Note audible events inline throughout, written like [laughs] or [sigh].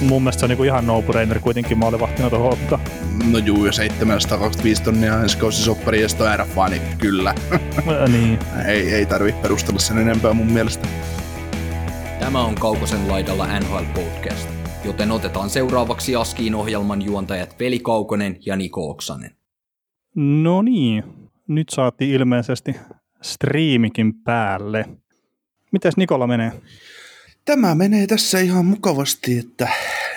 Mun mielestä se on niinku ihan no-brainer kuitenkin maalivahtina tuohon ottaa. No juu, ja 725 tonnia ensi kausi soppari ja sitten RFA, niin kyllä. [laughs] niin. ei, ei tarvi perustella sen enempää mun mielestä. Tämä on Kaukosen laidalla NHL Podcast, joten otetaan seuraavaksi Askiin ohjelman juontajat Veli Kaukonen ja Niko Oksanen. No niin, nyt saatiin ilmeisesti striimikin päälle. Mites Nikola menee? Tämä menee tässä ihan mukavasti, että,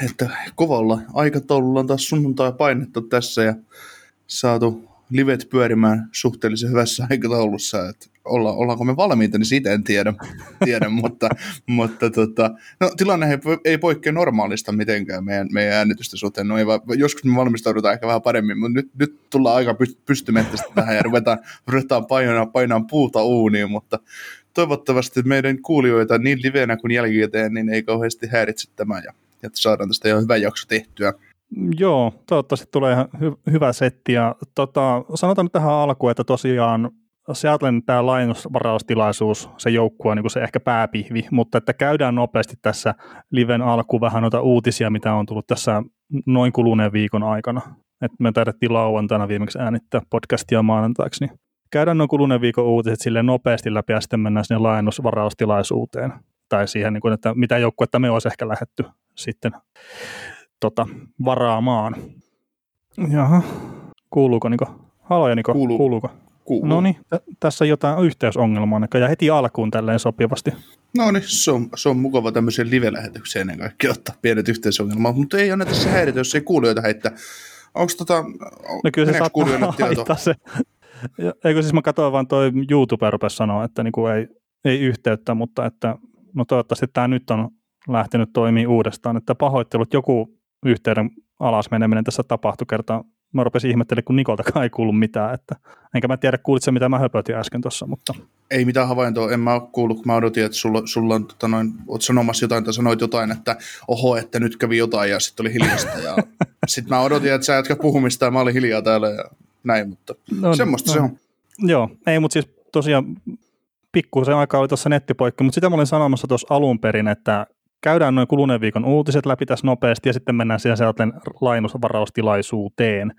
että kovalla aikataululla on taas sunnuntai painettu tässä ja saatu livet pyörimään suhteellisen hyvässä aikataulussa. Että olla, ollaanko me valmiita, niin siitä en tiedä, tiedä [laughs] mutta, mutta tota, no, tilanne ei, ei poikkea normaalista mitenkään meidän, meidän äänitystä suhteen. No, ei vaan, joskus me valmistaudutaan ehkä vähän paremmin, mutta nyt, nyt tullaan aika pystymettästä tähän ja ruvetaan, ruvetaan painaa, painaa puuta uuniin, mutta toivottavasti meidän kuulijoita niin livenä kuin jälkikäteen niin ei kauheasti häiritse tämä ja, ja saadaan tästä ihan hyvä jakso tehtyä. Joo, toivottavasti tulee ihan hy- hyvä setti. Ja tota, sanotaan nyt tähän alkuun, että tosiaan Seattlen tämä lainusvaraustilaisuus, se joukkue on niin se ehkä pääpihvi, mutta että käydään nopeasti tässä liven alku vähän noita uutisia, mitä on tullut tässä noin kuluneen viikon aikana. Et me taidettiin lauantaina viimeksi äänittää podcastia maanantaiksi, niin käydään noin kuluneen viikon uutiset sille nopeasti läpi ja sitten mennään sinne laajennusvaraustilaisuuteen tai siihen, niin kuin, että mitä joukkuetta me olisi ehkä lähetty sitten tota, varaamaan. Jaha, kuuluuko Niko? Haloja Niko, Kuuluu. kuuluuko? Kuuluu. No niin, t- tässä on jotain yhteysongelmaa ja heti alkuun tälleen sopivasti. No niin, se on, se on mukava tämmöiseen live-lähetykseen ennen kaikkea ottaa pienet yhteisongelmat, mutta ei anneta se häiritä, jos ei kuulijoita heittää. Onko tota, No kyllä se saattaa tietoa? se. Ja- Eikö siis mä katsoin vaan toi YouTube rupesi sanoa, että niinku ei, ei yhteyttä, mutta että no toivottavasti tämä nyt on lähtenyt toimii uudestaan, että pahoittelut joku yhteyden alas meneminen tässä tapahtui kertaa. Mä rupesin ihmettelemään, kun Nikoltakaan ei kuulu mitään, että enkä mä tiedä, kuulit sä, mitä mä höpötin äsken tuossa, mutta Ei mitään havaintoa, en mä ole kuullut, kun mä odotin, että sulla, sulla on, tota noin, oot sanomassa jotain tai sanoit jotain, että oho, että nyt kävi jotain ja sitten oli hiljasta. Ja [laughs] sitten mä odotin, että sä jatka puhumista ja mä olin hiljaa täällä ja näin, mutta No niin, semmoista no se niin. on. Joo, ei, mutta siis tosiaan pikkuisen aikaa oli tuossa nettipoikki, mutta sitä mä olin sanomassa tuossa alun perin, että käydään noin kuluneen viikon uutiset läpi tässä nopeasti ja sitten mennään siihen sellaisen lainusvaraustilaisuuteen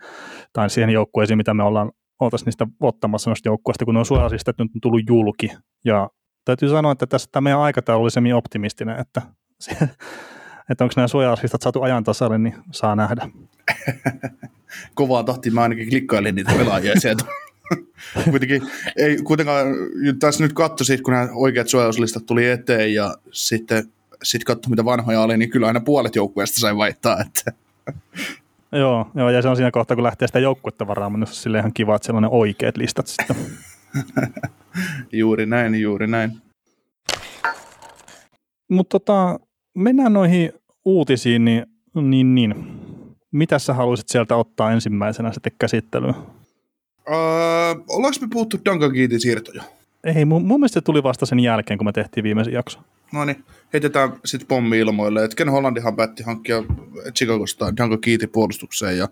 tai siihen joukkueeseen, mitä me ollaan oltaisiin niistä ottamassa noista joukkueista, kun ne on suorasista nyt on tullut julki. Ja täytyy sanoa, että tässä tämä meidän aikataulu oli semmin optimistinen, että, se, [laughs] että onko nämä suoja-asistat saatu ajan tasalle, niin saa nähdä. [laughs] Kovaa tahtia mä ainakin klikkailin niitä pelaajia sieltä. [laughs] Kuitenkin ei kuitenkaan, tässä nyt katso siitä, kun nämä oikeat suojauslistat tuli eteen ja sitten sit katso, mitä vanhoja oli, niin kyllä aina puolet joukkueesta sai vaihtaa. Että. [laughs] Joo, joo, ja se on siinä kohtaa, kun lähtee sitä joukkuetta varaamaan, niin se on silleen ihan kiva, että siellä on ne oikeat listat sitten. [laughs] Juuri näin, juuri näin. Mutta tota, mennään noihin uutisiin, niin, niin, niin. Mitä sä haluaisit sieltä ottaa ensimmäisenä sitten käsittelyyn? Öö, ollaanko me puhuttu Duncan Keatin siirtoja? Ei, mun, mun mielestä se tuli vasta sen jälkeen, kun me tehtiin viimeisen jakso. No niin, heitetään sitten pommi ilmoille. Et Ken Hollandihan päätti hankkia Chicagosta Duncan Keatin puolustukseen ja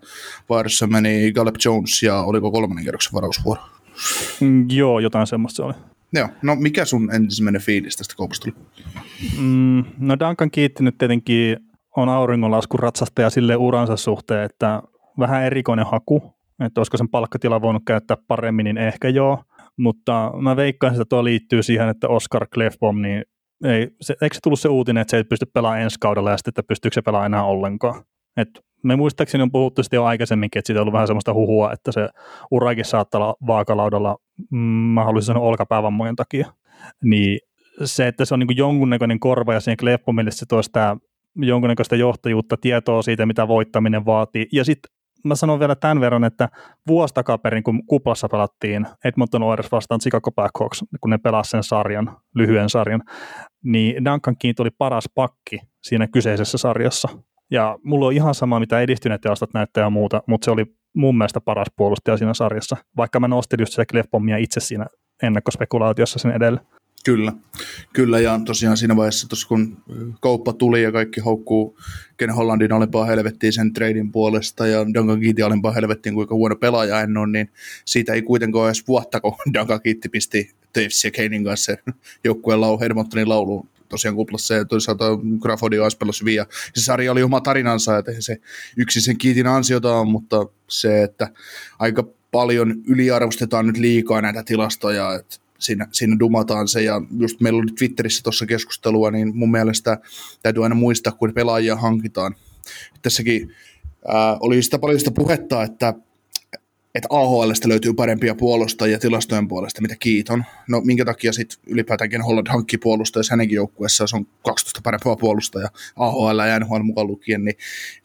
vaarissa meni Gallup Jones ja oliko kolmannen kerroksen varausvuoro? Mm, joo, jotain semmoista se oli. Joo, no mikä sun ensimmäinen fiilis tästä kaupasta tuli? Mm, no Duncan Kiitti nyt tietenkin on auringonlaskun ratsastaja sille uransa suhteen, että vähän erikoinen haku, että olisiko sen palkkatila voinut käyttää paremmin, niin ehkä joo, mutta mä veikkaan, että tuo liittyy siihen, että Oscar Clefbaum, niin ei, se, eikö se tullut se uutinen, että se ei pysty pelaamaan ensi kaudella ja sitten, että pystyykö se pelaamaan enää ollenkaan. Et me muistaakseni on puhuttu sitten jo aikaisemminkin, että siitä on ollut vähän semmoista huhua, että se urakin saattaa olla vaakalaudalla, mm, mä haluaisin sanoa olkapäävammojen takia. Niin se, että se on niin jonkunnäköinen korva ja siihen Kleppomille se toisi tämä jonkunnäköistä johtajuutta, tietoa siitä, mitä voittaminen vaatii. Ja sitten mä sanon vielä tämän verran, että vuosi takaperin, kun kuplassa pelattiin Edmonton Oilers vastaan Chicago Blackhawks, kun ne pelasivat sen sarjan, lyhyen sarjan, niin Duncan Keith oli paras pakki siinä kyseisessä sarjassa. Ja mulla on ihan sama, mitä edistyneet tilastot näyttää ja muuta, mutta se oli mun mielestä paras puolustaja siinä sarjassa, vaikka mä nostin just sitä itse siinä ennakkospekulaatiossa sen edellä. Kyllä, kyllä ja tosiaan siinä vaiheessa, kun kauppa tuli ja kaikki haukkuu Ken Hollandin alempaa helvettiin sen tradin puolesta ja Duncan Keatin alempaa helvettiin, kuinka huono pelaaja hän on, niin siitä ei kuitenkaan edes vuotta, kun [laughs] Duncan Keatin pisti Taves ja Kanein kanssa [laughs] joukkueen lau, Edmontonin lauluun tosiaan kuplassa ja toisaalta Grafodi Aspelos hyvin. se sarja oli oma tarinansa, että se yksi sen kiitin ansiota on, mutta se, että aika paljon yliarvostetaan nyt liikaa näitä tilastoja, että siinä, siinä dumataan se, ja just meillä oli Twitterissä tuossa keskustelua, niin mun mielestä täytyy aina muistaa, kun pelaajia hankitaan. Tässäkin ää, oli sitä paljon sitä puhetta, että että AHLstä löytyy parempia puolustajia tilastojen puolesta, mitä Kiiton. No minkä takia sitten ylipäätäänkin Holland hankki puolustaja, jos hänenkin joukkueessa on 12 parempaa puolustajaa AHL ja NHL mukaan lukien, niin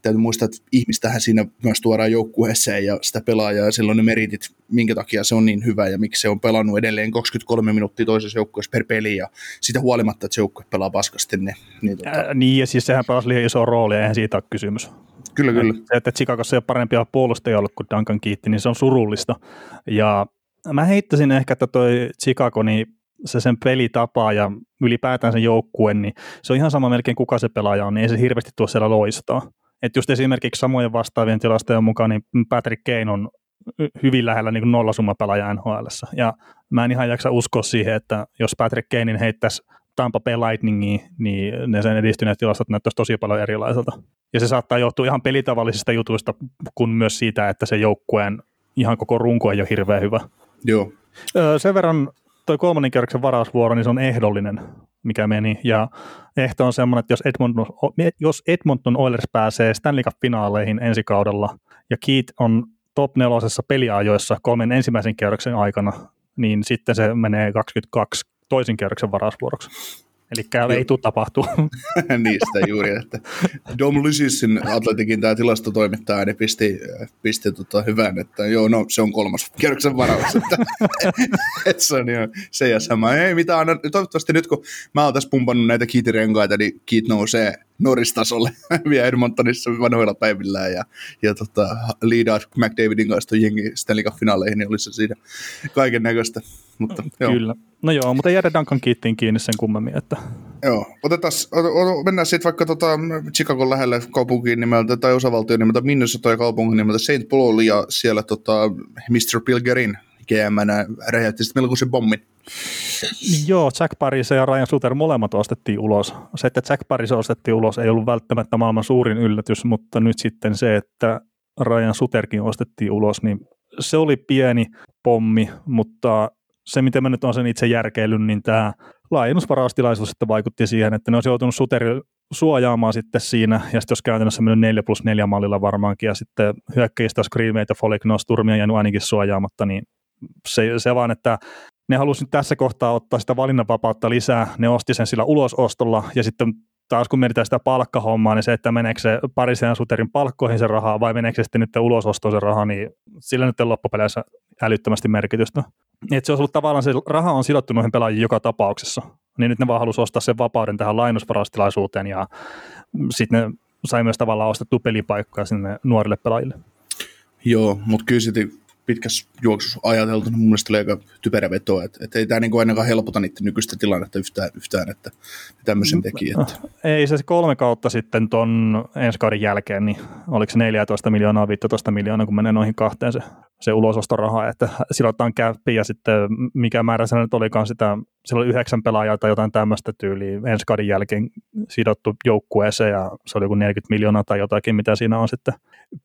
täytyy muistaa, että ihmistähän siinä myös tuodaan joukkueeseen ja sitä pelaajaa ja silloin ne meritit, minkä takia se on niin hyvä ja miksi se on pelannut edelleen 23 minuuttia toisessa joukkueessa per peli ja sitä huolimatta, että se joukkue pelaa paskasti. Niin, niin, tota... Ää, niin ja siis sehän pelasi liian iso rooli, eihän siitä ole kysymys. Kyllä, kyllä. Se, että Chicagossa ei ole parempia puolustajia ollut kuin Duncan kiitti, niin se on surullista. Ja mä heittäisin ehkä, että toi Chicago, niin se sen pelitapa ja ylipäätään sen joukkue, niin se on ihan sama melkein kuka se pelaaja on, niin ei se hirveästi tuo siellä loistaa. Että just esimerkiksi samojen vastaavien tilastojen mukaan, niin Patrick Kane on hyvin lähellä niin nollasumma pelaaja NHL. Ja mä en ihan jaksa uskoa siihen, että jos Patrick Kanein heittäisi Tampa Bay Lightningiin, niin ne sen edistyneet tilastot näyttäisi tosi paljon erilaiselta. Ja se saattaa johtua ihan pelitavallisista jutuista, kun myös siitä, että se joukkueen ihan koko runko ei ole hirveän hyvä. Joo. sen verran toi kolmannen kierroksen varausvuoro, niin se on ehdollinen, mikä meni. Ja ehto on semmoinen, että jos Edmonton, jos Edmonton Oilers pääsee Stanley Cup-finaaleihin ensi kaudella, ja Keith on top nelosessa peliajoissa kolmen ensimmäisen kierroksen aikana, niin sitten se menee 22 toisen kierroksen varausvuoroksi. Eli ei tule tapahtua. [laughs] Niistä juuri, että Dom Lysissin atletikin tämä tilastotoimittaja niin pisti, pisti tota hyvän, että joo, no se on kolmas kierroksen varaus. [laughs] Että, että se on jo se ja sama. Ei mitään, no, toivottavasti nyt kun mä oon tässä pumpannut näitä kiitirenkaita, niin kiit nousee Norris-tasolle [laughs] vielä Edmontonissa vanhoilla päivillään ja, ja tota, Lee McDavidin kanssa tuon jengi Stanley Cup-finaaleihin, niin olisi siinä kaiken näköistä. Mutta, joo. Kyllä. No joo, mutta ei jäädä Duncan Keittiin kiinni sen kummemmin. Että... Joo, otetaan, mennään sitten vaikka tota Chicagon lähelle kaupunkiin nimeltä tai osavaltion nimeltä Minnesota ja kaupungin nimeltä St. Paul ja siellä tota, Mr. Pilgerin GM-nä räjäytti sitten melkoisen pommin. Joo, Jack Paris ja Ryan Suter molemmat ostettiin ulos. Se, että Jack Paris ostettiin ulos, ei ollut välttämättä maailman suurin yllätys, mutta nyt sitten se, että Ryan Suterkin ostettiin ulos, niin se oli pieni pommi, mutta se, miten mä nyt on sen itse järkeilyn, niin tämä laajennusvaraustilaisuus sitten vaikutti siihen, että ne olisi joutunut Suteri suojaamaan sitten siinä, ja sitten jos käytännössä mennyt 4 plus 4 mallilla varmaankin, ja sitten hyökkäjistä Screameita ja Folignos Turmia jäänyt ainakin suojaamatta, niin se, se vaan, että ne halusivat tässä kohtaa ottaa sitä valinnanvapautta lisää, ne osti sen sillä ulosostolla, ja sitten taas kun mietitään sitä palkkahommaa, niin se, että meneekö se Parisen Suterin palkkoihin se rahaa, vai meneekö se sitten nyt ulosostoon se raha, niin sillä nyt loppupeleissä älyttömästi merkitystä. Että se olisi ollut tavallaan, se raha on sidottu noihin pelaajiin joka tapauksessa, niin nyt ne vaan halusi ostaa sen vapauden tähän lainusvarastilaisuuteen, ja sitten ne sai myös tavallaan ostettua pelipaikkoja sinne nuorille pelaajille. Joo, mutta kyllä sitten pitkässä juoksussa ajateltu, niin mun mielestä oli aika typerä veto, että, että ei tämä niin ainakaan helpota niiden nykyistä tilannetta yhtään, yhtään että tämmöisen teki. Että. Ei se kolme kautta sitten ton ensi kauden jälkeen, niin oliko se 14 miljoonaa, 15 miljoonaa, kun menee noihin kahteen se, se ulosostoraha, että sidotaan käppi ja sitten mikä määrä se nyt olikaan sitä, silloin yhdeksän pelaajaa tai jotain tämmöistä tyyliä ensi kauden jälkeen sidottu joukkueeseen ja se oli joku 40 miljoonaa tai jotakin, mitä siinä on sitten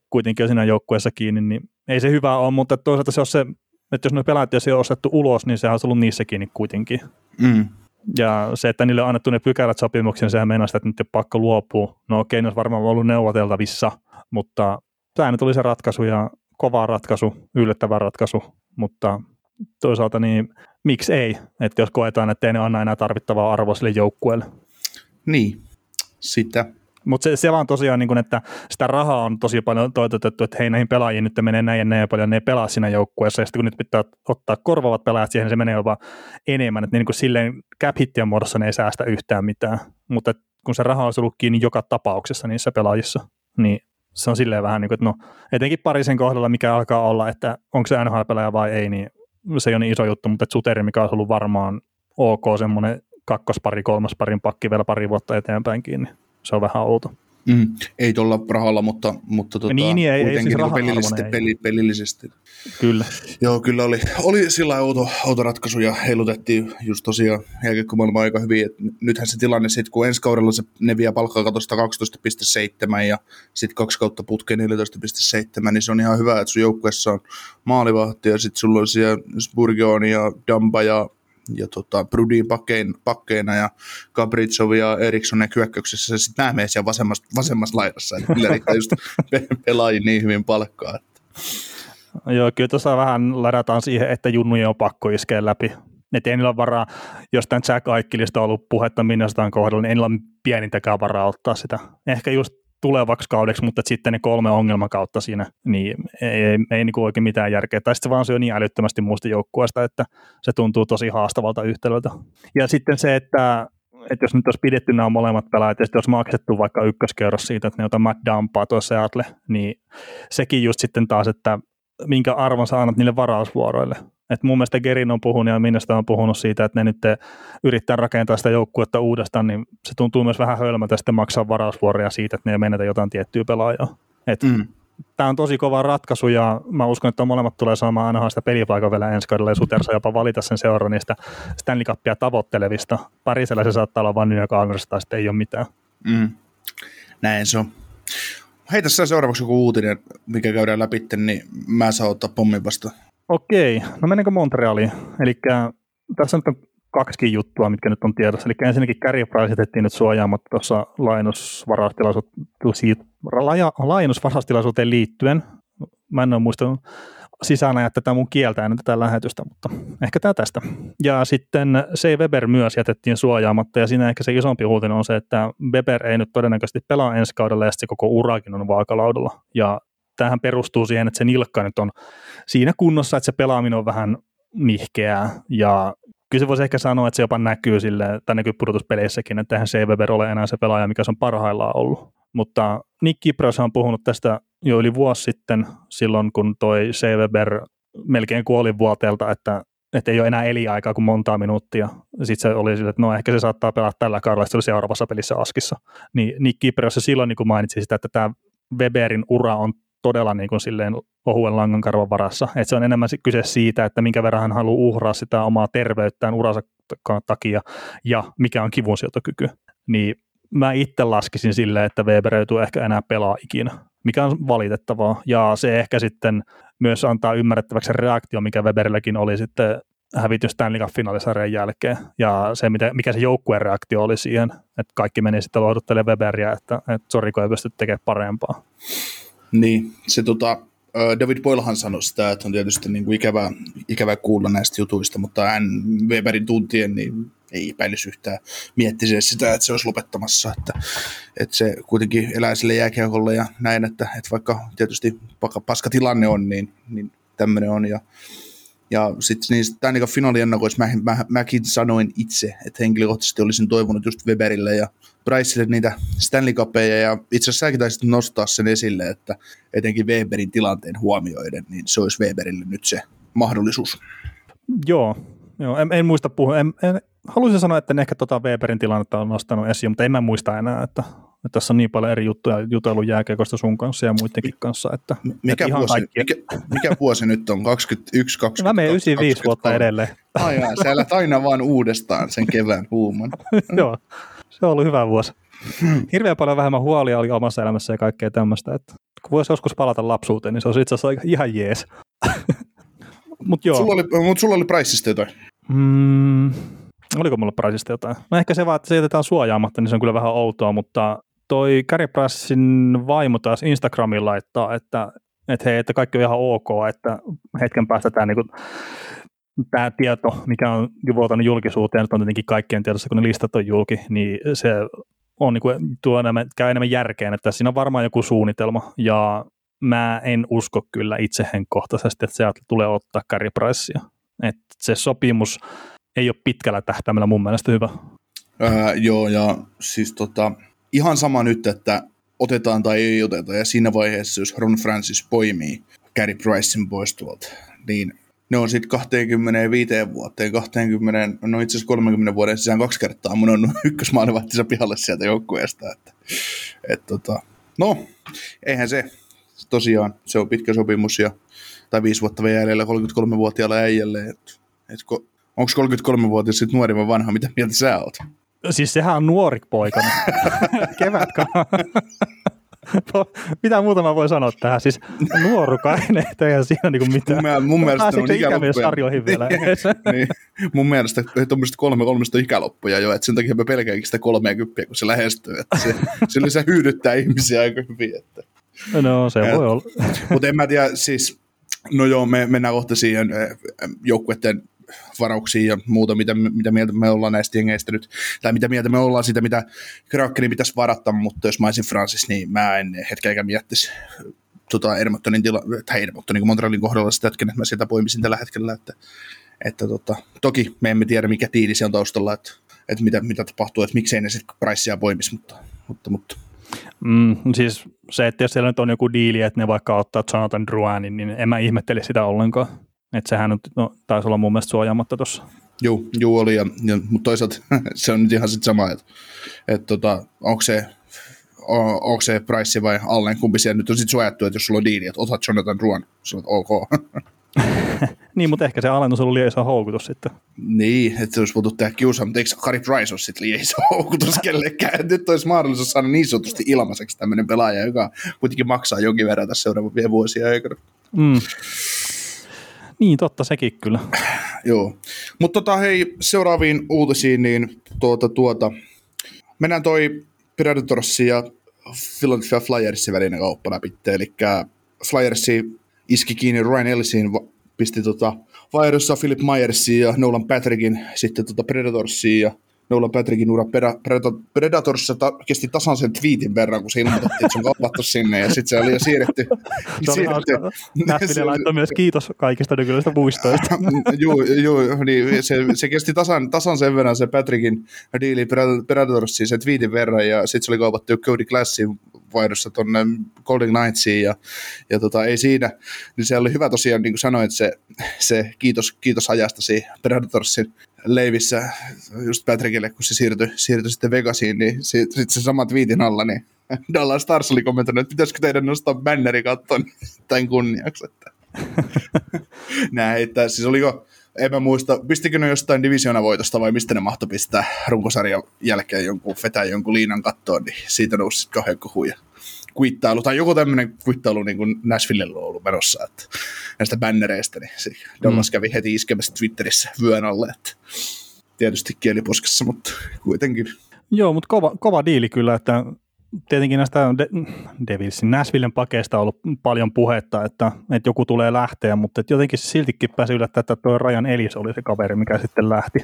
kuitenkin siinä joukkueessa kiinni, niin ei se hyvä ole, mutta toisaalta se on se, että jos ne pelaat ei ole ostettu ulos, niin sehän on ollut niissä kiinni kuitenkin. Mm. Ja se, että niille on annettu ne pykälät sopimuksiin, niin sehän meinaa sitä, että nyt ei pakko luopua. No okei, ne olisi varmaan ollut neuvoteltavissa, mutta tämä nyt oli se ratkaisu ja kova ratkaisu, yllättävä ratkaisu, mutta toisaalta niin miksi ei, että jos koetaan, että ei ne anna enää tarvittavaa arvoa sille joukkueelle. Niin, sitä. Mutta se, se vaan tosiaan, niin kun, että sitä rahaa on tosi paljon toitotettu, että hei näihin pelaajiin nyt menee näin ja näin paljon, ne ei pelaa siinä joukkueessa, ja sitten kun nyt pitää ottaa korvaavat pelaajat siihen, niin se menee jopa enemmän, että niin kuin silleen cap muodossa ne ei säästä yhtään mitään, mutta kun se raha olisi ollut kiinni joka tapauksessa niissä pelaajissa, niin se on silleen vähän niin kuin, että no etenkin parisen kohdalla, mikä alkaa olla, että onko se NHL-pelaaja vai ei, niin se ei ole niin iso juttu, mutta Suteri, mikä olisi ollut varmaan ok semmoinen kakkospari, kolmasparin pakki vielä pari vuotta eteenpäinkin, niin se on vähän outo. Mm, ei tuolla rahalla, mutta, mutta tota, niin, niin, ei, ei siis pelillisesti, ei. Peli, pelillisesti. Kyllä. Joo, kyllä oli, oli sillä outo, outo ratkaisu ja heilutettiin just tosiaan jälkeen aika hyvin. Et nythän se tilanne sitten, kun ensi kaudella se ne vie palkkakatosta 12,7 ja sitten kaksi kautta putkeen 14,7, niin se on ihan hyvä, että sun joukkueessa on maalivahti ja sitten sulla on siellä Spurgeon ja Damba ja ja tota, Brudin pakkein, pakkeina ja Gabritsov ja Erikssonen kyökköksessä. Sitten nämä menee siellä vasemmassa, vasemmassa laidassa. Eli kyllä riittää just [laughs] pelaajia niin hyvin palkkaa. Että. Joo, kyllä tuossa vähän ladataan siihen, että junnujen on pakko iskeä läpi. Että ei niillä varaa, jos tämän Jack Aikkelista on ollut puhetta Minnesotan kohdalla, niin ei niillä ole pienintäkään varaa ottaa sitä. Ehkä just tulevaksi kaudeksi, mutta sitten ne kolme ongelmakautta siinä, niin ei, ei, ei niin oikein mitään järkeä. Tai sitten se vaan syö niin älyttömästi muusta joukkueesta, että se tuntuu tosi haastavalta yhtälöltä. Ja sitten se, että että jos nyt olisi pidetty nämä molemmat pelaajat, ja sitten olisi maksettu vaikka ykköskerros siitä, että ne ota Matt Dampaa tuossa Seattle, niin sekin just sitten taas, että minkä arvon sä annat niille varausvuoroille. Et mun mielestä Gerin on puhunut ja Minnestä on puhunut siitä, että ne nyt yrittää rakentaa sitä joukkuetta uudestaan, niin se tuntuu myös vähän hölmältä sitten maksaa varausvuoroja siitä, että ne ei menetä jotain tiettyä pelaajaa. Et mm. Tämä on tosi kova ratkaisu ja mä uskon, että molemmat tulee saamaan aina sitä pelipaikan vielä ensi kaudella ja Suter saa jopa valita sen seuran niistä Stanley Cupia tavoittelevista. Parisella se saattaa olla vain New York Islanders tai sitten ei ole mitään. Mm. Näin se on. Hei, tässä seuraavaksi joku uutinen, mikä käydään läpi, niin mä saan ottaa pommin vasta. Okei, no mennäänkö Montrealiin? Eli tässä on kaksikin juttua, mitkä nyt on tiedossa. Eli ensinnäkin Carey Price jätettiin nyt suojaamatta tuossa lainusvarastilaisuuteen liittyen. Mä en ole muistanut sisään että tätä mun kieltä ennen tätä lähetystä, mutta ehkä tämä tästä. Ja sitten se Weber myös jätettiin suojaamatta, ja siinä ehkä se isompi uutinen on se, että Weber ei nyt todennäköisesti pelaa ensi kaudella, ja se koko urakin on vaakalaudalla. Ja tähän perustuu siihen, että se nilkka nyt on siinä kunnossa, että se pelaaminen on vähän nihkeää, ja kyllä se voisi ehkä sanoa, että se jopa näkyy sille, tai näkyy pudotuspeleissäkin, että eihän Weber ole enää se pelaaja, mikä se on parhaillaan ollut. Mutta Nick Kipros on puhunut tästä jo yli vuosi sitten, silloin kun toi C. Weber melkein kuoli vuoteelta, että, että ei ole enää eliaikaa kuin montaa minuuttia. Sitten se oli sille, että no ehkä se saattaa pelata tällä kaudella, se oli seuraavassa pelissä Askissa. Niin Nick Kipros silloin niin kuin mainitsi sitä, että tämä Weberin ura on todella niin kuin silleen ohuen langankarvan varassa. Että se on enemmän kyse siitä, että minkä verran hän haluaa uhraa sitä omaa terveyttään uransa takia ja mikä on kivunsietokyky. Niin mä itse laskisin silleen, että Weber ei tule ehkä enää pelaa ikinä, mikä on valitettavaa. Ja se ehkä sitten myös antaa ymmärrettäväksi reaktio, mikä Weberilläkin oli sitten hävitys Stanley Cup finaalisarjan jälkeen. Ja se, mikä se joukkueen reaktio oli siihen, että kaikki meni sitten lohduttelemaan Weberia, että, että sori, kun ei pysty tekemään parempaa. Niin, se tota, David Boylehan sanoi sitä, että on tietysti niin kuin ikävää, ikävää kuulla näistä jutuista, mutta hän Weberin tuntien niin ei epäilisi yhtään miettisi sitä, että se olisi lopettamassa, että, että se kuitenkin elää sille jääkiekolle ja näin, että, että vaikka tietysti paska tilanne on, niin, niin tämmöinen on ja ja sitten niin tämä niin finaaliennakoissa mä, mä, mäkin sanoin itse, että henkilökohtaisesti olisin toivonut just Weberille ja Priceille niitä Stanley Cupeja, ja itse asiassa säkin taisit nostaa sen esille, että etenkin Weberin tilanteen huomioiden, niin se olisi Weberille nyt se mahdollisuus. Joo, joo en, en muista puhua, en, en, haluaisin sanoa, että en ehkä tota Weberin tilannetta on nostanut esiin, mutta en mä muista enää, että, että tässä on niin paljon eri juttuja jutellut jääkeikosta sun kanssa ja muidenkin kanssa. Että, mikä, että vuosi, kaikki... mikä, mikä vuosi nyt on? 21, 20, [laughs] Mä menen 95 vuotta edelleen. Ai jaa, sä elät aina vaan uudestaan sen kevään huuman. [laughs] Joo, se on ollut hyvä vuosi. Hirveän paljon vähemmän huolia oli omassa elämässä ja kaikkea tämmöistä. Että kun voisi joskus palata lapsuuteen, niin se olisi itse asiassa ihan jees. [laughs] Mut joo. Sulla oli, mut sulla oli Priceista jotain. Mm, Oliko mulla Priceista jotain? No ehkä se vaan, että se jätetään suojaamatta, niin se on kyllä vähän outoa, mutta toi Gary Pricein vaimo taas Instagramiin laittaa, että, että hei, että kaikki on ihan ok, että hetken päästä tämä niinku, tämä tieto, mikä on vuotanut julkisuuteen, että on tietenkin kaikkien tiedossa, kun ne listat on julki, niin se on niin kuin, tuo enemmän, käy enemmän järkeen, että siinä on varmaan joku suunnitelma, ja mä en usko kyllä itse henkkohtaisesti, että se tulee ottaa Gary Pricea. Että se sopimus ei ole pitkällä tähtäimellä mun mielestä hyvä. Öö, joo, ja siis tota, ihan sama nyt, että otetaan tai ei oteta, ja siinä vaiheessa, jos Ron Francis poimii Gary Pricein pois tuolta, niin ne on sitten 25 vuoteen, 20, no itse asiassa 30 vuoden sisään kaksi kertaa mun on [laughs] ykkösmaalivahtinsa pihalle sieltä joukkueesta. Että, et tota, no, eihän se, tosiaan, se on pitkä sopimus ja, tai viisi vuotta vielä jäljellä 33-vuotiaalla äijälle. Et, et, onko 33-vuotias sitten nuori vai vanha, mitä mieltä sä oot? Siis sehän on nuori poikana. [laughs] Kevätkana. [laughs] Mitä muuta mä voin sanoa tähän? Siis nuorukainen, eihän siinä niinku mitään. Mun, mun mielestä on ikämies sarjoihin vielä. [laughs] niin, mun mielestä tuommoiset kolme kolmesta ikäloppuja jo, että sen takia mä pelkäänkin sitä 30, kun se lähestyy. Että se, sillä se hyydyttää ihmisiä aika hyvin. Että. No se voi olla. Mutta en mä tiedä, siis No joo, me mennään kohta siihen joukkueiden varauksiin ja muuta, mitä, mitä mieltä me ollaan näistä jengeistä nyt, tai mitä mieltä me ollaan siitä, mitä Krakenin pitäisi varata, mutta jos mä olisin Francis, niin mä en hetkeäkään jättäisi tota Edmontonin, tila, tai Edmontonin Montrealin kohdalla sitä että mä sieltä poimisin tällä hetkellä, että, että tota, toki me emme tiedä, mikä tiili on taustalla, että, että mitä, mitä tapahtuu, että miksei ne sitten Pricea poimisi, mutta, mutta, mutta Mm, siis se, että jos siellä nyt on joku diili, että ne vaikka ottaa Jonathan Drouanin, niin en mä ihmetteli sitä ollenkaan. Että sehän nyt, no, taisi olla mun mielestä suojaamatta tuossa. Joo, joo oli, ja, ja, mutta toisaalta [laughs] se on nyt ihan sitten sama, että, että tota, onko se onko se Price vai Allen, kumpi siellä nyt on sitten suojattu, että jos sulla on diili, että otat Jonathan Drouan, sanot ok. [laughs] niin, mutta ehkä se alennus on ollut liian iso houkutus sitten. Niin, että se olisi voitu tehdä kiusaa, mutta eikö Harry Price ole sitten liian iso houkutus [laughs] kellekään? Nyt olisi mahdollisuus saada niin sanotusti ilmaiseksi tämmöinen pelaaja, joka kuitenkin maksaa jonkin verran tässä seuraavien vuosien aikana. Mm. Niin, totta sekin kyllä. Joo. Mutta tota, hei, seuraaviin uutisiin, niin tuota, tuota, mennään toi Predatorsin ja Philadelphia Flyersin välinen kauppa läpi. Eli Flyersi iski kiinni Ryan Ellisiin, pisti tota, Flyerissa Philip Myersiin ja Nolan Patrickin sitten tota Predatorsiin ja Nolan Patrickin ura Predatorissa ta- kesti tasan sen twiitin verran, kun se ilmoitettiin, että se on kaupattu sinne, ja sitten se oli jo siirretty. siirretty. laittoi myös kiitos kaikista nykyisistä muistoista. joo, [laughs] joo niin se, se, kesti tasan, tasan sen verran se Patrickin diili Predatorsiin sen twiitin verran, ja sitten se oli kaupattu Cody Classin vaihdossa tuonne Golden Knightsiin, ja, ja tota, ei siinä. Niin se oli hyvä tosiaan, niin kuin sanoin, että se, se kiitos, kiitos ajastasi Predatorsin leivissä just Patrickille, kun se siirtyi, siirtyi sitten Vegasiin, niin sitten se sama twiitin alla, niin [laughs] Dallas Stars oli kommentoinut, että pitäisikö teidän nostaa banneri kattoon [laughs] tämän kunniaksi. Että. [laughs] Näin, että siis oliko, en mä muista, pistikö ne jostain voitosta vai mistä ne mahtoi pistää runkosarjan jälkeen jonkun, vetää jonkun liinan kattoon, niin siitä nousi sitten kauhean kohuja kuittailu, tai joku tämmöinen kuittailu niin kuin Nashvillella on ollut menossa, että näistä bännereistä, niin se Dallas mm. kävi heti iskemässä Twitterissä vyön alle, että tietysti kieliposkessa, mutta kuitenkin. Joo, mutta kova, kova diili kyllä, että tietenkin näistä De- Devilsin Nashvillen pakeista on ollut paljon puhetta, että, että joku tulee lähteä, mutta että jotenkin siltikin pääsi yllättää, että tuo Rajan Elis oli se kaveri, mikä sitten lähti.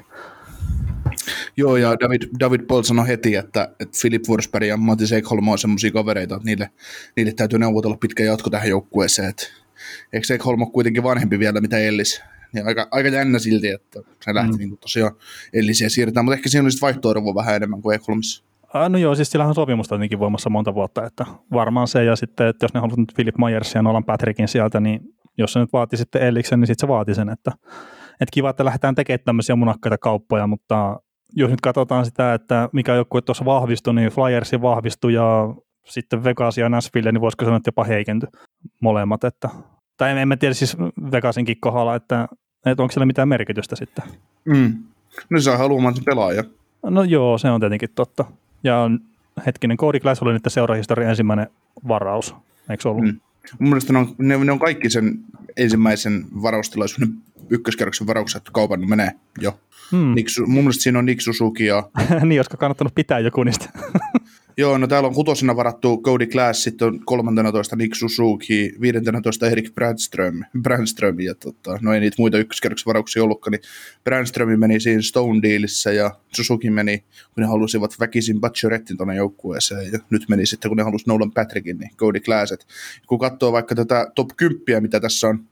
Joo, ja David, David Paul sanoi heti, että, että Philip Forsberg ja Matti Ekholm on semmoisia kavereita, että niille, niille täytyy neuvotella pitkä jatko tähän joukkueeseen. Että, eikö Ekholm ole kuitenkin vanhempi vielä, mitä Ellis? Ja aika, aika jännä silti, että se lähti mm. niin tosiaan Ellisiä siirretään, mutta ehkä siinä olisi vaihtoarvoa vähän enemmän kuin Ekholmissa. No joo, siis sillä on sopimusta tietenkin voimassa monta vuotta, että varmaan se, ja sitten, että jos ne haluaisivat nyt Philip Myers ja Nolan Patrickin sieltä, niin jos se nyt vaati sitten Elliksen, niin sitten se vaati sen, että, että kiva, että lähdetään tekemään tämmöisiä munakkaita kauppoja, mutta jos nyt katsotaan sitä, että mikä joku tuossa vahvistui, niin Flyersin vahvistui ja sitten Vegas ja Nashville, niin voisiko sanoa, että jopa heikentyi molemmat. Että, tai en, en tiedä siis Vegasinkin kohdalla, että, että onko siellä mitään merkitystä sitten. Mm. No se on haluamaan pelaaja. No joo, se on tietenkin totta. Ja hetkinen, Cody Glass oli nyt seurahistorian ensimmäinen varaus, eikö ollut? Mm. Mun mielestä ne on, ne, ne on kaikki sen ensimmäisen varaustilaisuuden ykköskerroksen varaukset kaupan menee jo. Hmm. Nick, mun mielestä siinä on Nick Suzuki ja... [laughs] niin, olisiko kannattanut pitää joku niistä. [laughs] Joo, no täällä on kutosena varattu Cody Glass, sitten on 13 Nick Suzuki, 15 Erik Brandström, Brandström ja tota, no ei niitä muita ykköskerroksen varauksia ollutkaan, niin Brandström meni siinä Stone Dealissa ja Suzuki meni, kun ne halusivat väkisin Bacherettin tuonne joukkueeseen ja nyt meni sitten, kun ne halusivat Nolan Patrickin, niin Cody Glasset. Kun katsoo vaikka tätä top 10, mitä tässä on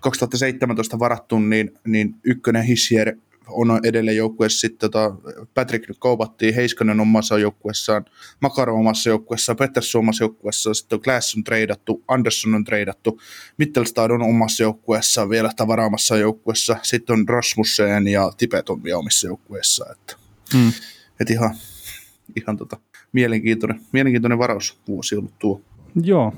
2017 varattu, niin, niin ykkönen Hissier on edelleen joukkueessa. Sitten tota, Patrick nyt kaupattiin, Heiskanen omassa joukkueessaan, Makaro omassa joukkueessaan, Pettersson omassa joukkueessaan, sitten Glass on treidattu, Anderson on treidattu, Mittelstad on omassa joukkueessaan vielä tavaraamassa joukkueessa, sitten on Rasmussen ja Tibet on vielä omissa joukkueessa. Että, hmm. et ihan, ihan tota, mielenkiintoinen, mielenkiintoinen varaus vuosi ollut tuo. Joo.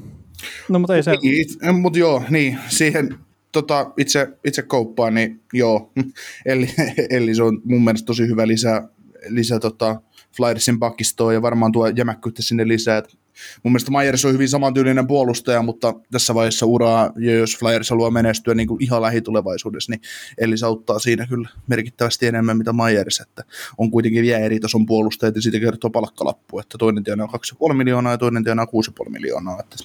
No mutta ei se... Niin, mutta joo, niin, siihen tota, itse, itse kauppaan, niin joo, [laughs] eli, eli se on mun mielestä tosi hyvä lisä, lisä tota, Flyersin pakistoon ja varmaan tuo jämäkkyyttä sinne lisää. Et mun mielestä Myers on hyvin samantyylinen puolustaja, mutta tässä vaiheessa uraa, ja jos Flyers haluaa menestyä niin kuin ihan lähitulevaisuudessa, niin eli se auttaa siinä kyllä merkittävästi enemmän mitä Myers, että on kuitenkin vielä eri tason puolustajat ja siitä kertoo palkkalappu, että toinen tienaa 2,5 miljoonaa ja toinen tienaa 6,5 miljoonaa. Että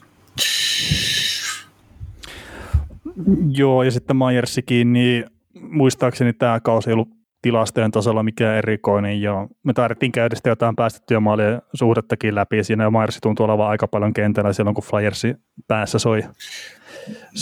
Joo, ja sitten Myersikin, niin muistaakseni tämä kausi ei ollut tilastojen tasolla mikään erikoinen, ja me tarvittiin käydä sitä jotain päästettyä maalien suhdettakin läpi, siinä ja Myersi tuntuu olevan aika paljon kentällä silloin, kun Flyersi päässä soi,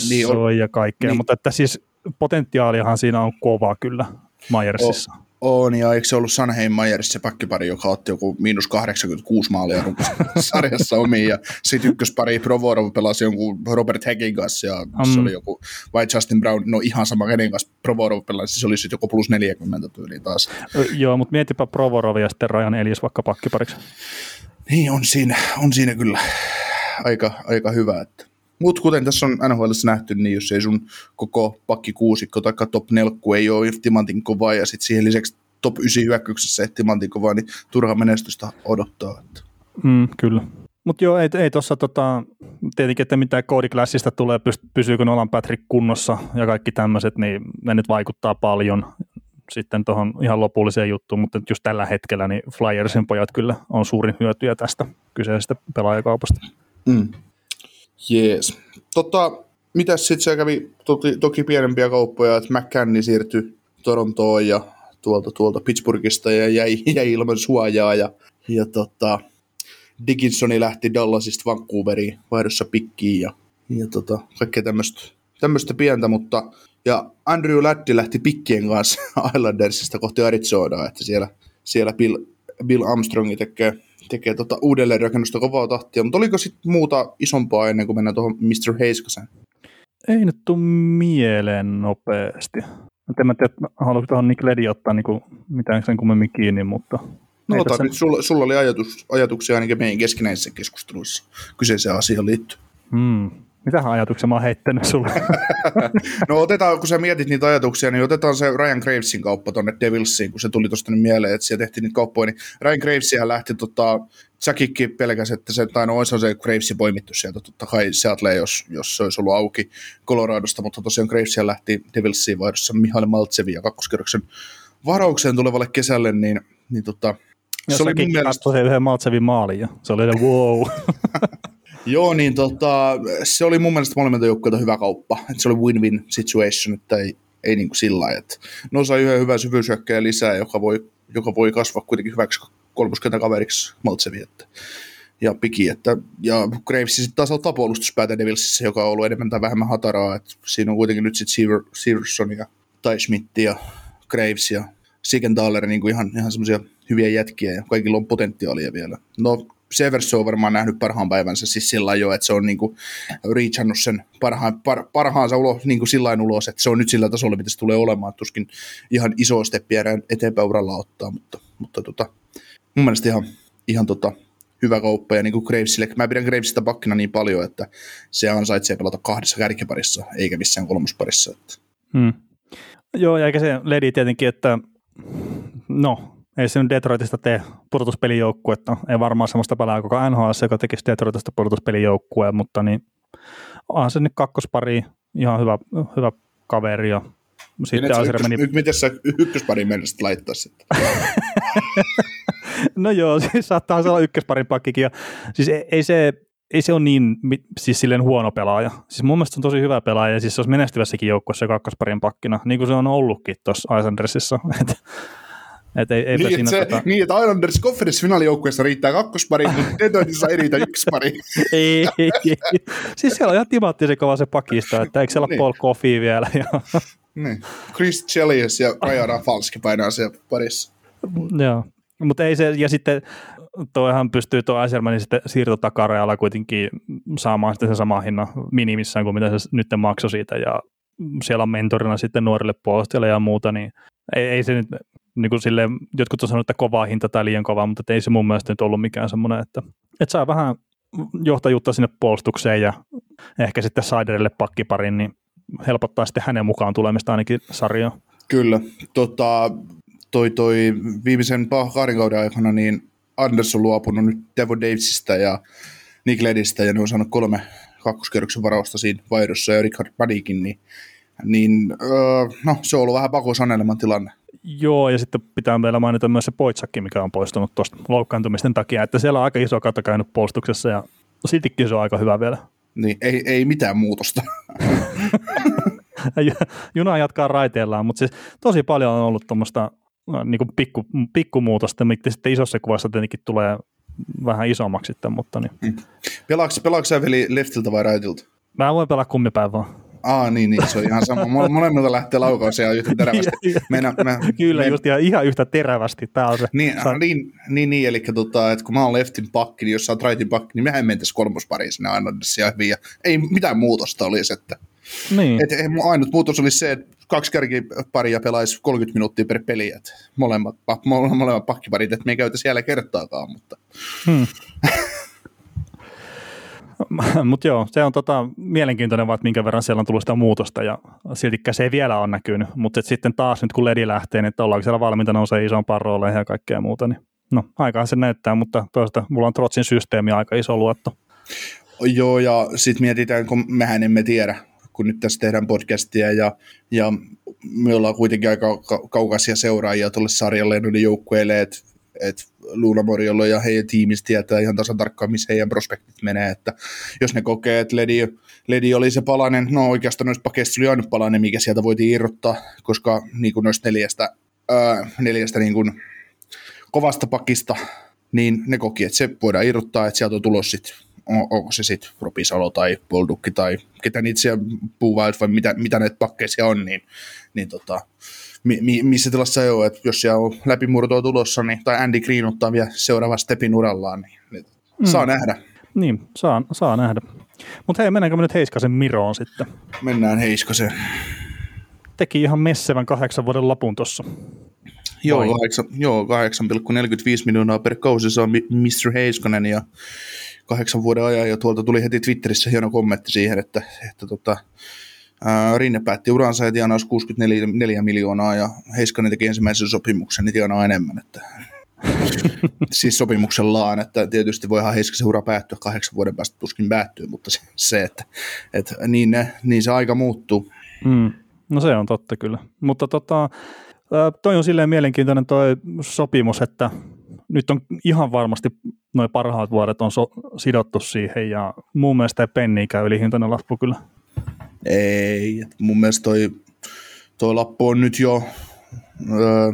niin soi on, ja kaikkea, niin. mutta että siis potentiaaliahan siinä on kova kyllä Myersissa. Oh on, ja eikö se ollut Sanheim Myers se pakkipari, joka otti joku miinus 86 maalia [laughs] sarjassa omiin, ja sitten ykköspari Provorov pelasi jonkun Robert Hegin kanssa, ja mm. se oli joku, vai Justin Brown, no ihan sama kenen kanssa Provorov pelasi, se oli sitten joku plus 40 tyyliin taas. Joo, mutta mietipä Provorov ja sitten Ryan Elias vaikka pakkipariksi. Niin, on siinä, on siinä kyllä aika, aika hyvä, että mutta kuten tässä on NHL nähty, niin jos ei sun koko pakki kuusikko tai top nelkku ei ole timantin kovaa ja sitten siihen lisäksi top 9 hyökkäyksessä ei timantin kovaa, niin turha menestystä odottaa. Mm, kyllä. Mutta joo, ei, ei tuossa tota, tietenkin, että mitä koodiklassista tulee, pysyykö Nolan Patrick kunnossa ja kaikki tämmöiset, niin ne nyt vaikuttaa paljon sitten tuohon ihan lopulliseen juttuun, mutta just tällä hetkellä niin Flyersin pojat kyllä on suurin hyötyjä tästä kyseisestä pelaajakaupasta. Mm. Jees. Tota, mitäs sitten se kävi, toki, toki pienempiä kauppoja, että McCann siirtyi Torontoon ja tuolta, tuolta Pittsburghista ja jäi, [laughs] jäi ilman suojaa ja, ja tota, Dickinsoni lähti Dallasista Vancouveriin vaihdossa pikkiin ja, ja tota, kaikkea tämmöistä pientä, mutta ja Andrew Laddi lähti pikkien kanssa [laughs] Islandersista kohti Arizonaa, että siellä, siellä Bill, Bill Armstrongi tekee tekee tota uudelleenrakennusta kovaa tahtia, mutta oliko sitten muuta isompaa ennen kuin mennään tuohon Mr. Heiskasen? Ei nyt tule mieleen nopeasti. En mä tiedä, haluatko tuohon Nick Ledi ottaa niinku mitään sen kummemmin kiinni, mutta... No ota tässä... nyt, sulla, sulla oli ajatus, ajatuksia ainakin meidän keskinäisissä keskusteluissa kyseiseen asiaan liittyen. Hmm. Mitähän ajatuksia mä oon heittänyt sulle? [laughs] no otetaan, kun sä mietit niitä ajatuksia, niin otetaan se Ryan Gravesin kauppa tonne Devilsiin, kun se tuli tuosta nyt mieleen, että siellä tehtiin niitä kauppoja, niin Ryan Gravesihan lähti tota, Säkikki pelkäs, että se, tai no olisi se Gravesi poimittu sieltä, totta kai Seattle, jos, jos se olisi ollut auki Coloradosta, mutta tosiaan Gravesihan lähti Devilsiin vaihdossa Mihail Maltsevin ja kakkoskerroksen varaukseen tulevalle kesälle, niin, niin tota, se oli mun mielestä... se yhden Maltsevin maalin ja se oli wow. [laughs] Joo, niin tota, se oli mun mielestä molemmilta joukkueilta hyvä kauppa. Et se oli win-win situation, että ei, ei niin kuin sillä lailla. No sai yhden hyvän syvyyshyökkäjän lisää, joka voi, joka voi kasvaa kuitenkin hyväksi kolmoskentän kaveriksi Maltsevi. Että, ja Piki, että, ja Graves sitten taas ottaa puolustuspäätä Devilsissä, joka on ollut enemmän tai vähemmän hataraa. Että siinä on kuitenkin nyt sitten Severson ja Tai Schmidt ja Graves ja Sigenthaler niin kuin ihan, ihan semmoisia hyviä jätkiä ja kaikilla on potentiaalia vielä. No Severs on varmaan nähnyt parhaan päivänsä siis sillä jo, että se on niinku reachannut sen parhaan, par, parhaansa ulos, niinku sillain ulos, että se on nyt sillä tasolla, mitä se tulee olemaan. Tuskin ihan iso steppiä eteenpäin uralla ottaa, mutta, mutta tota, mun mielestä ihan, ihan tota, hyvä kauppa. Ja niin kuin Gravesille, mä pidän Gravesista pakkina niin paljon, että se ansaitsee pelata kahdessa kärkiparissa, eikä missään kolmosparissa. Että. Hmm. Joo, ja eikä se ledi tietenkin, että no, ei se nyt Detroitista tee pudotuspelijoukkuetta. Ei varmaan sellaista pelaa koko NHL, joka tekisi Detroitista pudotuspelijoukkueen, mutta niin onhan se nyt kakkospari, ihan hyvä, hyvä kaveri. Ja sitten Asera meni... Miten sä ykköspari mennessä laittaa sitten? [laughs] no joo, siis saattaa olla ykkösparin pakkikin. Ja, siis ei, ei se, ei se ole niin siis silleen huono pelaaja. Siis mun mielestä se on tosi hyvä pelaaja, ja siis se olisi menestyvässäkin joukkueessa kakkosparin pakkina, niin kuin se on ollutkin tuossa Islandersissa. [laughs] Et ei, niin, siinä se, tota... niin, että Islanders conference-finaalijoukkueessa riittää kakkospari, mutta [laughs] Detroitissa ei riitä ykköspari. ei, ei, ei, siis siellä on ihan timaattisen kova se pakista, [laughs] että eikö siellä niin. Paul Coffey vielä. Ja... [laughs] Niin. Chris Chelios ja Raja Rafalski painaa siellä parissa. Joo, mutta ei se, ja sitten toihan pystyy tuo Eisermanin sitten siirtotakarajalla kuitenkin saamaan sitten sen sama hinnan minimissään kuin mitä se nyt maksoi siitä, ja siellä on mentorina sitten nuorille puolustajille ja muuta, niin ei, ei se nyt, niin kuin silleen, jotkut on sanonut, että kovaa hinta tai liian kova, mutta ei se mun mielestä nyt ollut mikään semmoinen, että, että saa vähän johtajuutta sinne puolustukseen ja ehkä sitten Siderille pakkiparin, niin helpottaa sitten hänen mukaan tulemista ainakin sarjaan. Kyllä. Tota, toi, toi viimeisen kahden kauden aikana niin Anders on luopunut nyt Devo Davisista ja Nick Ledistä ja ne on saanut kolme kakkoskerroksen varausta siinä vaihdossa ja Richard Padikin, niin, niin öö, no, se on ollut vähän pakosaneleman tilanne. Joo, ja sitten pitää meillä mainita myös se Poitsakki, mikä on poistunut tuosta loukkaantumisten takia, että siellä on aika iso kato käynyt puolustuksessa ja siltikin se on aika hyvä vielä. Niin, ei, ei mitään muutosta. [laughs] Juna jatkaa raiteellaan, mutta siis tosi paljon on ollut tuommoista niin kuin pikku, pikkumuutosta, mikä sitten isossa kuvassa tietenkin tulee vähän isommaksi sitten, mutta niin. Mm. Pelaako sä veli leftiltä vai raitilta? Mä voin pelaa kummipäin vaan. Aa, niin, niin, se on ihan sama. Molemmilta lähtee laukaus ja yhtä terävästi. [laughs] Meina, mä, Kyllä, me... just ihan, ihan yhtä terävästi. Tää on se. Niin, Sä... niin, niin, niin, eli tota, että kun mä oon leftin pakki, niin jos sä oot rightin pakki, niin mehän mentäisiin kolmospariin sinne aina ihan hyvin. Ja ei mitään muutosta olisi, että niin. Et, ainut muutos olisi se, että kaksi kärkiparia pelaisi 30 minuuttia per peli, että molemmat, molemmat pakkiparit, että me ei käytä siellä kertaakaan, mutta... Hmm. [laughs] [laughs] Mutta joo, se on tota, mielenkiintoinen vaan, että minkä verran siellä on tullut sitä muutosta ja siltikään se ei vielä ole näkynyt, mutta sitten taas nyt kun ledi lähtee, niin että ollaanko siellä valmiita nousee isompaan rooleihin ja kaikkea muuta, niin no aikaan se näyttää, mutta toista mulla on Trotsin systeemi aika iso luotto. Joo, ja sitten mietitään, kun mehän emme tiedä, kun nyt tässä tehdään podcastia ja, ja me ollaan kuitenkin aika kaukaisia seuraajia tuolle sarjalle ja joukkueille, että että Luula Morjolo ja heidän tiimistä tietää ihan tasan tarkkaan, missä heidän prospektit menee, että jos ne kokee, että Ledi, Ledi oli se palanen, no oikeastaan noista pakeista oli ainut palanen, mikä sieltä voitiin irrottaa, koska niin kuin noista neljästä, ää, neljästä niin kuin kovasta pakista, niin ne koki, että se voidaan irrottaa, että sieltä on tulos sitten on, onko se sitten Ropisalo tai Poldukki tai ketä niitä siellä puuvaat vai mitä, mitä näitä pakkeisia on, niin, niin tota, mi, mi, missä tilassa on, että jos siellä on läpimurtoa tulossa, niin, tai Andy Green ottaa vielä seuraava stepin urallaan, niin, niin mm. saa nähdä. Niin, saa, saa nähdä. Mutta hei, mennäänkö me nyt Heiskasen Miroon sitten? Mennään Heiskasen. Teki ihan messevän kahdeksan vuoden lapun tuossa. Joo, 8, joo, 8,45 miljoonaa per kausi saa Mr. Heiskanen ja kahdeksan vuoden ajan, ja tuolta tuli heti Twitterissä hieno kommentti siihen, että, että tota, Rinne päätti uransa ja tienaisi 64 miljoonaa, ja Heiskanen teki ensimmäisen sopimuksen, niin tienaa enemmän, että [laughs] siis sopimuksellaan, että tietysti voihan Heiskasen ura päättyä kahdeksan vuoden päästä tuskin päättyy, mutta se, että, että niin, ne, niin se aika muuttuu. Mm. No se on totta kyllä, mutta tota, toi on silleen mielenkiintoinen toi sopimus, että nyt on ihan varmasti noin parhaat vuodet on so, sidottu siihen ja mun mielestä ei penni käy ylihintainen lappu kyllä. Ei, mun mielestä toi, toi lappu on nyt jo, öö,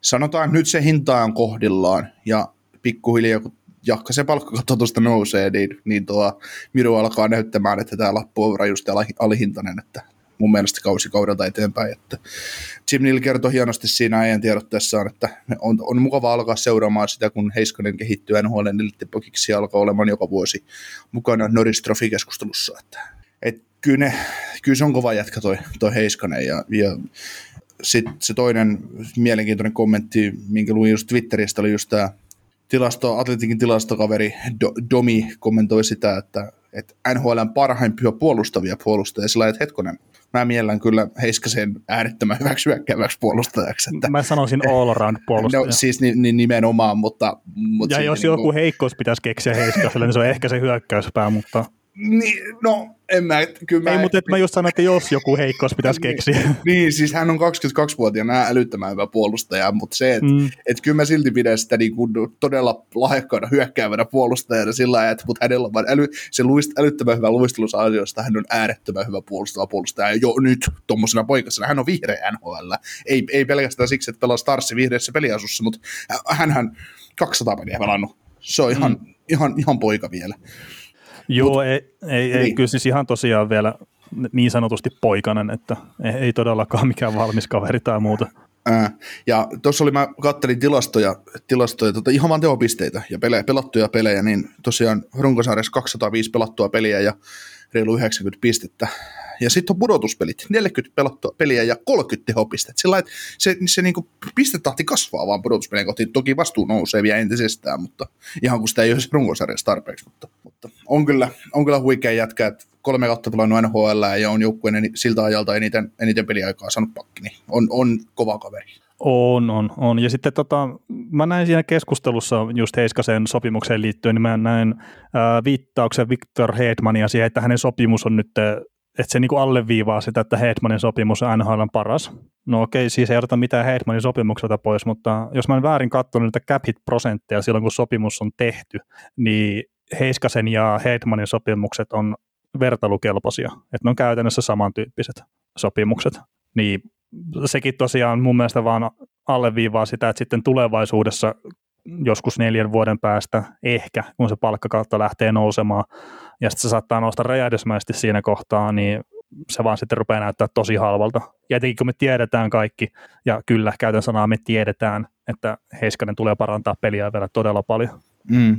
sanotaan nyt se hinta on kohdillaan ja pikkuhiljaa kun jakka se palkkakatto tuosta nousee, niin, niin tuo Miru alkaa näyttämään, että tämä lappu on rajusti alihintainen, että mun mielestä kausikaudelta eteenpäin. Että Jim Neal kertoi hienosti siinä ajan tiedotteessaan, että on, on mukava alkaa seuraamaan sitä, kun Heiskanen kehittyy NHL elittipokiksi ja alkaa olemaan joka vuosi mukana Norris Trophy-keskustelussa. Että, et kyllä, ne, kyllä se on kova jätkä toi, toi Heiskanen ja, ja sitten se toinen mielenkiintoinen kommentti, minkä luin just Twitteristä, oli just tämä tilasto, atletikin tilastokaveri Do, Domi kommentoi sitä, että, että NHLn parhaimpia puolustavia puolustajia, sillä että hetkonen, mä miellän kyllä Heiskasen äärettömän hyväksi hyökkääväksi puolustajaksi. Että, mä sanoisin all around puolustaja. No, siis ni, ni, nimenomaan, mutta... mutta ja jos joku niin kuin... heikkous pitäisi keksiä Heiskaselle, niin se on ehkä se hyökkäyspää, mutta... Niin, no en mä, kyllä mä... Ei, mutta et mä just sanoin, että jos joku heikkous pitäisi niin, keksiä. Niin, [laughs] niin, siis hän on 22-vuotiaana älyttömän hyvä puolustaja, mutta se, että mm. et kyllä mä silti pidän sitä niin kuin todella lahjakkaana hyökkäävänä puolustajana sillä lailla, että mutta hänellä on äly, se luist, älyttömän hyvä luistelussa asioista, hän on äärettömän hyvä puolustava puolustaja jo nyt tuommoisena poikasena. Hän on vihreä NHL. Ei, ei pelkästään siksi, että pelaa Starsi vihreässä peliasussa, mutta hän 200 peliä pelannut. Se on ihan, mm. ihan, ihan poika vielä. Joo, Mut, ei, ei, ei niin. kyllä siis ihan tosiaan vielä niin sanotusti poikainen, että ei todellakaan mikään valmis kaveri tai muuta. Ää, ja tuossa oli, mä kattelin tilastoja, tilastoja tota, ihan vaan tehopisteitä ja pelejä, pelattuja pelejä, niin tosiaan runkosarjassa 205 pelattua peliä ja reilu 90 pistettä. Ja sitten on pudotuspelit, 40 pelattua peliä ja 30 tehopistettä. Sillä että se, se niinku pistetahti kasvaa vaan pudotuspelien kohti. Toki vastuu nousee vielä entisestään, mutta ihan kun sitä ei ole runkosarjassa tarpeeksi. Mutta, mutta on, kyllä, on kyllä huikea jätkä, että kolme kautta pelannut NHL ja on joukkueen siltä ajalta eniten, eniten peliaikaa saanut pakki, niin on, on kova kaveri. On, on, on. Ja sitten tota, mä näin siinä keskustelussa just Heiskasen sopimukseen liittyen, niin mä näin äh, viittauksen Victor Hedmania siihen, että hänen sopimus on nyt, että se niinku alleviivaa sitä, että Hedmanin sopimus on NHL paras. No okei, siis ei oteta mitään Hedmanin sopimukselta pois, mutta jos mä en väärin katsonut niitä cap hit prosentteja silloin, kun sopimus on tehty, niin Heiskasen ja Hedmanin sopimukset on vertailukelpoisia, että ne on käytännössä samantyyppiset sopimukset. Niin sekin tosiaan mun mielestä vaan alleviivaa sitä, että sitten tulevaisuudessa joskus neljän vuoden päästä ehkä, kun se palkkakautta lähtee nousemaan, ja sitten se saattaa nousta räjähdysmäisesti siinä kohtaa, niin se vaan sitten rupeaa näyttää tosi halvalta. Ja etenkin kun me tiedetään kaikki, ja kyllä käytän sanaa me tiedetään, että Heiskanen tulee parantaa peliä vielä todella paljon. Mm.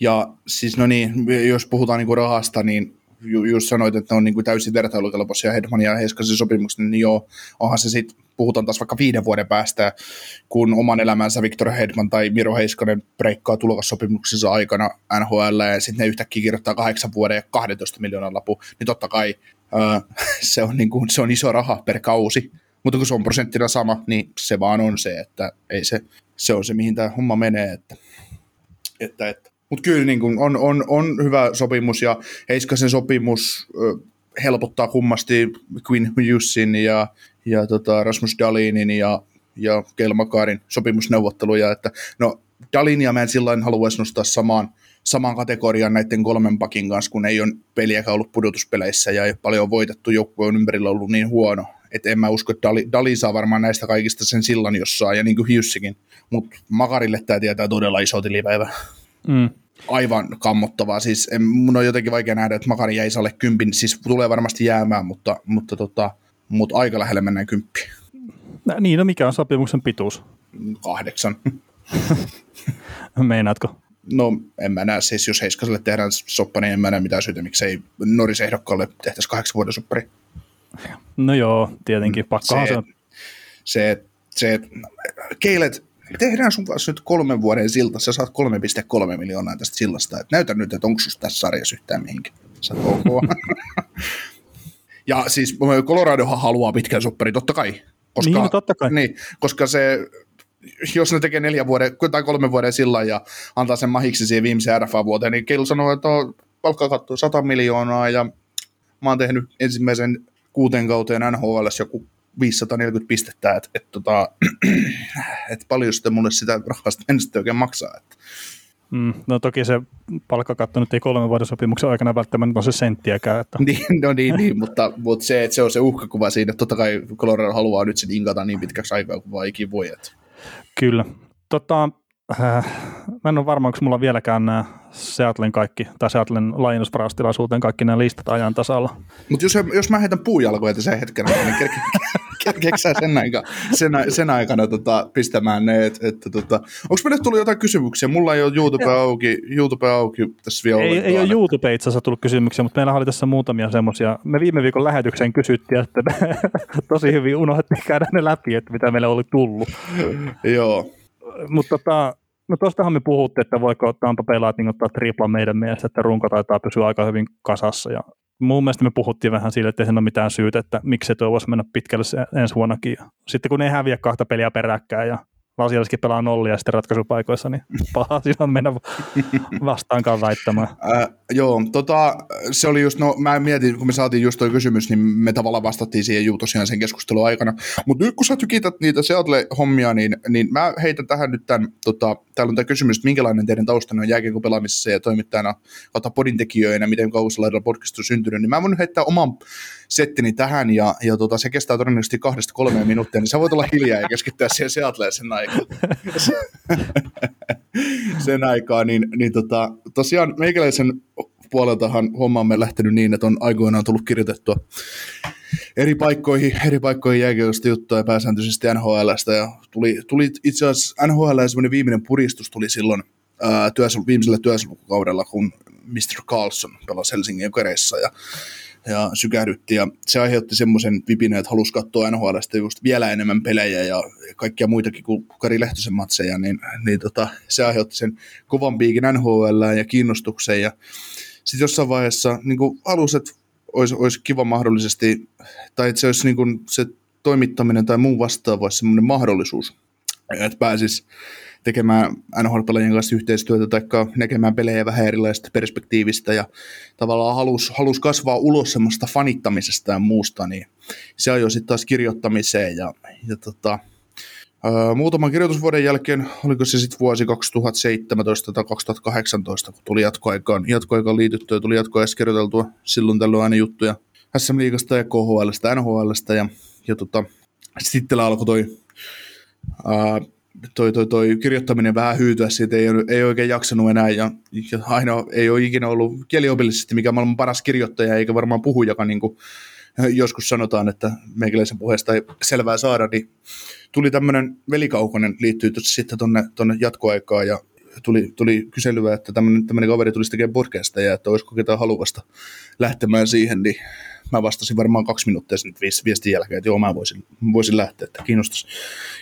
Ja siis no niin, jos puhutaan niinku rahasta, niin ju, just sanoit, että ne on niin kuin täysin vertailukelpoisia Hedman ja Heiskasen sopimukset, niin joo, onhan se sitten, puhutaan taas vaikka viiden vuoden päästä, kun oman elämänsä Viktor Hedman tai Miro Heiskanen breikkaa tulokassopimuksensa aikana NHL ja sitten ne yhtäkkiä kirjoittaa kahdeksan vuoden ja 12 miljoonan lapu, niin totta kai äh, [laughs] se, on niin kuin, se on iso raha per kausi, mutta kun se on prosenttina sama, niin se vaan on se, että ei se, se on se, mihin tämä homma menee, että, että, että mutta kyllä niin kun on, on, on, hyvä sopimus ja Heiskasen sopimus helpottaa kummasti Quinn Hughesin ja, ja tota Rasmus Dalinin ja, ja Kelmakarin sopimusneuvotteluja. Että, no Dalinia mä en sillä haluaisi nostaa samaan, samaan kategoriaan näiden kolmen pakin kanssa, kun ei ole peliäkään ollut pudotuspeleissä ja ei ole paljon voitettu, joukkue on ympärillä ollut niin huono. Että en mä usko, että Dali, Dali saa varmaan näistä kaikista sen sillan jossain, ja niin kuin Hughesikin. Mutta Makarille tämä tietää todella iso tilipäivä. Mm aivan kammottavaa. Siis en, mun on jotenkin vaikea nähdä, että Makari jäisi alle kympin. Siis tulee varmasti jäämään, mutta, mutta, tota, mutta aika lähelle mennään kymppiin. Niin, no mikä on sopimuksen pituus? Kahdeksan. [laughs] Meinaatko? No en mä näe, siis jos Heiskaselle tehdään soppa, niin en mä näe mitään syytä, miksei Norris-ehdokkaalle tehtäisi kahdeksan vuoden soppari. No joo, tietenkin, pakkohan se, se. Se, se, Keilet, tehdään sun kanssa nyt kolmen vuoden silta, sä saat 3,3 miljoonaa tästä sillasta, että näytä nyt, että onko tässä sarjassa yhtään mihinkin. Sä ok. [laughs] ja siis Coloradohan haluaa pitkän soppari, totta kai. Koska, niin, no totta kai. Niin, koska se, jos ne tekee neljä vuoden, tai kolmen vuoden sillan ja antaa sen mahiksi siihen viimeiseen RFA-vuoteen, niin Keilu sanoo, että on palkkaa katsoa 100 miljoonaa ja mä oon tehnyt ensimmäisen kuuteen kauteen NHL joku 540 pistettä, että et, tota, [clears throat] et paljon sitten mulle sitä rahasta en sitten oikein maksaa. Että. Mm, no toki se palkkakatto nyt ei kolmen vuoden sopimuksen aikana välttämättä ole se senttiäkään. Että. [laughs] niin, no niin, niin mutta, mutta se, että se on se uhkakuva siinä, että totta kai Colorado haluaa nyt sen inkata niin pitkäksi aikaa kuin vaan ikin voi. Että. Kyllä. Tota, äh, mä en ole varma, onko mulla vieläkään nämä Seattlen kaikki, tai Seattlen laajennusvarastilaisuuteen kaikki nämä listat ajan tasalla. Mutta jos, jos mä heitän puujalkoja tässä hetken, niin kerke, kerkeekö sen, aika, sen, sen aikana tota, pistämään ne, että et, tota, onko meille tullut jotain kysymyksiä? Mulla ei ole YouTube auki, YouTube auki tässä vielä Ei, ei ole YouTube itse asiassa tullut kysymyksiä, mutta meillä oli tässä muutamia semmoisia. Me viime viikon lähetykseen kysyttiin, että [laughs] tosi hyvin unohdettiin käydä ne läpi, että mitä meille oli tullut. Joo. Mutta tota, No tuostahan me puhuttiin, että voiko Tampa Bay Lightning ottaa tripla meidän mielestä, että runko taitaa pysyä aika hyvin kasassa. Ja mun mielestä me puhuttiin vähän siitä, että ei siinä ole mitään syytä, että miksi se voisi mennä pitkälle ensi vuonnakin. Sitten kun ei häviä kahta peliä peräkkäin ja Vasilski pelaa nollia sitten ratkaisupaikoissa, niin paha siinä on mennä vastaankaan väittämään. Joo, tota, se oli just, no mä mietin, kun me saatiin just toi kysymys, niin me tavallaan vastattiin siihen juu tosiaan sen keskustelun aikana. Mutta nyt kun sä tykität niitä Seattle-hommia, niin, niin mä heitän tähän nyt tämän, tota, täällä on tämä kysymys, että minkälainen teidän taustanne on jääkiekon pelaamisessa ja toimittajana kautta podin tekijöinä, miten kausilla podcast on syntynyt, niin mä voin heittää oman settini tähän ja, ja tota, se kestää todennäköisesti kahdesta kolmeen minuuttia, niin sä voit olla hiljaa ja keskittyä siihen Seattleen sen aikaa. [laughs] [laughs] sen aikaa, niin, niin tota, tosiaan meikäläisen puoleltahan hommamme lähtenyt niin, että on aikoinaan tullut kirjoitettua eri paikkoihin, eri paikkoihin jääkiekosta juttuja ja pääsääntöisesti NHLstä. Ja tuli, tuli itse asiassa NHL semmoinen viimeinen puristus tuli silloin ää, työsul, viimeisellä työsulkukaudella, kun Mr. Carlson pelasi Helsingin Jokereissa ja, ja sykähdytti. Ja se aiheutti semmoisen vipinä, että halusi katsoa NHLstä just vielä enemmän pelejä ja kaikkia muitakin kuin Kari Lehtosen matseja, niin, niin tota, se aiheutti sen kovan piikin NHL ja kiinnostuksen. Ja sitten jossain vaiheessa niin halusi, että olisi, olisi kiva mahdollisesti, tai että se olisi niin se toimittaminen tai muu vastaava olisi semmoinen mahdollisuus, että pääsisi tekemään NHL-pelaajien kanssa yhteistyötä tai näkemään pelejä vähän erilaisesta perspektiivistä ja tavallaan halus, halus kasvaa ulos semmoista fanittamisesta ja muusta, niin se ajoi sitten taas kirjoittamiseen ja, ja tota, muutaman kirjoitusvuoden jälkeen, oliko se sitten vuosi 2017 tai 2018, kun tuli jatkoaikaan, jatkoaikaan liityttyä, tuli jatkoajassa kirjoiteltua silloin tällöin aina juttuja SM Liigasta ja KHLstä, NHLstä ja, ja tota, sitten alkoi toi ää, toi, toi, toi kirjoittaminen vähän hyytyä siitä, ei, ei oikein jaksanut enää ja, ja aina ei ole ikinä ollut kieliopillisesti mikä maailman paras kirjoittaja eikä varmaan puhujakaan niin kuin joskus sanotaan, että meikäläisen puheesta ei selvää saada, niin tuli tämmöinen velikaukonen liittyy sitten tuonne tonne jatkoaikaan ja tuli, tuli kyselyä, että tämmöinen, kaveri tulisi tekemään podcastia ja että olisiko ketään haluvasta lähtemään siihen, niin mä vastasin varmaan kaksi minuuttia sen viestin jälkeen, että joo, mä voisin, voisin lähteä, että kiinnostaisi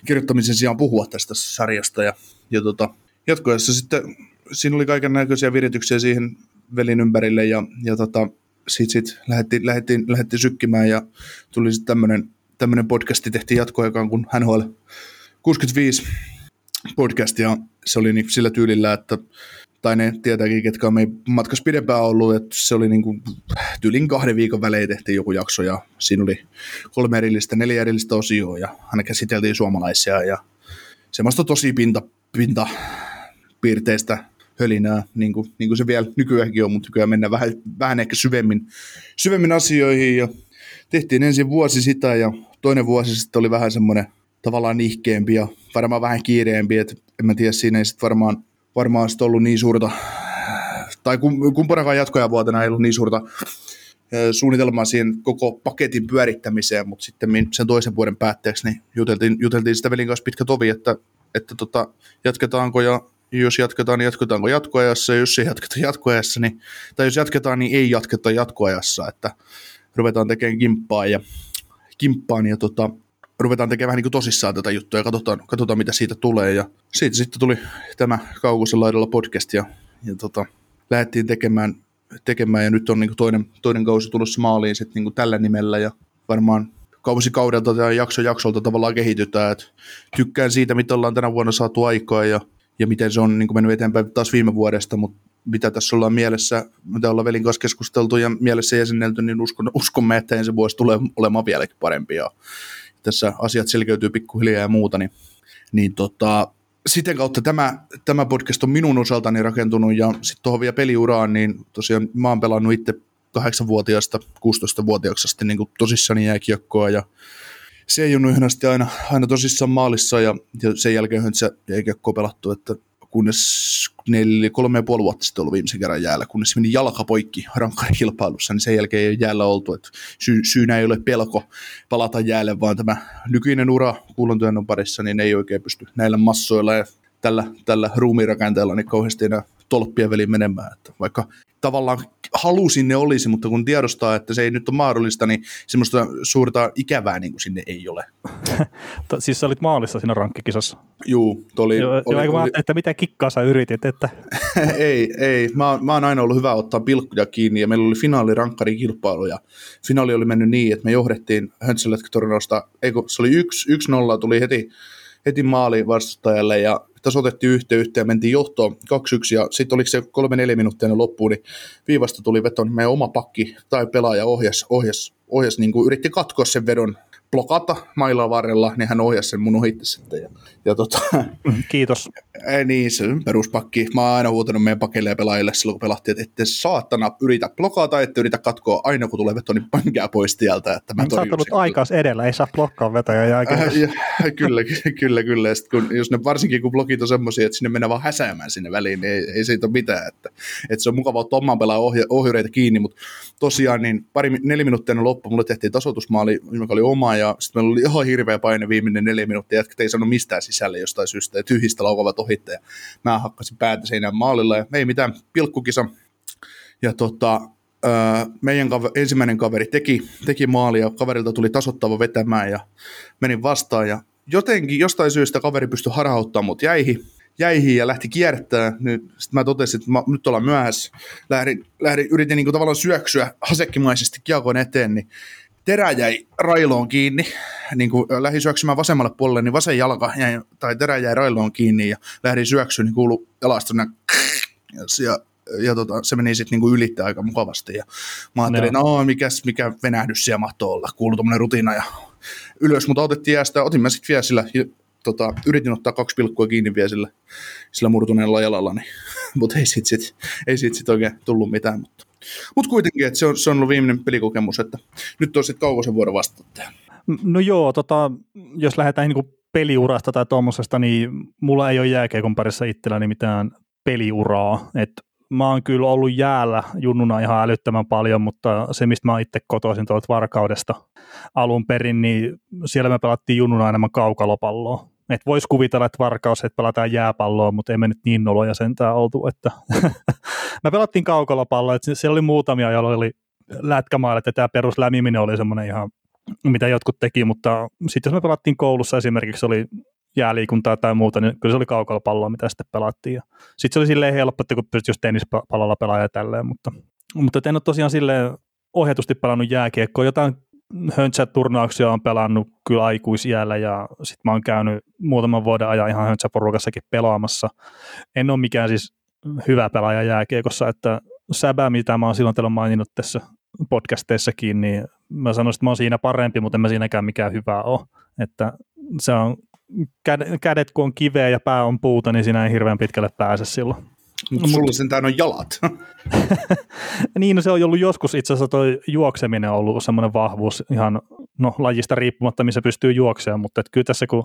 kirjoittamisen sijaan puhua tästä sarjasta. Ja, ja tota, jatkoessa sitten siinä oli kaiken näköisiä virityksiä siihen velin ympärille ja, ja tota, sitten sit lähdettiin, lähdettiin, lähdettiin sykkimään ja tuli sitten tämmöinen tämmöinen podcasti tehtiin jatkoaikaan kuin NHL 65 podcast ja se oli niin sillä tyylillä, että tai ne tietääkin, ketkä on meidän matkassa pidempään ollut, että se oli niin kuin, tyylin kahden viikon välein tehtiin joku jakso ja siinä oli kolme erillistä, neljä erillistä osioa ja aina käsiteltiin suomalaisia ja semmoista tosi pinta, pinta piirteistä hölinää, niin kuin, niin kuin se vielä nykyäänkin on, mutta nykyään mennään vähän, vähän ehkä syvemmin, syvemmin asioihin ja tehtiin ensin vuosi sitä ja toinen vuosi sitten oli vähän semmoinen tavallaan nihkeempi ja varmaan vähän kiireempi, että en mä tiedä, siinä ei sitten varmaan varmaan sitten ollut niin suurta, tai kumpanakaan jatkoja vuotena ei ollut niin suurta suunnitelmaa siihen koko paketin pyörittämiseen, mutta sitten sen toisen vuoden päätteeksi niin juteltiin, juteltiin sitä velin kanssa pitkä tovi, että, että tota, jatketaanko ja jos jatketaan, niin jatketaanko jatkoajassa, ja jos ei jatketa jatkoajassa, niin, tai jos jatketaan, niin ei jatketa jatkoajassa, että ruvetaan tekemään kimppaa ja, kimppaan ja tota, ruvetaan tekemään niin kuin tosissaan tätä juttua ja katsotaan, katsotaan mitä siitä tulee. Ja siitä sitten tuli tämä Kaukosen laidalla podcast ja, ja tota, lähdettiin tekemään, tekemään ja nyt on niin kuin toinen, toinen kausi tulossa maaliin sitten niin kuin tällä nimellä ja varmaan kausi kaudelta ja jakso jaksolta tavallaan kehitytään. Et tykkään siitä, mitä ollaan tänä vuonna saatu aikaa ja, ja miten se on niin kuin mennyt eteenpäin taas viime vuodesta, mutta mitä tässä ollaan mielessä, mitä ollaan velin kanssa keskusteltu ja mielessä jäsennelty, niin uskon, uskomme, että ensi vuosi tulee olemaan vieläkin parempi. Tässä asiat selkeytyy pikkuhiljaa ja muuta, niin, niin tota, siten kautta tämä, tämä podcast on minun osaltani rakentunut ja sitten tuohon vielä peliuraan, niin tosiaan mä oon pelannut itse 8-vuotiaasta 16-vuotiaaksi asti niin tosissani jääkiekkoa ja se ei ole aina, aina tosissaan maalissa ja, ja sen jälkeen se jääkiekkoa pelattu, että kunnes neljä, kolme ja puoli vuotta sitten ollut viimeisen kerran jäällä, kunnes meni jalka poikki rankkarikilpailussa, niin sen jälkeen ei ole jäällä oltu. Että sy- syynä ei ole pelko palata jäälle, vaan tämä nykyinen ura kuulontyönnon parissa, niin ei oikein pysty näillä massoilla ja tällä, tällä ruumiirakenteella niin kauheasti enää tolppien väliin menemään. Että vaikka tavallaan halusin ne olisi, mutta kun tiedostaa, että se ei nyt ole mahdollista, niin semmoista suurta ikävää niin kuin sinne ei ole. [laughs] siis sä olit maalissa siinä rankkikisassa? Juu, oli. Joo, oli, oli, oli, että mitä kikkaa sä yritit? Että... [laughs] ei, ei. Mä, mä oon aina ollut hyvä ottaa pilkkuja kiinni ja meillä oli finaali kilpailu ja finaali oli mennyt niin, että me johdettiin Höntselätkä-torinosta, se oli 1-0, tuli heti, heti maali vastustajalle ja tasoitettiin yhteen yhteen ja mentiin johtoon 2-1 ja sitten oliko se 3-4 minuuttia loppuun, niin viivasta tuli veto, niin meidän oma pakki tai pelaaja ohjas, ohjas, ohjas niin kuin yritti katkoa sen vedon blokata mailla varrella, niin hän ohjasi sen mun ohitte sitten. Ja, ja tota, Kiitos. Ei niin, se on peruspakki. Mä oon aina huutanut meidän pakeille ja pelaajille silloin, kun pelattiin, että ette saatana yritä blokata, ette yritä katkoa aina, kun tulee veto, niin pankää pois tieltä. Että mä Sä oot aikaas edellä, ei saa blokkaa vetoja jälkeen. Äh, ja, [laughs] kyllä, kyllä, kyllä. Ja sit kun, jos ne, varsinkin kun blogit on semmoisia, että sinne mennään vaan häsäämään sinne väliin, niin ei, ei siitä ole mitään. Että, että se on mukava ottaa oman pelaajan ohja, ohjureita kiinni, mutta tosiaan niin pari, neljä minuuttia ennen loppu, mulle tehtiin tasoitusmaali, joka oli oma, ja sitten meillä oli ihan hirveä paine viimeinen neljä minuuttia, jätkät ei sano mistään sisälle jostain syystä, ja tyhjistä laukavat ohitte, ja mä hakkasin päätä seinään maalilla, ja ei mitään, pilkkukisa, ja tota, meidän kaver, ensimmäinen kaveri teki, teki maali, ja kaverilta tuli tasottava vetämään, ja menin vastaan, ja jotenkin jostain syystä kaveri pystyi harhauttamaan mut jäihin, jäihin ja lähti kiertämään. Sitten mä totesin, että mä, nyt ollaan myöhässä. Lähdin, lähdin yritin niin kuin tavallaan syöksyä hasekkimaisesti kiekon eteen, niin terä jäi railoon kiinni. Niin kuin lähdin syöksymään vasemmalle puolelle, niin vasen jalka jäi, tai terä jäi railoon kiinni ja lähdin syöksyä, niin kuului jalasta ja, ja, ja tota, se meni sitten niinku ylittää aika mukavasti. Ja mä ajattelin, no, no mikäs, mikä venähdys siellä mahtoo olla, kuuluu tuommoinen rutina ja ylös, mutta otettiin jäästä, otin mä sitten vielä sillä tota, yritin ottaa kaksi pilkkua kiinni vielä sillä, sillä murtuneella jalalla, niin, [laughs] mutta ei siitä sit, ei siitä sit oikein tullut mitään. Mutta, mut kuitenkin, että se on, se on ollut viimeinen pelikokemus, että nyt on sitten kaukosen vuoro vastata. No joo, tota, jos lähdetään niin peliurasta tai tuommoisesta, niin mulla ei ole jääkeikon parissa itselläni mitään peliuraa. Et mä oon kyllä ollut jäällä junnuna ihan älyttömän paljon, mutta se, mistä mä itse kotoisin tuolta Varkaudesta alun perin, niin siellä me pelattiin junnuna enemmän kaukalopalloa. Et voisi kuvitella, että Varkaus, että pelataan jääpalloa, mutta ei me nyt niin noloja sentään oltu. Että [laughs] me pelattiin kaukalopalloa, että siellä oli muutamia, joilla oli lätkämaalit, että tämä peruslämiminen oli semmoinen ihan, mitä jotkut teki, mutta sitten jos me pelattiin koulussa esimerkiksi, oli jääliikuntaa tai muuta, niin kyllä se oli kaukalopalloa, mitä sitten pelattiin. Sitten se oli silleen helppo, että kun pystyt just tennispallolla pelaamaan ja tälleen, mutta, mutta en ole tosiaan silleen ohjatusti pelannut jääkiekkoa. Jotain höntsäturnauksia on pelannut kyllä aikuisjäällä ja sitten mä oon käynyt muutaman vuoden ajan ihan höntsäporukassakin pelaamassa. En ole mikään siis hyvä pelaaja jääkiekossa, että säbä, mitä mä oon silloin teillä maininnut tässä podcasteissakin, niin mä sanoisin, että mä oon siinä parempi, mutta en mä siinäkään mikään hyvä ole. Että se on kädet kun on kiveä ja pää on puuta, niin siinä ei hirveän pitkälle pääse silloin. Mutta no, sulla sentään on jalat. [laughs] niin, no se on ollut joskus itse asiassa toi juokseminen on ollut semmoinen vahvuus ihan no, lajista riippumatta, missä pystyy juoksemaan, mutta kyllä tässä kun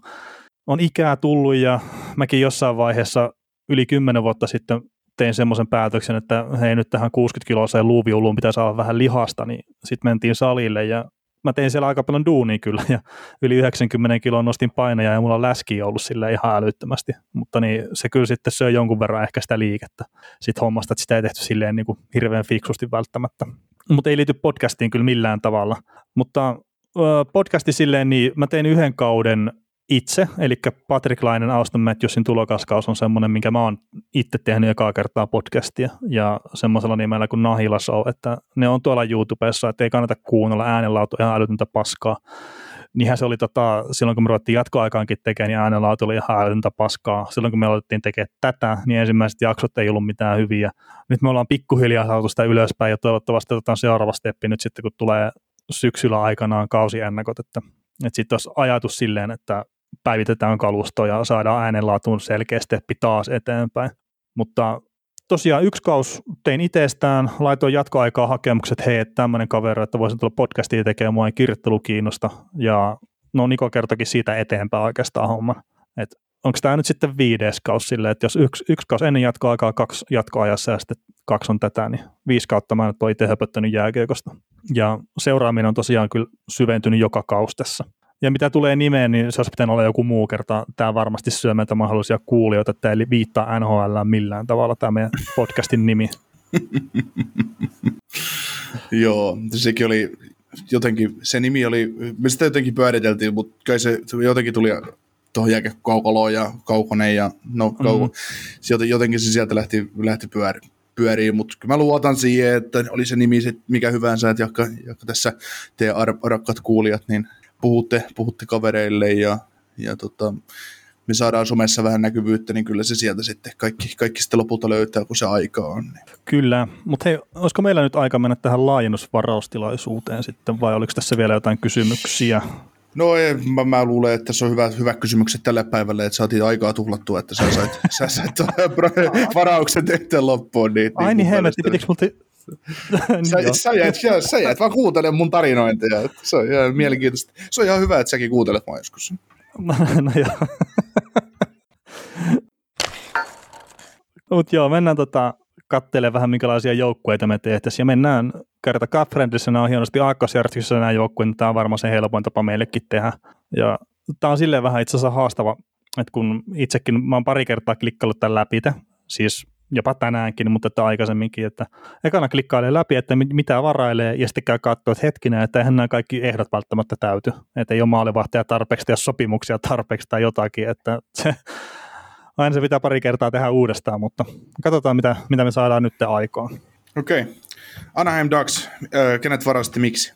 on ikää tullut ja mäkin jossain vaiheessa yli kymmenen vuotta sitten tein semmoisen päätöksen, että hei nyt tähän 60 kiloiseen luuviuluun pitää saada vähän lihasta, niin sitten mentiin salille ja mä tein siellä aika paljon duunia kyllä ja yli 90 kiloa nostin paineja ja mulla on läskiä ollut sille ihan älyttömästi, mutta niin se kyllä sitten söi jonkun verran ehkä sitä liikettä. Sit hommasta, että sitä ei tehty silleen niin kuin hirveän fiksusti välttämättä. Mutta ei liity podcastiin kyllä millään tavalla, mutta podcasti silleen, niin mä tein yhden kauden itse, eli Patrick Lainen Auston Matthewsin tulokaskaus on semmoinen, minkä mä oon itse tehnyt ekaa kertaa podcastia, ja semmoisella nimellä kuin Nahila Show, että ne on tuolla YouTubessa, että ei kannata kuunnella äänenlaatu ihan älytöntä paskaa. Niinhän se oli tota, silloin kun me ruvettiin jatkoaikaankin tekemään, niin äänenlaatu oli ihan älytöntä paskaa. Silloin kun me aloitettiin tekemään tätä, niin ensimmäiset jaksot ei ollut mitään hyviä. Nyt me ollaan pikkuhiljaa saatu sitä ylöspäin, ja toivottavasti otetaan seuraava steppi nyt sitten, kun tulee syksyllä aikanaan kausiennakot, että että sitten olisi ajatus silleen, että päivitetään kalusto ja saadaan äänenlaatuun selkeä steppi taas eteenpäin. Mutta tosiaan yksi kaus tein itsestään, laitoin jatkoaikaa hakemukset, hei, tämmöinen kaveri, että voisin tulla podcastia tekemään, mua ei kirjoittelu kiinnosta, ja no Niko kertokin siitä eteenpäin oikeastaan homman. Et onko tämä nyt sitten viides kaus silleen, että jos yksi, yksi kaus ennen jatkoaikaa, kaksi jatkoajassa ja sitten kaksi on tätä, niin viisi kautta mä nyt olen itse höpöttänyt jääkiekosta. Ja seuraaminen on tosiaan kyllä syventynyt joka kaus tässä. Ja mitä tulee nimeen, niin se olisi pitänyt olla joku muu kerta. Tämä varmasti syö meitä mahdollisia kuulijoita, että ei viittaa NHL millään tavalla tämä meidän podcastin nimi. [laughs] Joo, sekin oli jotenkin, se nimi oli, me sitä jotenkin pyöriteltiin, mutta kai se jotenkin tuli tuohon kaukaloon ja kaukonen ja no kauko, mm-hmm. jotenkin se sieltä lähti, lähti pyöri, pyöriin, mutta mä luotan siihen, että oli se nimi sit mikä hyvänsä, että jakka, jakka tässä teidän ar- rakkaat kuulijat, niin puhutte, puhutte kavereille ja, ja tota, me saadaan somessa vähän näkyvyyttä, niin kyllä se sieltä sitten kaikki, kaikki sitten lopulta löytää, kun se aika on. Niin. Kyllä, mutta hei, olisiko meillä nyt aika mennä tähän laajennusvaraustilaisuuteen sitten, vai oliko tässä vielä jotain kysymyksiä? No ei, mä, mä, luulen, että se on hyvä, hyvä kysymykset tälle päivälle, että saatiin aikaa tuhlattua, että sä sait, sä sait [laughs] varauksen tehtyä loppuun. Niin, Ai niin, niin helvetti, pitikö multa... [laughs] sä, niin sä, jäät, sä, sä jäät vaan kuuntelemaan mun tarinointia. Se on ihan mielenkiintoista. Se on ihan hyvä, että säkin kuuntelet mua joskus. No, [laughs] no joo. [laughs] Mutta joo, mennään tota, katselemaan vähän minkälaisia joukkueita me tehtäisiin. Ja mennään kerta Cup Friendissä, nämä on hienosti aakkosjärjestyksessä nämä joukkueet, niin tämä on varmaan se helpoin tapa meillekin tehdä. Ja tämä on silleen vähän itse asiassa haastava, että kun itsekin, mä oon pari kertaa klikkaillut tämän läpi, siis jopa tänäänkin, mutta että aikaisemminkin, että ekana klikkailee läpi, että mitä varailee, ja sitten käy katsoa, että hetkinen, että eihän nämä kaikki ehdot välttämättä täyty, että ei ole maalivahtaja tarpeeksi ja sopimuksia tarpeeksi tai jotakin, että [laughs] se, aina se pitää pari kertaa tehdä uudestaan, mutta katsotaan, mitä, mitä me saadaan nyt aikaan. Okei. Okay. Anaheim Ducks, äh, kenet varasti miksi?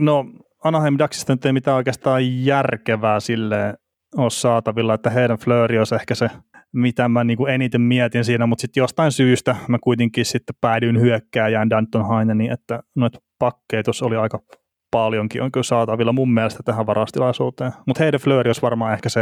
No, Anaheim Ducksista nyt ei mitään oikeastaan järkevää sille ole saatavilla, että heidän Flurry olisi ehkä se, mitä mä niin kuin eniten mietin siinä, mutta sitten jostain syystä mä kuitenkin sitten päädyin hyökkääjään Danton Haineniin, että noita pakkeja oli aika paljonkin on kyllä saatavilla mun mielestä tähän varastilaisuuteen. Mutta heidän Flurry olisi varmaan ehkä se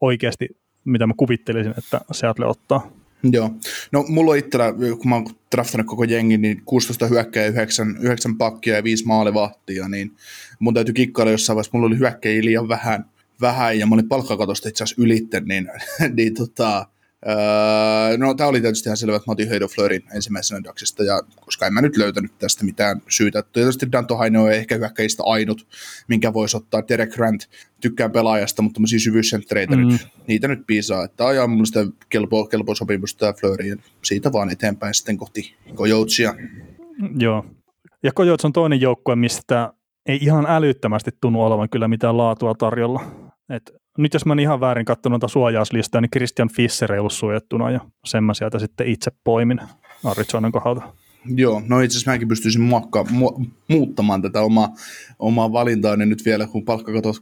oikeasti, mitä mä kuvittelisin, että Seattle ottaa. Joo. No mulla on itsellä, kun mä oon draftannut koko jengi, niin 16 hyökkäjä, 9, 9 pakkia ja 5 maalivahtia, niin mun täytyy kikkailla jossain vaiheessa, mulla oli hyökkäjiä liian vähän, vähän ja mä olin palkkakatosta itse asiassa ylitten, niin, [laughs] niin tota, Öö, no tämä oli tietysti ihan selvä, että mä otin Heido Fleurin ensimmäisenä Daxista, ja koska en mä nyt löytänyt tästä mitään syytä. Tietysti Danto Haino on ehkä hyökkäistä ainut, minkä voisi ottaa. Derek Grant, tykkään pelaajasta, mutta tämmöisiä syvyyssenttereitä mm. nyt, niitä nyt piisaa. Että on mun mielestä kelpo, kelpo sopimusta Fleurin, siitä vaan eteenpäin sitten kohti Kojoutsia. Joo. Ja Kojouts on toinen joukkue, mistä ei ihan älyttömästi tunnu olevan kyllä mitään laatua tarjolla. Et nyt jos mä en ihan väärin katsonut noita suojauslistaa, niin Christian Fischer ei ollut suojattuna ja sen mä sieltä sitten itse poimin Arizonan kohdalta. Joo, no itse asiassa mäkin pystyisin muokka, mu- muuttamaan tätä omaa, omaa valintaani nyt vielä, kun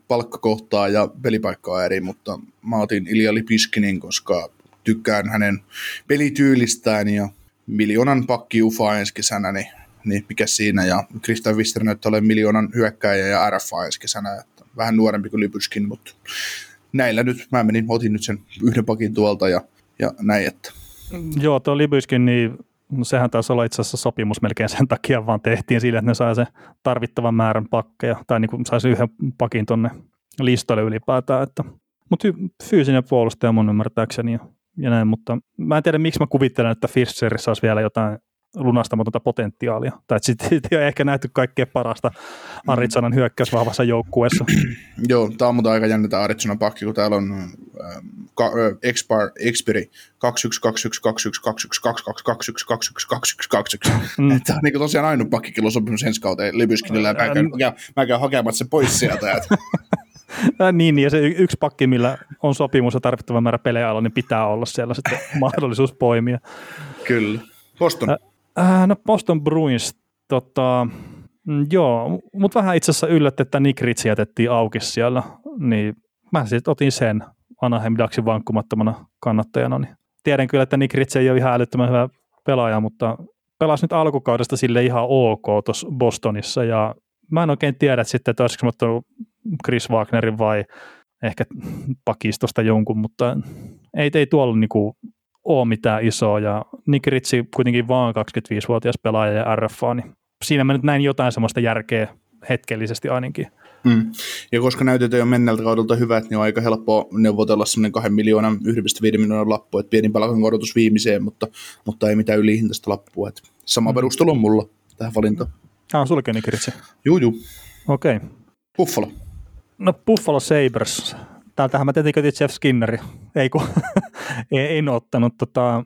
palkkakohtaa ja pelipaikkaa eri, mutta mä otin Ilja Lipiskinin, koska tykkään hänen pelityylistään ja miljoonan pakki UFA ensi kesänä, niin, niin mikä siinä, ja Christian Fischer näyttää olevan miljoonan hyökkäjä ja RFA ensi kesänä, vähän nuorempi kuin Lipyskin, mutta näillä nyt mä menin, otin nyt sen yhden pakin tuolta ja, ja näin, että. Joo, tuo Libyskin, niin sehän taisi olla itse asiassa sopimus melkein sen takia, vaan tehtiin sille, että ne sai se tarvittavan määrän pakkeja, tai niin kuin saisi yhden pakin tuonne listalle ylipäätään, että mutta fyysinen puolustaja mun ymmärtääkseni ja, ja näin, mutta mä en tiedä miksi mä kuvittelen, että Fischerissa olisi vielä jotain lunastamatonta potentiaalia. Tai sitten sit [laughs] ei ole ehkä nähty kaikkein parasta Arizonan hyökkäysvahvassa joukkueessa. [clears throat] Joo, tämä on mutta aika jännä tämä Arizonan pakki, kun täällä on Expar, Expiri 212121212221212121. Tämä on niin tosiaan ainut pakkikilo sopimus ensi kauteen Libyskinillä, ja mä käyn, mä käyn hakemaan sen pois sieltä. [laughs] niin, ja se yksi pakki, millä on sopimus ja tarvittava määrä pelejä niin pitää olla siellä sitten [laughs] mahdollisuus poimia. Kyllä. Boston. Äh, no Boston Bruins, tota, mm, joo, mutta vähän itse asiassa yllätti, että Nick Ritchie jätettiin auki siellä, niin mä sitten otin sen Anaheim Ducksin vankkumattomana kannattajana. Niin tiedän kyllä, että Nick Ritchie ei ole ihan älyttömän hyvä pelaaja, mutta pelasi nyt alkukaudesta sille ihan ok tuossa Bostonissa ja mä en oikein tiedä että sitten, että olisiko ottanut Chris Wagnerin vai ehkä pakistosta jonkun, mutta ei, ei tuolla niinku ole mitään isoa ja Nick Ritchie kuitenkin vaan 25-vuotias pelaaja ja RFA, niin siinä mä nyt näin jotain semmoista järkeä hetkellisesti ainakin. Mm. Ja koska näytöt on menneltä kaudelta hyvät, niin on aika helppo neuvotella semmoinen 2 miljoonan, 1,5 miljoonan lappu, että pieni palkankorotus viimeiseen, mutta, mutta ei mitään ylihintaista lappua. Että sama mm. perustelu on mulla tähän valintaan. Ah, on sulkeen Nick Ritchie? Juu, juu. Okei. Okay. Buffalo. No Buffalo Sabres täältähän mä tietenkin Jeff Skinneri, ei kun [laughs] en ottanut. Tota,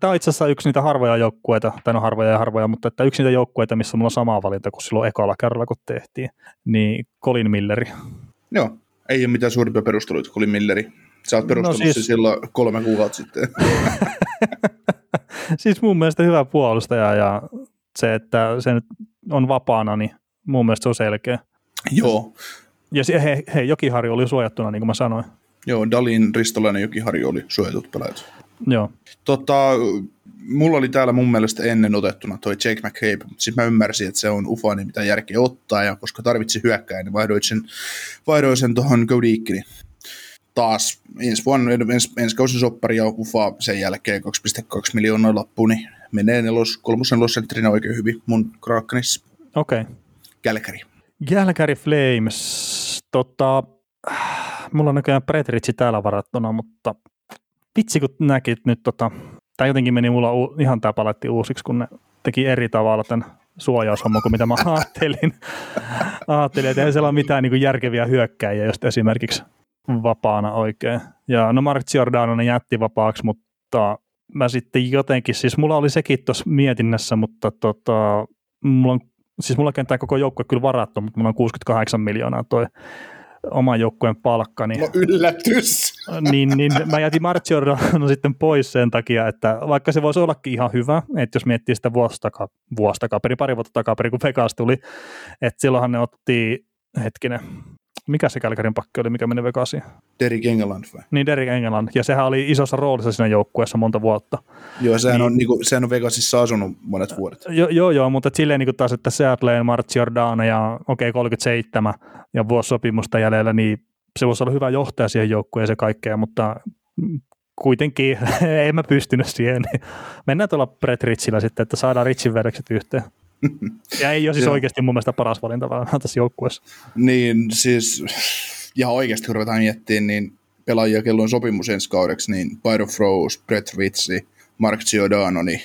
Tämä on itse asiassa yksi niitä harvoja joukkueita, tai no harvoja ja harvoja, mutta että yksi niitä joukkueita, missä mulla on sama valinta kuin silloin ekalla kerralla, kun tehtiin, niin Colin Milleri. Joo, ei ole mitään suurimpia perusteluita, Colin Milleri. Sä oot perustellut no siis... silloin kolme kuukautta sitten. [laughs] siis mun mielestä hyvä puolustaja ja se, että se nyt on vapaana, niin mun mielestä se on selkeä. Joo, ja se, he, he, Jokiharju oli suojattuna, niin kuin mä sanoin. Joo, Dalin, Ristolainen, Jokiharju oli suojatut pelaajat. Joo. Tota, mulla oli täällä mun mielestä ennen otettuna toi Jake McCabe, mutta sitten mä ymmärsin, että se on ufa, niin mitä järkeä ottaa, ja koska tarvitsi hyökkää, niin vaihdoin sen, vaihdoin sen tuohon Cody Ikkinin taas ensi vuonna, ens, ensi kausi soppari ja ufa sen jälkeen 2,2 miljoonaa lappu, niin menee nelos, kolmosen nelosentterinä oikein hyvin mun Krakenissa. Okei. Okay. Kälkäri. Calgary Flames, tota, mulla on näköjään Pretritsi täällä varattuna, mutta vitsi kun näkit nyt, tota, tämä jotenkin meni mulla u- ihan tämä paletti uusiksi, kun ne teki eri tavalla tämän suojaushomma kuin mitä mä [laughs] ajattelin. ajattelin, että ei siellä ole mitään niin kuin järkeviä hyökkäjiä, jos esimerkiksi vapaana oikein. Ja no Mark Giordano ne jätti vapaaksi, mutta mä sitten jotenkin, siis mulla oli sekin tuossa mietinnässä, mutta tota, mulla on, siis mulla kentää koko joukkue kyllä varattu, mutta mulla on 68 miljoonaa toi oman joukkueen palkka. Niin, No yllätys! niin, niin mä jätin Mark Giordano sitten pois sen takia, että vaikka se voisi ollakin ihan hyvä, että jos miettii sitä vuosi, taka, vuosi takaperi, pari vuotta takaperi, kun Vegas tuli, että silloinhan ne otti, hetkinen, mikä se Kälkärin pakki oli, mikä meni Vegasiin? Derek England vai? Niin Derek England, ja sehän oli isossa roolissa siinä joukkueessa monta vuotta. Joo, sehän, Niin. on, niinku, sehän on Vegasissa asunut monet vuodet. Jo, joo, joo, mutta et silleen niin kuin taas, että Seattle, Mark Giordano ja okei okay, 37 ja vuosi sopimusta jäljellä, niin se voisi olla hyvä johtaja siihen joukkueeseen se kaikkea, mutta kuitenkin [laughs] en mä pystynyt siihen. Niin mennään tuolla Brett Richillä sitten, että saadaan Richin vedokset yhteen. Ja ei ole siis oikeasti mun mielestä paras valinta vaan [laughs] tässä joukkueessa. Niin siis, ja oikeasti kun ruvetaan miettimään, niin pelaajia, kello on sopimus ensi kaudeksi, niin Byron Froze, Brett Ritzi, Mark Giordano, niin,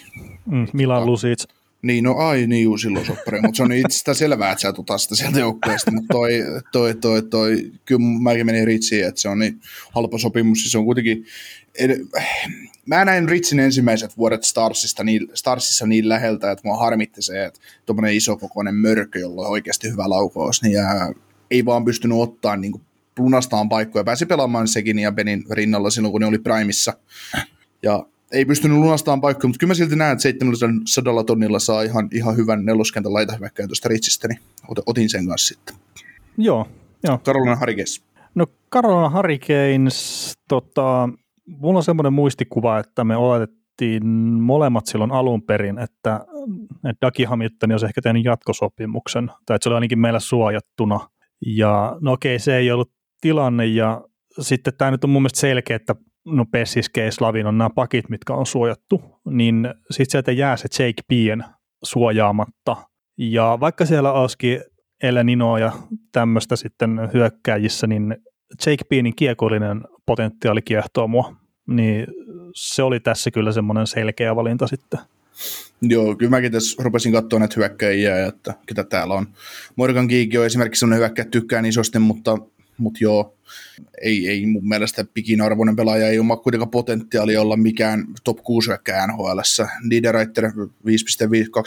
Mm, Milan Lusic. niin no ai niin juu, silloin soppari, mutta se on itse selvää, että sä et ota sitä sieltä joukkueesta, mutta toi, toi, toi, toi, kyllä mäkin menin Ritsiin, että se on niin halpa sopimus, siis se on kuitenkin, ed- mä näin Ritsin ensimmäiset vuodet Starsista niin, Starsissa niin läheltä, että mua harmitti se, että tuommoinen isokokoinen mörkö, jolla on oikeasti hyvä laukaus, niin jää, ei vaan pystynyt ottaa niin lunastaan paikkoja. Pääsi pelaamaan sekin ja Benin rinnalla silloin, kun ne oli Primissa. Ja ei pystynyt lunastamaan paikkoja, mutta kyllä mä silti näen, että 700 tonnilla saa ihan, ihan hyvän neloskentän laitahyökkäjän tuosta Ritsistä, niin ot- otin sen kanssa sitten. Joo, joo. Karolina Harikes. No Carolina Hurricanes, tota, mulla on semmoinen muistikuva, että me oletettiin molemmat silloin alun perin, että, että Dagi Hamilton olisi ehkä tehnyt jatkosopimuksen, tai että se oli ainakin meillä suojattuna. Ja no okei, se ei ollut tilanne, ja sitten tämä nyt on mun mielestä selkeä, että no Pessis, Case, Lavin on nämä pakit, mitkä on suojattu, niin sitten sieltä jää se Jake Bien suojaamatta. Ja vaikka siellä olisikin Eleninoa ja tämmöistä sitten hyökkääjissä, niin Jake Beanin kiekollinen potentiaali kiehtoo mua, niin se oli tässä kyllä semmoinen selkeä valinta sitten. Joo, kyllä mäkin tässä rupesin katsoa näitä hyökkäjiä, että ketä täällä on. Morgan Geek on esimerkiksi sellainen hyökkäjä, tykkään isosti, mutta, mutta joo, ei, ei mun mielestä pikin arvoinen pelaaja, ei ole kuitenkaan potentiaalia olla mikään top 6 hyökkäjä nhl Niederreiter 5,52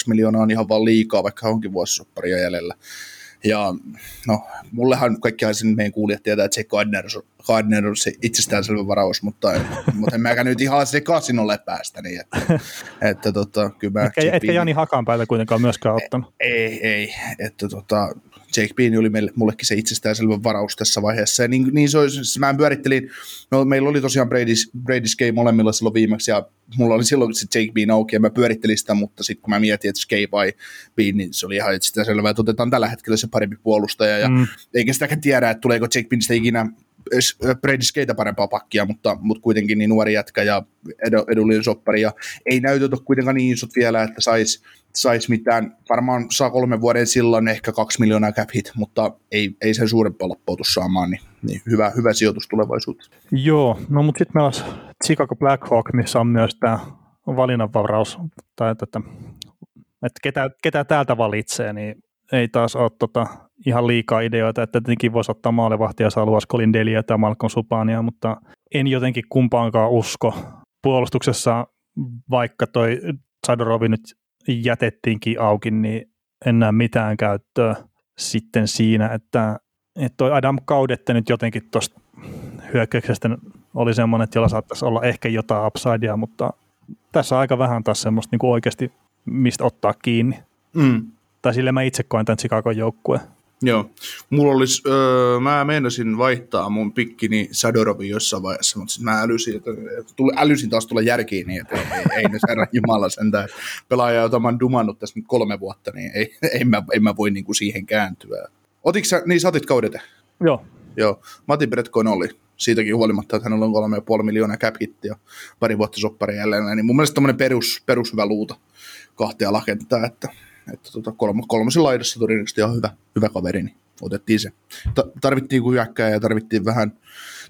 miljoonaa on ihan vaan liikaa, vaikka onkin vuosisopparia jäljellä. Ja no, mullehan kaikkihan sen meidän kuulijat tietää, että se Gardner, Gardner on se itsestäänselvä varaus, mutta, mutta en mäkään nyt ihan sekaisin ole päästä, niin että, että tota, kyllä mä Etkä, etkä Jani Hakanpäältä kuitenkaan myöskään ottanut. ei, ei. Että tota, Jake Bean oli meille, mullekin se itsestäänselvä varaus tässä vaiheessa. Ja niin, niin se olisi, siis mä pyörittelin, no, meillä oli tosiaan Brady's, Brady's Game molemmilla silloin viimeksi, ja mulla oli silloin se Jake Bean auki, ja mä pyörittelin sitä, mutta sitten kun mä mietin, että Skate by Bean, niin se oli ihan itsestäänselvää, että otetaan tällä hetkellä se parempi puolustaja, ja Mm. eikä sitäkään tiedä, että tuleeko Jake Beanista ikinä Brady Skate parempaa pakkia, mutta, mutta kuitenkin niin nuori jätkä ja edu, edullinen soppari, ja ei näytöt ole kuitenkaan niin isot vielä, että sais, sais mitään, varmaan saa kolmen vuoden silloin ehkä kaksi miljoonaa cap hit, mutta ei, ei sen suurempaa loppoutu saamaan, niin, niin hyvä, hyvä sijoitus tulevaisuuteen. Joo, no mutta sitten meillä olisi Chicago Blackhawk, missä on myös tämä valinnanvaraus, tai että, että, että ketä, ketä täältä valitsee, niin ei taas ole tota, ihan liikaa ideoita, että tietenkin voisi ottaa maalevahtia, jos haluaisi Colin Delia tai Malcolm Subania, mutta en jotenkin kumpaankaan usko. Puolustuksessa, vaikka toi Zadorovi nyt jätettiinkin auki, niin en näe mitään käyttöä sitten siinä, että, että toi Adam Kaudette nyt jotenkin tuosta hyökkäyksestä oli semmoinen, että jolla saattaisi olla ehkä jotain upsidea, mutta tässä on aika vähän taas semmoista niin oikeasti, mistä ottaa kiinni. Mm. Tai sille mä itse koen tämän Chicagon joukkueen. Joo. Mulla olisi, öö, mä meinasin vaihtaa mun pikkini Sadorovi jossain vaiheessa, mutta siis mä älysin, että tuli, älysin taas tulla järkiin, niin että ei, ei, nyt herra [laughs] Jumala sentään pelaaja, jota mä oon dumannut tässä nyt kolme vuotta, niin ei, ei, mä, ei mä voi niinku siihen kääntyä. Otitko sä, niin sä otit kaudete? Joo. Joo, Mati Bretkoin oli. Siitäkin huolimatta, että hänellä on kolme ja puoli miljoonaa cap ja pari vuotta soppari jälleen, niin mun mielestä tämmöinen perus, perus luuta kahtia lakentaa, että että tota, kolmo, kolmosen laidassa todennäköisesti ihan hyvä, hyvä kaveri, niin otettiin se. Ta- tarvittiin kuin hyökkää ja tarvittiin vähän,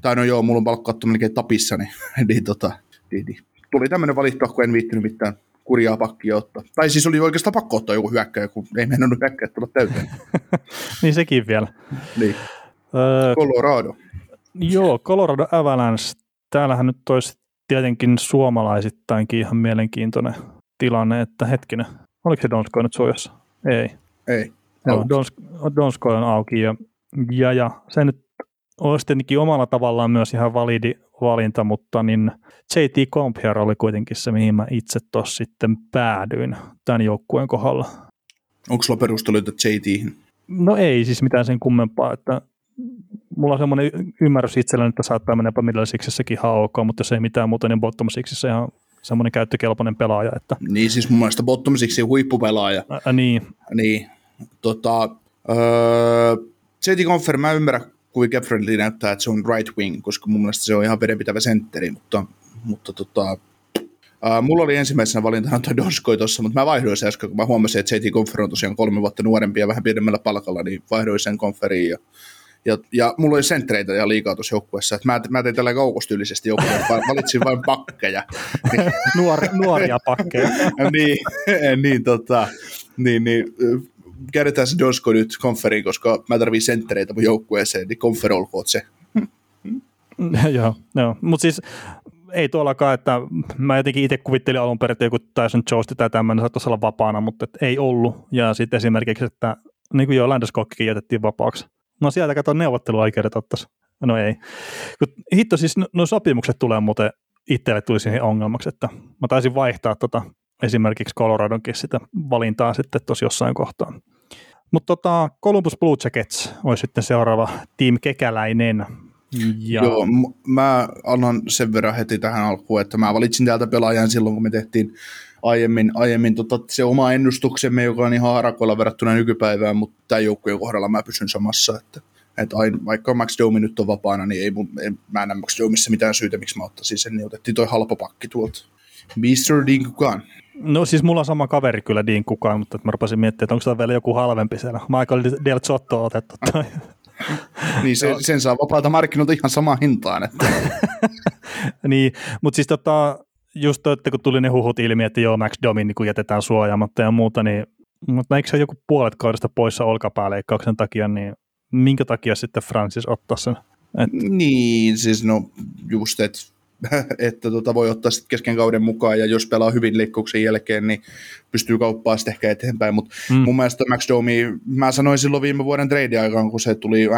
tai no joo, mulla on palkkaattu melkein tapissa, niin, [laughs] niin, tota, niin, niin. tuli tämmöinen valittaa, kun en viittinyt mitään kurjaa pakkia ottaa. Tai siis oli oikeastaan pakko ottaa joku hyökkäjä, kun ei mennyt hyökkäjät tulla täyteen. [laughs] niin sekin vielä. niin. Öö, Colorado. Joo, Colorado Avalanche. Täällähän nyt olisi tietenkin suomalaisittainkin ihan mielenkiintoinen tilanne, että hetkinen, Oliko se Donskoi nyt suojassa? Ei. Ei. Joo, Donskoi on auki ja, ja, ja se nyt olisi tietenkin omalla tavallaan myös ihan validi valinta, mutta niin JT Compare oli kuitenkin se, mihin mä itse tuossa sitten päädyin tämän joukkueen kohdalla. Onko sulla perusteluita JT? No ei siis mitään sen kummempaa, että mulla on semmoinen ymmärrys itselläni, että saattaa mennä jopa middle ihan ok, mutta jos ei mitään muuta, niin bottom ihan semmoinen käyttökelpoinen pelaaja. Että... Niin, siis mun mielestä Bottom Sixin huippupelaaja. Ä, niin. Niin. Tota, öö, Confer, mä ymmärrän, kuin Gefrelli näyttää, että se on right wing, koska mun mielestä se on ihan vedenpitävä sentteri, mutta, mutta tota, Uh, mulla oli ensimmäisenä valintana tuo Donskoi tuossa, mutta mä vaihdoin sen äsken, kun mä huomasin, että JT Confer on tosiaan kolme vuotta nuorempi ja vähän pidemmällä palkalla, niin vaihdoin sen Conferiin ja ja, ja mulla oli sentreitä ja liikaa tuossa joukkueessa. Että mä, mä tein tällä kaukostyylisesti joukkueessa, valitsin vain pakkeja. [laughs] Nuor, nuoria pakkeja. [laughs] niin, niin, tota, niin, niin käydetään se Dosko nyt konferiin, koska mä tarvitsen sentreitä mun joukkueeseen, niin konferi olkoon se. [laughs] joo, joo. mutta siis ei tuollakaan, että mä jotenkin itse kuvittelin alun perin, että joku Tyson Jones tai tämmöinen saattaisi olla vapaana, mutta ei ollut. Ja sitten esimerkiksi, että niin kuin jo Landeskogkin jätettiin vapaaksi. No sieltä kato neuvotteluoikeudet ottaisi. No ei. Hitto siis, no sopimukset tulee muuten itselle tuli siihen ongelmaksi, että mä taisin vaihtaa tota, esimerkiksi Coloradonkin sitä valintaa sitten tuossa jossain kohtaa. Mutta tota, Columbus Blue Jackets olisi sitten seuraava Team Kekäläinen. Ja... Joo, m- mä annan sen verran heti tähän alkuun, että mä valitsin täältä pelaajan silloin, kun me tehtiin aiemmin, aiemmin tota, se oma ennustuksemme, joka on ihan harakoilla verrattuna nykypäivään, mutta tämän joukkueen kohdalla mä pysyn samassa, että, että aina, vaikka Max Domi nyt on vapaana, niin ei, mun, ei mä en näe Max Domissa mitään syytä, miksi mä ottaisin sen, niin otettiin toi halpa pakki tuolta. Mr. Dean Kukan. No siis mulla on sama kaveri kyllä Dean Kukan, mutta mä rupesin miettimään, että onko tämä vielä joku halvempi siellä. Michael Del Zotto otettu. Tai... [laughs] niin se, sen saa vapaata markkinoilta ihan samaan hintaan. Että. [laughs] niin, mutta siis tota, just että kun tuli ne huhut ilmi, että joo, Max Domin niin jätetään suojaamatta ja muuta, niin mutta eikö se joku puolet kaudesta poissa olkapääleikkauksen takia, niin minkä takia sitten Francis ottaa sen? Et... Niin, siis no just, että [laughs] että tota voi ottaa sitten kesken kauden mukaan, ja jos pelaa hyvin leikkauksen jälkeen, niin pystyy kauppaa sitten ehkä eteenpäin, mutta mm. mun mielestä Max Domi, mä sanoin silloin viime vuoden trade aikaan, kun se tuli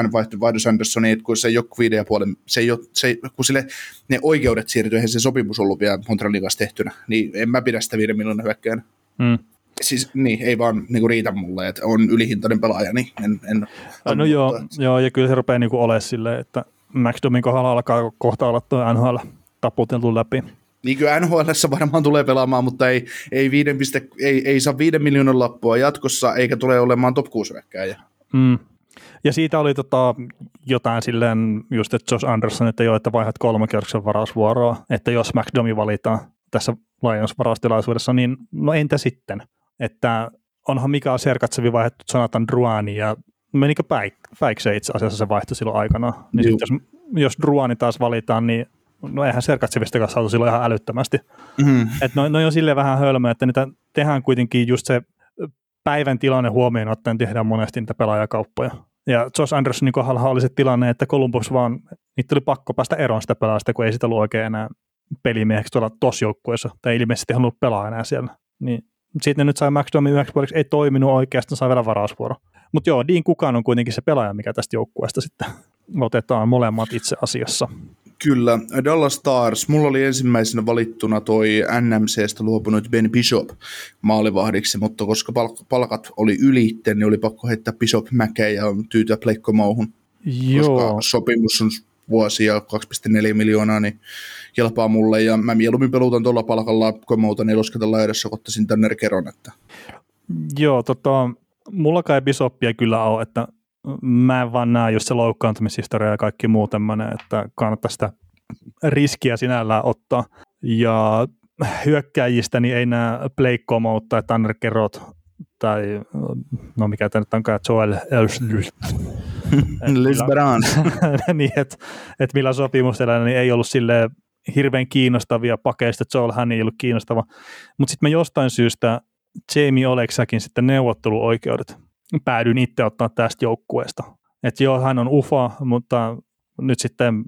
Vaidus Anderssoni, että kun se ei ole viiden ja puolen, se ei ole, se, kun sille ne oikeudet siirtyy, eihän se sopimus ollut vielä Montrealin kanssa tehtynä, niin en mä pidä sitä viiden miljoonan hyökkäänä. Mm. Siis niin, ei vaan niin kuin riitä mulle, että on ylihintainen pelaaja, niin en... en no joo, joo, ja kyllä se rupeaa niin kuin olemaan silleen, että Max Domin kohdalla alkaa kohta olla tuo NHL taputeltu läpi. Niin kyllä NHL varmaan tulee pelaamaan, mutta ei, ei, viiden piste, ei, ei saa viiden miljoonan lappua jatkossa, eikä tule olemaan top 6 mm. Ja siitä oli tota, jotain silleen, just että Josh Anderson, että jo, että vaihdat kolme kierroksen varausvuoroa, että jos McDomi valitaan tässä Lions varaustilaisuudessa, niin no entä sitten? Että onhan Mika Serkatsevi vaihdettu Jonathan Druani ja menikö päikseen itse asiassa se vaihto silloin aikana. Niin sit jos, jos Druani taas valitaan, niin no eihän Serkatsevista kanssa saatu silloin ihan älyttömästi. Mm-hmm. Että no, no on silleen vähän hölmöä, että niitä tehdään kuitenkin just se päivän tilanne huomioon ottaen tehdään monesti niitä pelaajakauppoja. Ja Josh Andersonin kohdalla oli se tilanne, että Columbus vaan, niitä oli pakko päästä eroon sitä pelaajasta, kun ei sitä ollut oikein enää pelimieheksi tuolla TOS joukkueessa, tai ilmeisesti halunnut pelaa enää siellä. Niin sitten nyt sai Max Domi yhdeksi puoliksi, ei toiminut oikeastaan, sai vielä varausvuoro. Mutta joo, Dean Kukan on kuitenkin se pelaaja, mikä tästä joukkueesta sitten otetaan molemmat itse asiassa. Kyllä, Dallas Stars. Mulla oli ensimmäisenä valittuna toi NMCstä luopunut Ben Bishop maalivahdiksi, mutta koska palkat oli ylitten, niin oli pakko heittää Bishop mäkeen ja tyytyä Pleikko Mouhun. Joo. Koska sopimus on vuosia 2,4 miljoonaa, niin kelpaa mulle. Ja mä mieluummin pelutan tuolla palkalla Komouta neloskatella edessä, kun ottaisin tänne Keron. Että... Joo, tota, mulla kai Bishopia kyllä on, että mä en vaan näe just se loukkaantumishistoria ja kaikki muu tämmöinen, että kannattaa sitä riskiä sinällään ottaa. Ja hyökkäjistä niin ei näe Blake tai Tanner Kerot tai no mikä tämä nyt onkaan, Joel [laughs] [laughs] niin, että et millä sopimuksella niin ei ollut sille hirveän kiinnostavia pakeista, Joel hän ei ollut kiinnostava. Mutta sitten mä jostain syystä Jamie Oleksakin sitten neuvotteluoikeudet päädyin itse ottaa tästä joukkueesta. Että joo, hän on ufa, mutta nyt sitten,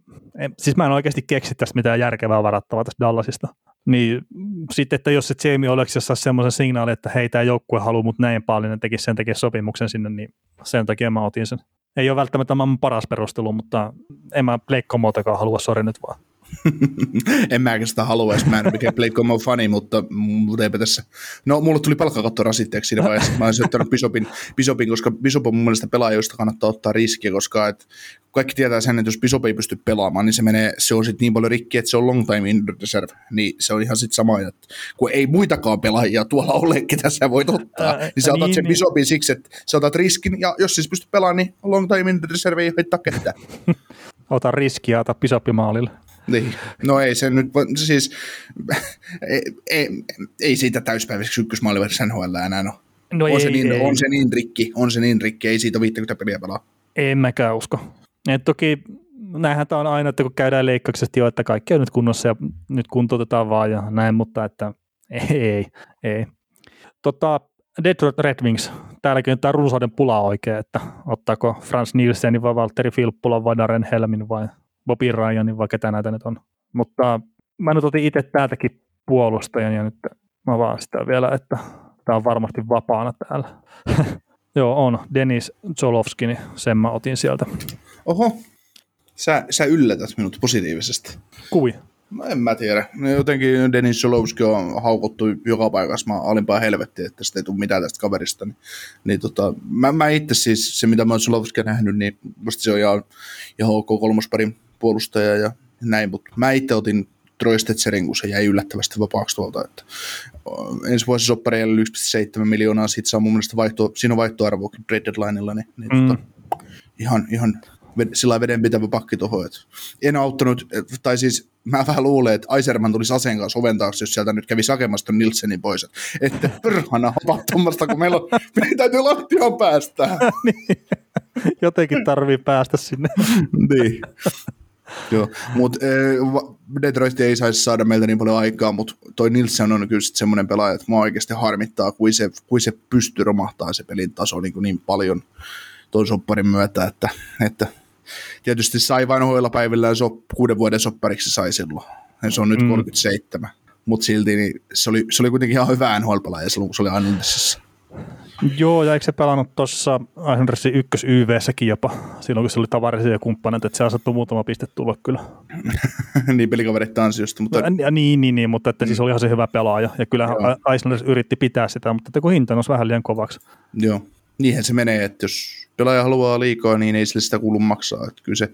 siis mä en oikeasti keksi tästä mitään järkevää varattavaa tästä Dallasista. Niin sitten, että jos se Jamie Oleksi saisi semmoisen signaalin, että hei, tämä joukkue haluaa mut näin paljon, ja tekisi sen takia sopimuksen sinne, niin sen takia mä otin sen. Ei ole välttämättä maailman paras perustelu, mutta en mä Blake Comotakaan halua, sori nyt vaan. [laughs] en mäkään sitä haluaisi, mä en ole mikään Como fani, mutta, mutta eipä tässä. No, mulle tuli palkkakatto rasitteeksi siinä vaiheessa, mä olisin ottanut Bishopin, Bishopin, koska Bishop on mun mielestä pelaaja, josta kannattaa ottaa riskiä, koska et kaikki tietää sen, että jos Bishop ei pysty pelaamaan, niin se menee, se on sitten niin paljon rikki, että se on long time in reserve, niin se on ihan sitten sama, että kun ei muitakaan pelaajia tuolla ole, ketä sä voit ottaa, Ää, niin sä otat niin, sen niin. Bishopin siksi, että sä otat riskin, ja jos siis pystyy pelaamaan, niin long time in reserve ei haittaa ketään. [laughs] Ota riskiä, ota Bishopin maalille. Niin. No ei se nyt, siis [laughs] ei, ei, ei siitä täyspäiväiseksi ykkösmaalivärissä NHL enää ole. No on, ei, se niin, ei. on se niin rikki, on se niin rikki, ei siitä 50 peliä pelaa. En mäkään usko. Et toki näinhän tämä on aina, että kun käydään leikkauksesta jo, että kaikki on nyt kunnossa ja nyt kuntoutetaan vaan ja näin, mutta että ei, ei. Tota, Detroit Red Wings, täälläkin on tämä runsauden pula oikein, että ottaako Frans Nielsenin vai Valtteri Filppula vai Darren Helmin vai Bobby Ryanin, vai ketä näitä nyt on. Mutta mä nyt otin itse täältäkin puolustajan ja nyt mä vaan sitä vielä, että tämä on varmasti vapaana täällä. [laughs] Joo, on. Denis Zolovski, niin sen mä otin sieltä. Oho, sä, sä yllätät minut positiivisesti. Kui? No en mä tiedä. Jotenkin Denis Solovski on haukuttu joka paikassa mä alimpaa helvettiä, että sitä ei tule mitään tästä kaverista. Niin, niin tota, mä, mä itse siis, se mitä mä oon Solovskia nähnyt, niin musta se on ihan, ihan ok kolmosparin puolustaja ja näin, mutta mä itse otin Troy Stetzerin, kun se jäi yllättävästi vapaaksi tuolta. Että ensi vuosi soppareille 1,7 miljoonaa, sit saa mun mielestä vaihto, siinä on vaihtoarvoakin trade deadlineilla, niin, niin mm. tota, ihan, ihan sillä vedenpitävä pakki tuohon. En auttanut, tai siis mä vähän luulen, että Aiserman tulisi aseen kanssa oven taakse, jos sieltä nyt kävi hakemasta Nilsenin pois. Että perhana hapa tuommoista, kun meillä, on, [laughs] meidän täytyy lattiaan päästä. [laughs] niin. Jotenkin tarvii päästä sinne. niin. [laughs] Joo, mutta Detroit ei saisi saada meiltä niin paljon aikaa, mutta toi Nilsson on kyllä semmoinen pelaaja, että mua oikeasti harmittaa, kuin se, kuin se pystyy romahtaa se pelin taso niin, kuin niin paljon tuon sopparin myötä, että, että tietysti sai vanhoilla päivillä sop, kuuden vuoden soppariksi sai silloin. Ja se on nyt mm. 37, mutta silti niin se, oli, se oli kuitenkin ihan hyvä silloin, kun se oli Islandersissa. Joo, ja eikö se pelannut tuossa Islandersin ykkös YV-säkin jopa, silloin kun se oli tavarisia kumppaneita, että se asettu muutama piste tulla kyllä. [laughs] niin pelikaverit ansiosta. Mutta... Ja, niin, niin, niin, mutta että siis oli ihan se hyvä pelaaja, ja kyllähän Islanders yritti pitää sitä, mutta että kun hinta nousi vähän liian kovaksi. Joo, niinhän se menee, että jos pelaaja haluaa liikaa, niin ei sille sitä kuulu maksaa. Että kyllä se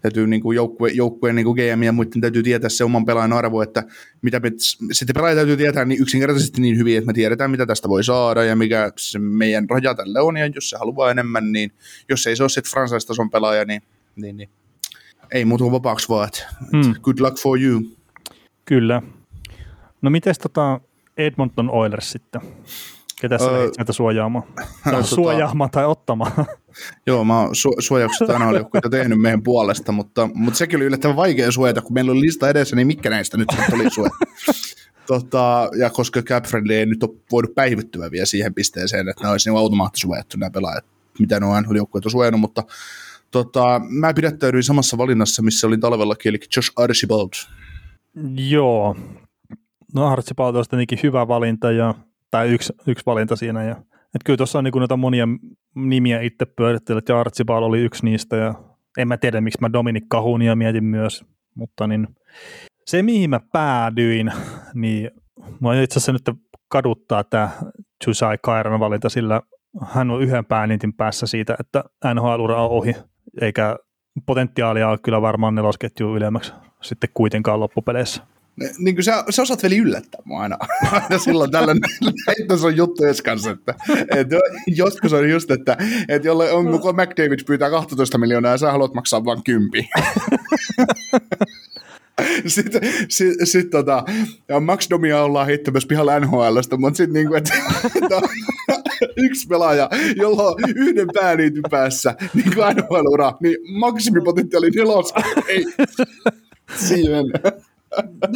täytyy niin kuin joukkue, joukkueen niin kuin GM ja muiden täytyy tietää se oman pelaajan arvo, että mitä me, sitten pelaaja täytyy tietää niin yksinkertaisesti niin hyvin, että me tiedetään, mitä tästä voi saada ja mikä se meidän raja tälle on, ja jos se haluaa enemmän, niin jos ei se ole sitten fransaistason pelaaja, niin, niin, niin ei muuta vapaaksi vaan, että, hmm. good luck for you. Kyllä. No miten tota Edmonton Oilers sitten? Ketä sä öö, sieltä suojaamaan? [laughs] tota, suojaamaan tai ottamaan? [laughs] Joo, mä oon su- suojaukset aina oli tehnyt meidän puolesta, mutta, mutta sekin oli yllättävän vaikea suojata, kun meillä oli lista edessä, niin mikä näistä nyt oli suojata? [laughs] tota, ja koska Cap ei nyt ole voinut päivittyä vielä siihen pisteeseen, että ne olisi niin automaattisuojattu nämä pelaajat, mitä ne on joukkueet on suojannut, mutta tota, mä pidättäydyin samassa valinnassa, missä olin talvellakin, eli Josh Archibald. Joo, no Archibald olisi tietenkin hyvä valinta ja tai yksi, yksi valinta siinä. Ja, et kyllä tuossa on niin noita monia nimiä itse pyörittellyt, ja Archibald oli yksi niistä, ja en mä tiedä, miksi mä Dominic Cahunia mietin myös. Mutta niin, se, mihin mä päädyin, niin mua itse asiassa nyt kaduttaa tämä Chusai Kairan valinta, sillä hän on yhden päänintin päässä siitä, että NHL-ura on ohi, eikä potentiaalia ole kyllä varmaan nelosketju ylemmäksi sitten kuitenkaan loppupeleissä. Niin kuin sä, sä osaat vielä yllättää mua aina. [laughs] aina silloin tällä näitä [laughs] on juttu kanssa, että, että joskus on just, että, että jolle on, kun McDavid pyytää 12 miljoonaa ja sä haluat maksaa vain kympi. [laughs] sitten sit, sit, tota, ja Max Domia ollaan heittämässä pihalla NHLstä, mutta sitten niinku, että yksi pelaaja, jolla on yhden pääniityn päässä niin kuin NHL-ura, niin maksimipotentiaali nelos. Ei. Siihen.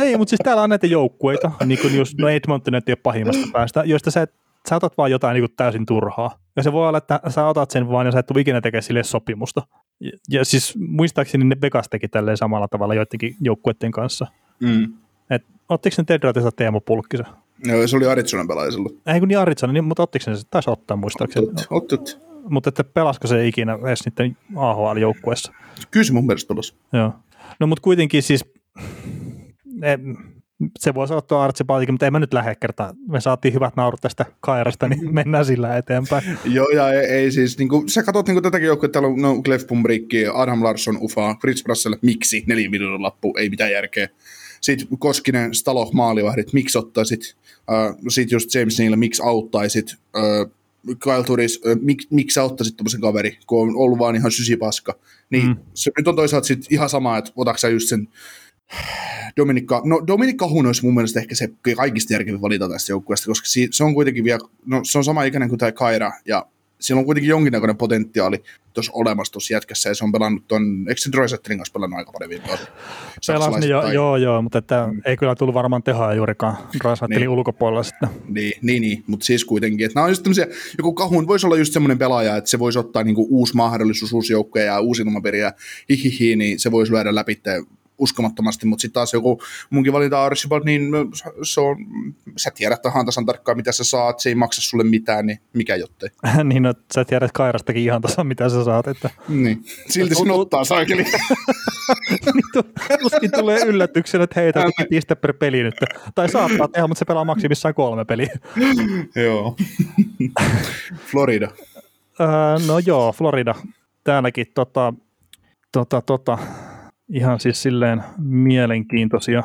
Ei, mutta siis täällä on näitä joukkueita, niin kuin just, no Edmonton ei ole pahimmasta päästä, joista sä, sä otat vaan jotain niin kuin täysin turhaa. Ja se voi olla, että sä otat sen vaan ja sä et tule ikinä tekemään sille sopimusta. Ja, ja siis muistaakseni ne Vegas teki tälleen samalla tavalla joidenkin joukkueiden kanssa. Mm. Et, ottiko ne Tedratista Teemo Pulkkisen? Joo, se oli Arizonan pelaaja silloin. Ei kun niin Arizona, niin, mutta ottiko ne se? Taisi ottaa muistaakseni. Ottut, ottut. Mutta että pelasko se ikinä edes niiden AHL-joukkueessa? Kyllä se mun mielestä pelasi. Joo. No mutta kuitenkin siis se voisi ottaa Archibaldkin, mutta ei mä nyt lähde kertaa. Me saatiin hyvät naurut tästä Kairasta, niin mennään sillä eteenpäin. [laughs] Joo, ja ei, ei siis, niin kuin, sä katsot niin kuin tätäkin joukkoa, täällä on no, Clef Pumbrikki, Adam Larsson, Ufa, Fritz Brassel, miksi, neljän miljoonan lappu, ei mitään järkeä. Sitten Koskinen, Stalo, maalivahdit, miksi ottaisit, uh, sitten just James Neal, miksi auttaisit, uh, Kyle Turis, uh, mik, miksi sä ottaisit kaveri, kun on ollut vaan ihan sysipaska. Niin mm. se nyt on toisaalta sit ihan sama, että otatko sä just sen Dominikka, no Dominikka Hun olisi mun mielestä ehkä se kaikista järkevin valita tästä joukkueesta, koska se on kuitenkin vielä, no se on sama ikäinen kuin tämä Kaira, ja sillä on kuitenkin jonkinnäköinen potentiaali tuossa olemassa tuossa jätkässä, ja se on pelannut tuon, eikö se Droisetterin kanssa pelannut aika paljon viime Pelas, niin jo, joo, joo, mutta että mm. ei kyllä tullut varmaan tehoa juurikaan Droisetterin niin. ulkopuolella sitten. Niin, niin, niin mutta siis kuitenkin, että nämä on just tämmöisiä, joku Kahun voisi olla just semmoinen pelaaja, että se voisi ottaa niinku uusi mahdollisuus, uusi joukko ja uusi ilmaperia, hihihi, niin se voisi lyödä läpi uskomattomasti, mutta sitten taas joku munkin valinta Archibald, niin se on, sä tiedät tahan tasan tarkkaan, mitä sä saat, se ei maksa sulle mitään, niin mikä jottei. [laughs] niin, no, sä tiedät Kairastakin ihan tasan, mitä sä saat. Että... Niin, silti sinun ottaa saakeli. [laughs] niin, tuskin tulee yllätyksenä, että hei, tämä piste per peli nyt. Tai saattaa tehdä, mutta se pelaa maksimissaan kolme peliä. [laughs] joo. Florida. Öö, no joo, Florida. Täälläkin tota, tota, tota, ihan siis silleen mielenkiintoisia,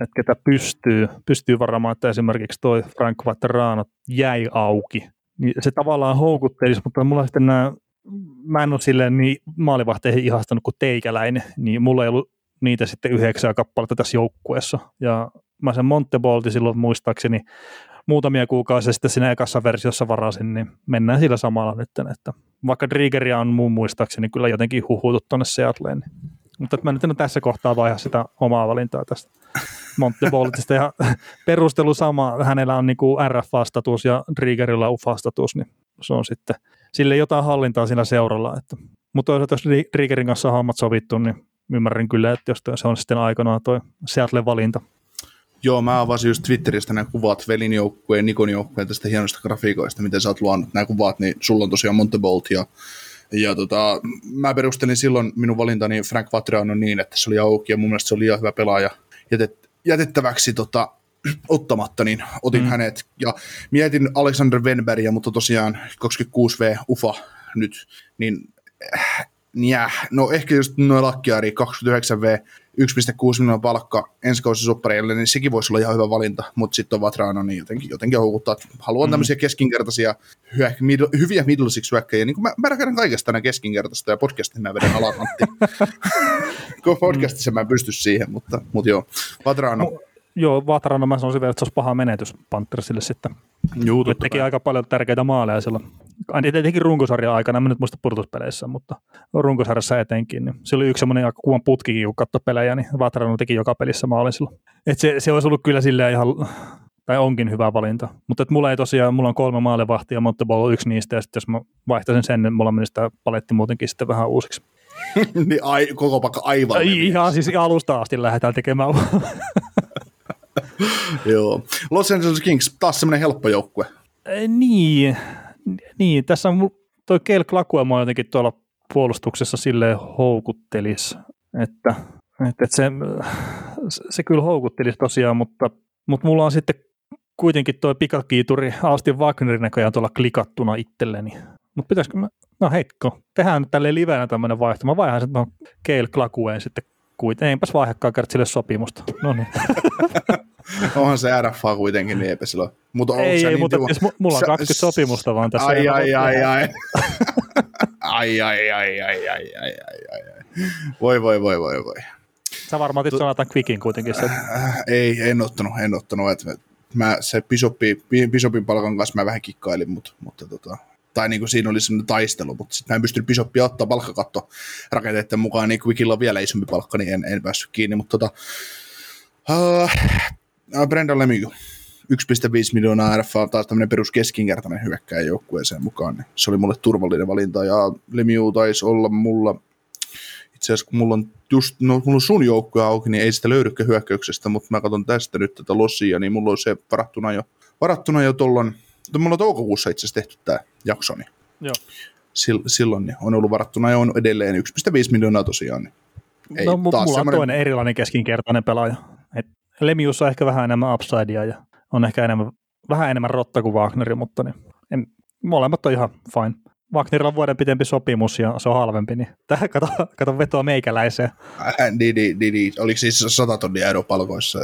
että ketä pystyy, pystyy varamaan, että esimerkiksi toi Frank Vaterano jäi auki. Niin se tavallaan houkuttelisi, mutta mulla sitten nämä, mä en ole silleen niin maalivahteihin ihastanut kuin teikäläinen, niin mulla ei ollut niitä sitten yhdeksää kappaletta tässä joukkueessa. Ja mä sen Montebolti silloin muistaakseni muutamia kuukausia sitten siinä ekassa versiossa varasin, niin mennään sillä samalla nyt. Että vaikka Driegeria on muun muistaakseni kyllä jotenkin huhutut tuonne Seattleen, niin mutta mä nyt en tässä kohtaa vaihda sitä omaa valintaa tästä Monteboltista. Ja perustelu sama, hänellä on niinku RFA-status ja Driegerilla UFA-status, niin se on sitten sille jotain hallintaa siinä seuralla. Että. Mutta toisaalta jos Driegerin kanssa on hommat sovittu, niin ymmärrän kyllä, että jos se on sitten aikanaan tuo Seattle valinta. Joo, mä avasin just Twitteristä nämä kuvat Velin joukkueen, Nikon joukkueen tästä hienosta grafiikoista, miten sä oot luonut nämä kuvat, niin sulla on tosiaan Montebolt ja ja tota, mä perustelin silloin minun valintani Frank Vatriano niin, että se oli auki ja mun mielestä se oli liian hyvä pelaaja jätet, jätettäväksi tota, [clears throat] ottamatta, niin otin mm. hänet. Ja mietin Alexander Wenbergia, mutta tosiaan 26V UFA nyt, niin äh. No ehkä just noin lakkiari 29V 1,6 miljoonaa palkka ensi kausi soppareille, niin sekin voisi olla ihan hyvä valinta, mutta sitten on Vatrano, niin jotenkin, jotenkin houkuttaa. Haluan mm. tämmöisiä keskinkertaisia, hyviä, middle, hyviä middle six niin kuin mä, mä rakennän kaikesta nämä keskinkertaista ja podcastin mä vedän alakantti. [laughs] Kun podcastissa mä en pysty siihen, mutta, mutta joo, Vatrano. No, joo, Vatrano mä sanoisin vielä, että se olisi paha menetys Panthersille sitten. Juu, teki aika paljon tärkeitä maaleja silloin. Tietenkin runkosarjan aikana, en nyt muista purtuspeleissä, mutta runkosarjassa etenkin. Niin se oli yksi semmoinen aika kuvan putkikin, kun katsoi pelejä, niin Vatrano teki joka pelissä maalin silloin. Et se, se olisi ollut kyllä silleen ihan tai onkin hyvä valinta. Mutta mulla ei tosiaan, mulla on kolme maalivahtia, mutta on yksi niistä, ja sitten jos mä vaihtaisin sen, niin mulla menisi tämä paletti muutenkin sitten vähän uusiksi. [laughs] niin ai, koko pakka aivan. Ai, ihan siis alusta asti lähdetään tekemään. [laughs] Joo. Los Angeles Kings, taas semmoinen helppo joukkue. Niin, niin, tässä on toi Kel Klakuema jotenkin tuolla puolustuksessa sille houkuttelis, että Et, et se, se kyllä houkuttelisi tosiaan, mutta, mutta mulla on sitten kuitenkin tuo pikakiituri Austin Wagnerin näköjään tuolla klikattuna itselleni. Mutta pitäisikö mä, no heikko, tehdään nyt tälleen livenä tämmöinen vaihto. Mä vaihan sitten Keil Klakueen sitten kuitenkin. Einpäs vaihdekaan kertaa sille sopimusta. No niin. [laughs] [laughs] Onhan se RFA kuitenkin, niin eipä sillä Mutta ei, ei, niin mutta tivo... Siis mulla on 20 sä, sopimusta vaan tässä. Ai, ai, ai, ai. ai, ai, ai, ai, ai, ai, ai, ai. Voi, voi, voi, voi, voi. Sä varmaan otit Jonathan Quickin kuitenkin sen. Äh, ei, en ottanut, en ottanut. Että mä se Bishopin, Bishopin palkan kanssa mä vähän kikkailin, mut, mutta tota, tai niin kuin siinä oli semmoinen taistelu, mutta sitten mä en pystynyt Bishoppia ottaa palkkakatto rakenteiden mukaan, niin Quickilla on vielä isompi palkka, niin en, en päässyt kiinni, mutta tota, uh, Brendan Lemieux, 1,5 miljoonaa RFA taas tämmöinen perus keskinkertainen hyökkäjä joukkueeseen mukaan, niin se oli mulle turvallinen valinta, ja Lemieux taisi olla mulla itse asiassa kun mulla on just, no, mulla on sun joukkue auki, niin ei sitä löydykään hyökkäyksestä, mutta mä katson tästä nyt tätä lossia, niin mulla on se varattuna jo, varattuna jo tuolloin, mulla on toukokuussa itse asiassa tehty tämä jakso, niin Joo. silloin niin on ollut varattuna ja on edelleen 1,5 miljoonaa tosiaan. Niin ei, no, mulla on semmoinen... toinen erilainen keskinkertainen pelaaja. Lemius on ehkä vähän enemmän upsidea ja on ehkä enemmän, vähän enemmän rotta kuin Wagner, mutta niin, en, molemmat on ihan fine. Wagnerilla on vuoden pitempi sopimus ja se on halvempi, niin [laughs] tähän kato, kato vetoa meikäläiseen. Äh, niin, niin, niin, niin, oliko siis 100 tonnia euro palkoissa?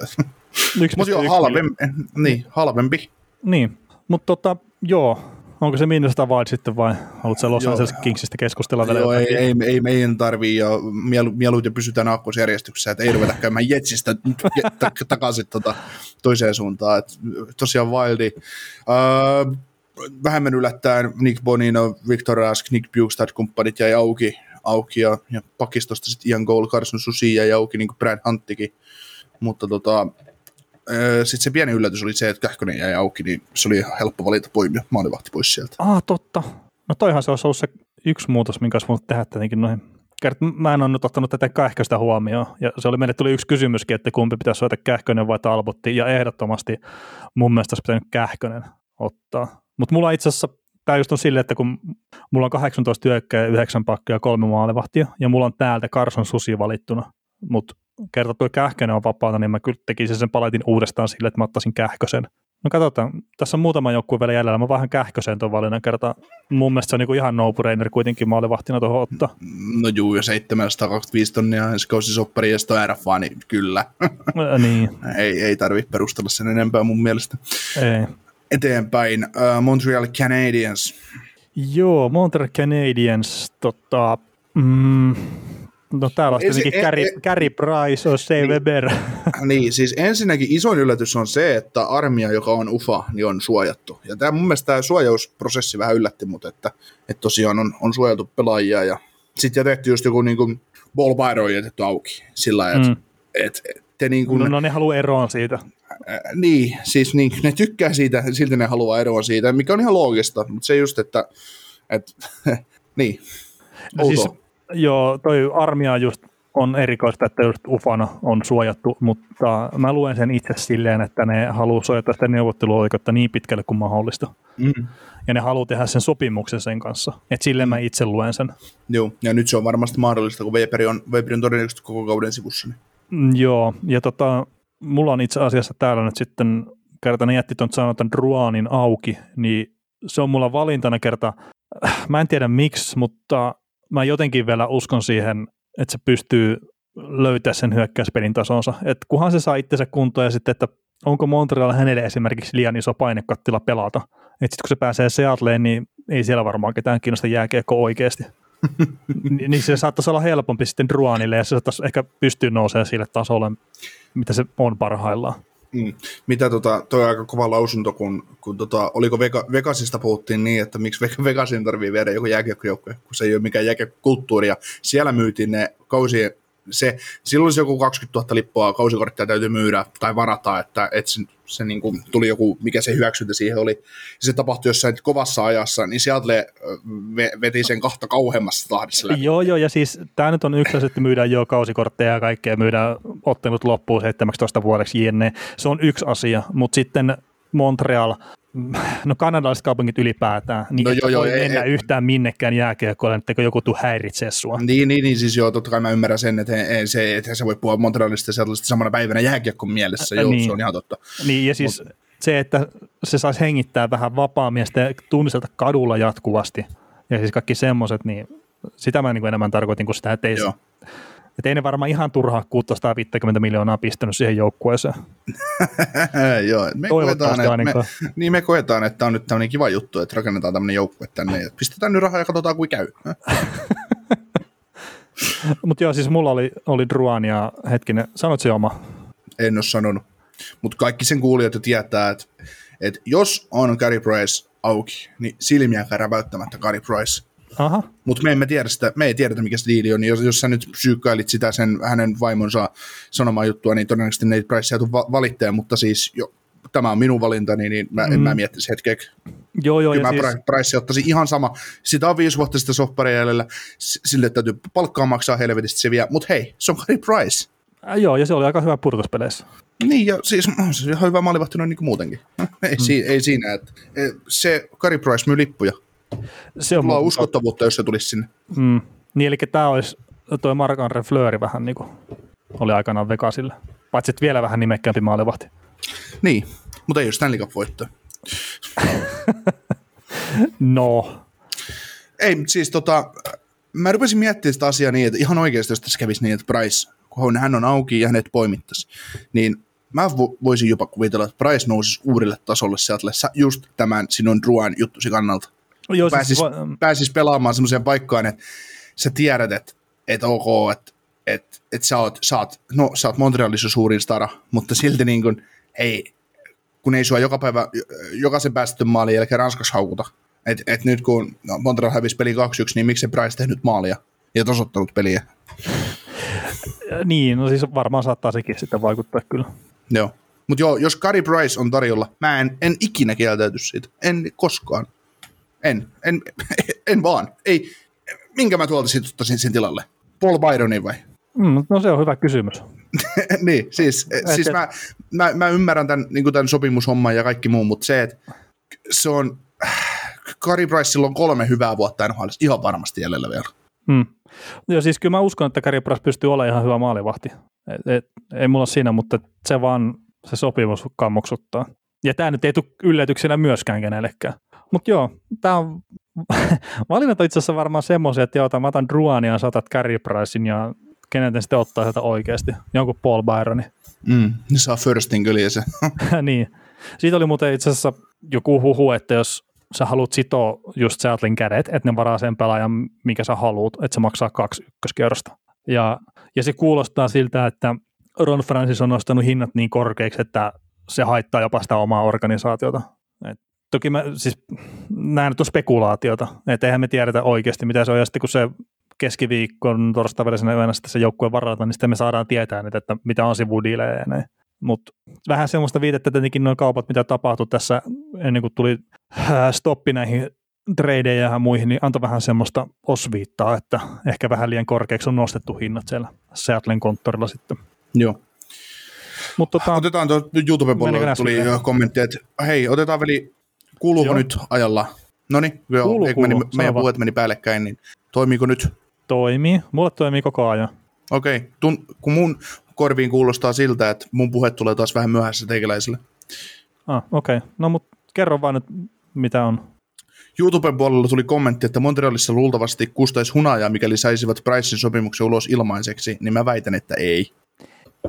Mutta joo, halvempi, niin, halvempi. Niin, mutta tota, joo, onko se Minnesota Wild sitten vai haluatko Los Angeles Kingsistä keskustella vielä Joo, ei, ei, ei, meidän tarvii ja mielu, mieluiten pysytään aakkosjärjestyksessä, että ei ruveta käymään Jetsistä [laughs] takaisin tota, toiseen suuntaan. Et, tosiaan Wildi. Uh, vähemmän yllättäen Nick Bonino, Victor Rask, Nick Bukestad kumppanit jäi auki, auki ja, ja pakistosta sitten Ian Goal, Carson Susi jäi auki, niin kuin Brad Hunttikin. Mutta tota, sitten se pieni yllätys oli se, että Kähkönen jäi auki, niin se oli helppo valita poimia maalivahti pois sieltä. Ah, totta. No toihan se olisi ollut se yksi muutos, minkä olisi voinut tehdä tietenkin noihin. Kert, mä en ole nyt ottanut tätä Kähköstä huomioon, ja se oli, meille tuli yksi kysymyskin, että kumpi pitäisi soita Kähkönen vai Talbotti, ja ehdottomasti mun mielestä olisi pitänyt Kähkönen ottaa. Mutta mulla itse asiassa tämä just on silleen, että kun mulla on 18 työkkäjä, 9 pakkia ja kolme maalivahtia, ja mulla on täältä Carson Susi valittuna, mutta kerta tuo Kähkönen on vapaata, niin mä kyllä tekisin sen paletin uudestaan sille, että mä ottaisin Kähkösen. No katsotaan, tässä on muutama joukkue vielä jäljellä, mä vähän Kähkösen tuon valinnan kerta. Mun mielestä se on niinku ihan no-brainer kuitenkin maalivahtina tuohon ottaa. No juu, ja 725 tonnia ensi kausi soppari ja RFA, niin kyllä. niin. [laughs] ei, ei tarvitse perustella sen enempää mun mielestä. Ei eteenpäin. Uh, Montreal Canadiens. Joo, Montreal Canadiens, tota, mm, no täällä on tietenkin en, Carey, en, Carey Price, on niin, Weber. [laughs] Niin, siis ensinnäkin isoin yllätys on se, että armia, joka on UFA, niin on suojattu. Ja tämä mun mielestä tämä suojausprosessi vähän yllätti mut, että, että tosiaan on, on suojeltu pelaajia ja sitten jätetty just joku niin kuin ball on jätetty auki sillä että mm. et, et, te niin kuin, no, no ne haluaa eroon siitä. Äh, niin, siis niin, ne tykkää siitä, silti ne haluaa eroa siitä, mikä on ihan loogista, mutta se just, että, että [laughs] niin, no siis, joo, toi armia just on erikoista, että just ufana on suojattu, mutta mä luen sen itse silleen, että ne haluaa suojata sitä neuvotteluoikeutta niin pitkälle kuin mahdollista. Mm. Ja ne haluaa tehdä sen sopimuksen sen kanssa. Että silleen mä itse luen sen. Joo, ja nyt se on varmasti mahdollista, kun Weberi on, Weberi on todennäköisesti koko kauden sivussa. Niin. Mm, joo, ja tota, mulla on itse asiassa täällä nyt sitten, kerta ne jätti tuon sanotaan Druanin auki, niin se on mulla valintana kerta, mä en tiedä miksi, mutta mä jotenkin vielä uskon siihen, että se pystyy löytää sen hyökkäyspelin tasonsa. Et kunhan se saa itsensä kuntoon ja sitten, että onko Montreal hänelle esimerkiksi liian iso painekattila pelata. Että sitten kun se pääsee Seattleen, niin ei siellä varmaan ketään kiinnosta jääkiekko oikeasti. [laughs] niin se saattaisi olla helpompi sitten Druanille ja se saattaisi ehkä pystyä nousemaan sille tasolle, mitä se on parhaillaan. Mm. Mitä tota, toi aika kova lausunto, kun, kun tota, oliko Vega, Vegasista puhuttiin niin, että miksi Vegasin tarvii viedä joku jääkiekkojoukkue, kun se ei ole mikään jääkiekkokulttuuri, ja siellä myytiin ne kausien se, silloin se joku 20 000 lippua kausikorttia täytyy myydä tai varata, että, että se, niin kuin, tuli joku, mikä se hyväksyntä siihen oli. Se tapahtui jossain kovassa ajassa, niin Seattle veti sen kahta kauhemmassa tahdissa läpi. Joo, joo, ja siis tämä nyt on yksi asia, että myydään jo kausikortteja ja kaikkea, myydään ottelut loppuun 17 vuodeksi jne. Se on yksi asia, mutta sitten Montreal no kanadalaiset kaupungit ylipäätään, niin No joo, joo, voi ei- mennä ei- yhtään minnekään jääkiekkoille, etteikö joku tuu häiritsee sua. Niin, niin, niin, siis joo, totta kai mä ymmärrän sen, että ei se, että se voi puhua Montrealista sellaista samana päivänä jääkiekon mielessä, joo, niin. se on ihan totta. Niin, ja siis se, että se saisi hengittää vähän vapaammin ja sitten tunnistelta kadulla jatkuvasti, ja siis kaikki semmoiset, niin sitä mä niin kuin enemmän tarkoitin kuin sitä, että ei, Joo. Että ei ne varmaan ihan turhaa 650 miljoonaa pistänyt siihen joukkueeseen. [laughs] joo, me koetaan, että me, niin me koetaan, että on nyt tämmöinen kiva juttu, että rakennetaan tämmöinen joukkue tänne ja pistetään nyt rahaa ja katsotaan kuin käy. [laughs] Mutta joo, siis mulla oli, oli Druan ja hetkinen, sanot se oma. En ole sanonut. Mutta kaikki sen kuulijat jo tietää, että, että jos on Gary Price auki, niin silmiä räväyttämättä Gary Price. Aha, Mutta me emme tiedä sitä, me ei tiedetä mikä se diili on, niin jos, jos sä nyt syykkailit sitä sen hänen vaimonsa sanomaa juttua, niin todennäköisesti Nate Price joutuu va- valittamaan, mutta siis jo, tämä on minun valintani, niin mä, mm. en Mm. mä miettisi hetkeäkin. joo joo, Kyllä ja mä siis. Price ottaisi ihan sama. Sitä on viisi vuotta sitä sopparia jäljellä, sille täytyy palkkaa maksaa helvetistä se vie, mutta hei, se on Gary Price. äh, joo, ja se oli aika hyvä purtuspeleissä. Niin, ja siis [clears throat] on se ihan hyvä maalivahti noin niin kuin muutenkin. Ei, mm. si- ei siinä, että e, se Gary Price myy lippuja. Se on Mulla on uskottavuutta, jos se tulisi sinne. Mm. Niin, eli tämä olisi toi Marc-André Fleury vähän niin kuin oli aikanaan Vegasille. Paitsi että vielä vähän nimekkäämpi maalivahti. Niin, mutta ei ole Stanley Cup voittaa. [laughs] No, Ei, siis tota, mä rupesin miettimään sitä asiaa niin, että ihan oikeasti, jos tässä kävisi niin, että Price, kun hän on auki ja hänet poimittaisi, niin mä vo- voisin jopa kuvitella, että Price nousisi uudelle tasolle sieltä just tämän sinun Druan juttusi kannalta. Joo, Pääsis, siis, pääsis pelaamaan semmoiseen paikkaan, että sä tiedät, että, että ok, että, että, että sä, oot, sä, oot, no, sä oot Montrealissa suurin stara, mutta silti niin kuin, hei, kun ei sua joka päivä, jokaisen päästetyn maalin jälkeen Ranskassa haukuta. Et, et nyt kun no, Montreal hävisi peli 2-1, niin miksi Price tehnyt maalia ja tasoittanut peliä? niin, no siis varmaan saattaa sekin sitten vaikuttaa kyllä. Joo. Mutta joo, jos Gary Price on tarjolla, mä en, en ikinä kieltäyty siitä. En koskaan. En. En, [laughs] en vaan. Ei. Minkä mä tuolta sitten ottaisin sen tilalle? Paul Byronin vai? Mm, no se on hyvä kysymys. [laughs] niin, siis, siis et- mä, mä, mä, ymmärrän tämän, niin tämän sopimushomman ja kaikki muu, mutta se, että se on, [sighs] Gary Priceilla on kolme hyvää vuotta NHL, ihan varmasti jäljellä vielä. Mm. Joo, siis kyllä mä uskon, että Kari Pras pystyy olemaan ihan hyvä maalivahti. Et, et, ei mulla siinä, mutta se vaan se sopimus kammoksuttaa. Ja tämä nyt ei tule yllätyksenä myöskään kenellekään. Mutta joo, tämä on, [laughs] valinnat on itse asiassa varmaan semmoisia, että joo, mä otan Druania saatat Carey Pricein ja kenen te sitten ottaa sieltä oikeasti, jonkun Paul Byroni. Mm, ne saa firstin kyllä ja se. [laughs] niin. Siitä oli muuten itse asiassa joku huhu, että jos sä haluat sitoa just Seattlein kädet, että ne varaa sen pelaajan, mikä sä haluat, että se maksaa kaksi ykköskierrosta. Ja, ja se kuulostaa siltä, että Ron Francis on nostanut hinnat niin korkeiksi, että se haittaa jopa sitä omaa organisaatiota. Et toki mä siis näen, että on spekulaatiota, että eihän me tiedetä oikeasti, mitä se on, ja sitten kun se keskiviikkon torstai välisenä yönä sitten se joukkueen varalta, niin sitten me saadaan tietää nyt, että mitä on sivudiilejä ja näin. Mutta vähän semmoista viitettä tietenkin noin kaupat, mitä tapahtui tässä ennen kuin tuli äh, stoppi näihin tradeja ja muihin, niin antoi vähän semmoista osviittaa, että ehkä vähän liian korkeaksi on nostettu hinnat siellä Seattlen konttorilla sitten. Joo. Mutta tota, Otetaan tuo YouTube-puolella tuli kommentti, että hei, otetaan veli, kuuluuko Joo. nyt ajalla? No niin, meni, meidän sano puheet meni päällekkäin, niin toimiiko nyt? toimii. Mulle toimii koko ajan. Okei, Tun, kun mun korviin kuulostaa siltä, että mun puhe tulee taas vähän myöhässä teikäläiselle. Ah, okei. Okay. No mutta kerro vaan nyt, mitä on. YouTuben puolella tuli kommentti, että Montrealissa luultavasti kustaisi hunajaa, mikäli saisivat Pricein sopimuksen ulos ilmaiseksi, niin mä väitän, että ei.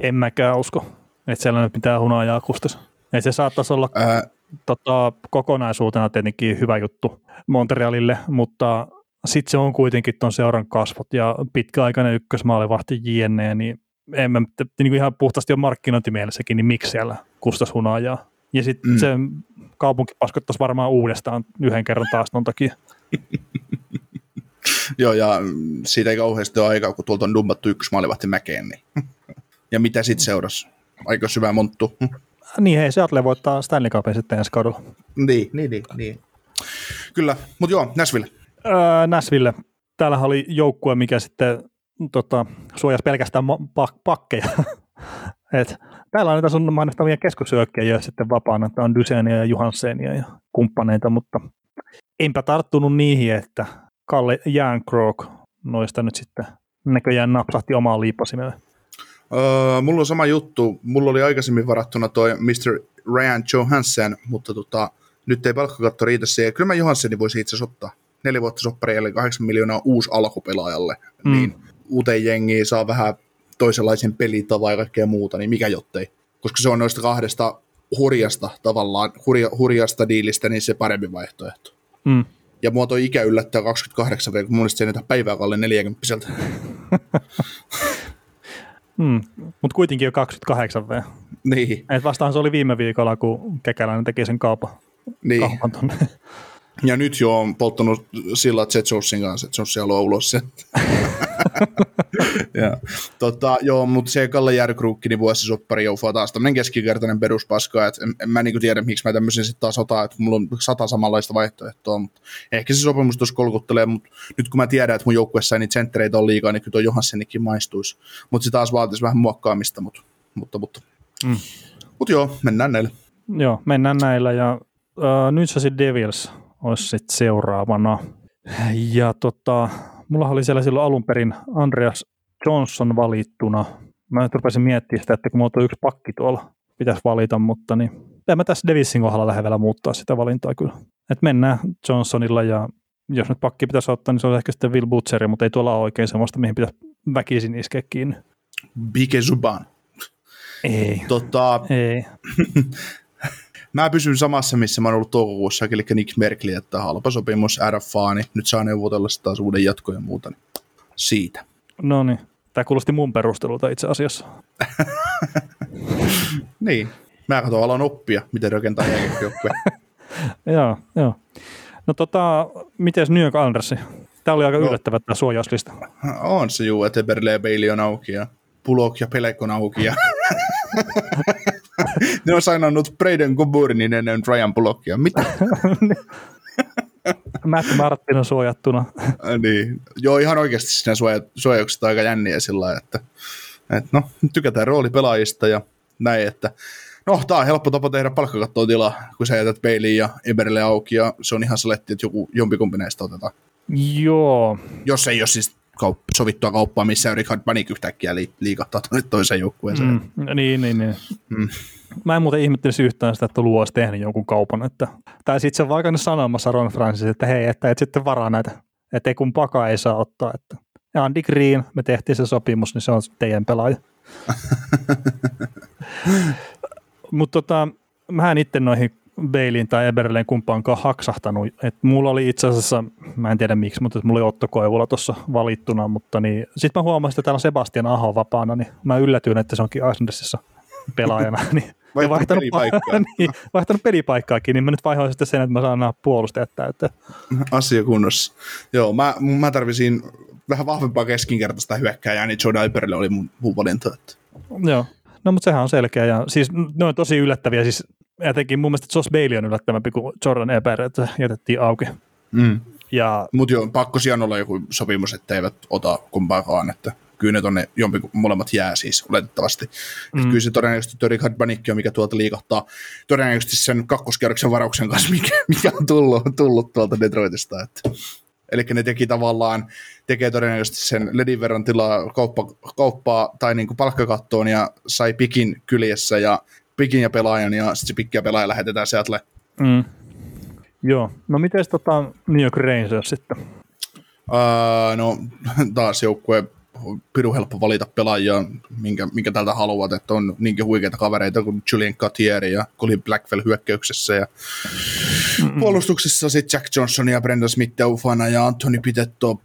En mäkään usko, että siellä nyt mitään hunajaa kustas. Että se saattaisi olla Ää, tota, kokonaisuutena tietenkin hyvä juttu Montrealille, mutta sitten se on kuitenkin ton seuran kasvot ja pitkäaikainen ykkösmaalivahti JNE, niin en mä, niin kuin ihan puhtaasti on markkinointimielessäkin, niin miksi siellä kustas hunajaa. Ja sitten Mm. se kaupunki paskottaisi varmaan uudestaan yhden kerran taas ton takia. [laughs] joo, ja siitä ei kauheasti ole aikaa, kun tuolta on dummattu yksi maalivahti mäkeen. Niin. [laughs] Ja mitä sitten seurasi? Aika syvä monttu. Niin hei, Seattle voittaa Stanley Cupin sitten ensi kaudella. niin, niin, niin, niin. Kyllä, mutta joo, Nashville. Öö, Nashville. Täällähän oli joukkue, mikä sitten tota, suojasi pelkästään ma- pak- pakkeja. [laughs] Et täällä on niitä sun mainostavia keskusyökkäjiä sitten vapaana, että on Dysenia ja Johansenia ja kumppaneita, mutta enpä tarttunut niihin, että Kalle Jäänkrook noista nyt sitten näköjään napsahti omaa liipasimeen. Öö, mulla on sama juttu. Mulla oli aikaisemmin varattuna toi Mr. Ryan Johansson, mutta tota, nyt ei palkkakatto riitä siihen. Kyllä mä Johansseni voisi itse asiassa ottaa. Neljä vuotta sopparia, eli 8 miljoonaa uusi alkupelaajalle. Mm. Niin uuteen jengiin saa vähän toisenlaisen pelitavan ja kaikkea muuta, niin mikä jottei. Koska se on noista kahdesta hurjasta tavallaan, hurja, hurjasta diilistä, niin se parempi vaihtoehto. Mm. Ja mua toi ikä yllättää 28 kun mun se ei päivää kalle 40 [laughs] Mm, mutta kuitenkin jo 28 V. Niin. Et vastaan se oli viime viikolla, kun Kekäläinen teki sen kaupan. Niin. kaupan tonne. Ja nyt jo on polttanut sillä Jetsosin kanssa, että Jossi haluaa ulos sen. [laughs] ja, tota, joo, mutta se Kalle Järkruukki, niin vuosisoppari joufaa taas tämmöinen keskikertainen peruspaska, että en, en mä niinku tiedä, miksi mä tämmöisen sitten taas otan, että mulla on sata samanlaista vaihtoehtoa, mutta ehkä se sopimus tuossa kolkuttelee, mutta nyt kun mä tiedän, että mun joukkueessa ei niitä senttereitä on liikaa, niin kyllä tuo Johanssenikin maistuisi, mutta se taas vaatisi vähän muokkaamista, mutta, mutta, mutta. Mm. Mutta joo, mennään näillä. Joo, mennään näillä ja uh, nyt se Devils olisi sitten seuraavana. Ja tota, mulla oli siellä silloin alun perin Andreas Johnson valittuna. Mä nyt rupesin miettimään sitä, että kun mulla on yksi pakki tuolla, pitäisi valita, mutta niin en mä tässä Davisin kohdalla lähde vielä muuttaa sitä valintaa kyllä. Et mennään Johnsonilla ja jos nyt pakki pitäisi ottaa, niin se on ehkä sitten Will Butcheri, mutta ei tuolla ole oikein semmoista, mihin pitäisi väkisin iskeä kiinni. Bike Zuban. Ei. Tota, ei. [laughs] Mä pysyn samassa, missä mä oon ollut toukokuussa, eli Nick Merkli, että halpa sopimus RFA, niin nyt saa neuvotella taas uuden jatko ja muuta. Niin siitä. No niin. Tämä kuulosti mun perustelulta itse asiassa. [laughs] niin. Mä katson alan oppia, miten rakentaa jääkiekkojoukkuja. [laughs] joo, joo. No tota, miten York Andersi? Tämä oli aika no, yllättävä tämä suojauslista. [laughs] On se juu, että Berle ja Bailey on auki ja Pulok ja Pelek on auki ja [laughs] ne on sainannut Braden Coburnin ennen Ryan Bullockia. Mitä? [laughs] Matt Martin on suojattuna. niin. Joo, ihan oikeasti siinä suoja, suojaukset aika jänniä sillä että, että no, tykätään roolipelaajista ja näin, että no, tämä on helppo tapa tehdä palkkakattoa tilaa, kun sä jätät Bailey ja Eberille auki ja se on ihan saletti, että joku, jompikumpi näistä otetaan. Joo. Jos ei ole siis kaup- sovittua kauppaa, missä Richard Panik yhtäkkiä li- liikahtaa tuonne toiseen joukkueeseen. Mm, niin, niin, niin. Mm. Mä en muuten ihmettelisi yhtään sitä, että Luo olisi tehnyt jonkun kaupan. Että, tai sitten se on vaikka sanomassa Ron Francis, että hei, että et sitten varaa näitä, että ei kun paka ei saa ottaa. Että. Ja Andy Green, me tehtiin se sopimus, niin se on teidän pelaaja. [laughs] Mutta tota, mä en itse noihin Beilin tai Eberleen kumpaankaan haksahtanut. Et mulla oli itse asiassa, mä en tiedä miksi, mutta mulla oli Otto Koivula tuossa valittuna, mutta niin, sitten mä huomasin, että täällä on Sebastian Aho vapaana, niin mä yllätyin, että se onkin Asnessissa pelaajana. [laughs] niin, vaihtanut, vaihtanut pelipaikkaa. [laughs] niin, vaihtanut pelipaikkaakin, niin mä nyt vaihoin sitten sen, että mä saan nämä puolustajat täyttää. Asia kunnossa. Joo, mä, mä tarvisin vähän vahvempaa keskinkertaista hyökkääjää, niin Joe Diperille oli mun, mun valinta. Että. Joo, no mutta sehän on selkeä ja siis ne on tosi yllättäviä, siis etenkin mun mielestä Josh Bailey on yllättävämpi kuin Jordan Eber, että jätettiin auki. Mm. Ja, Mutta joo, pakko siellä olla joku sopimus, että eivät ota kumpaakaan, että kyllä ne tonne jompi, molemmat jää siis oletettavasti. Mm. Kyllä se todennäköisesti tuo Richard Banikki on, mikä tuolta liikahtaa todennäköisesti sen kakkoskerroksen varauksen kanssa, [laughs] mikä, mikä on tullut, tullut tuolta Detroitista. Että. Eli ne teki tavallaan, tekee todennäköisesti sen ledin verran tilaa kauppa, kauppaa tai niin kuin palkkakattoon ja sai pikin kyljessä ja pikin ja pelaajan, ja sitten se pikki ja pelaaja lähetetään sieltä. Mm. Joo, no miten tota New York Rangers sitten? Uh, no taas joukkue piru helppo valita pelaajia, minkä, minkä tältä haluat, että on niinkin huikeita kavereita kuin Julian Catier ja Colin Blackfell hyökkäyksessä ja Mm-mm. puolustuksessa sitten Jack Johnson ja Brendan Smith ufana ja Anthony Pitetto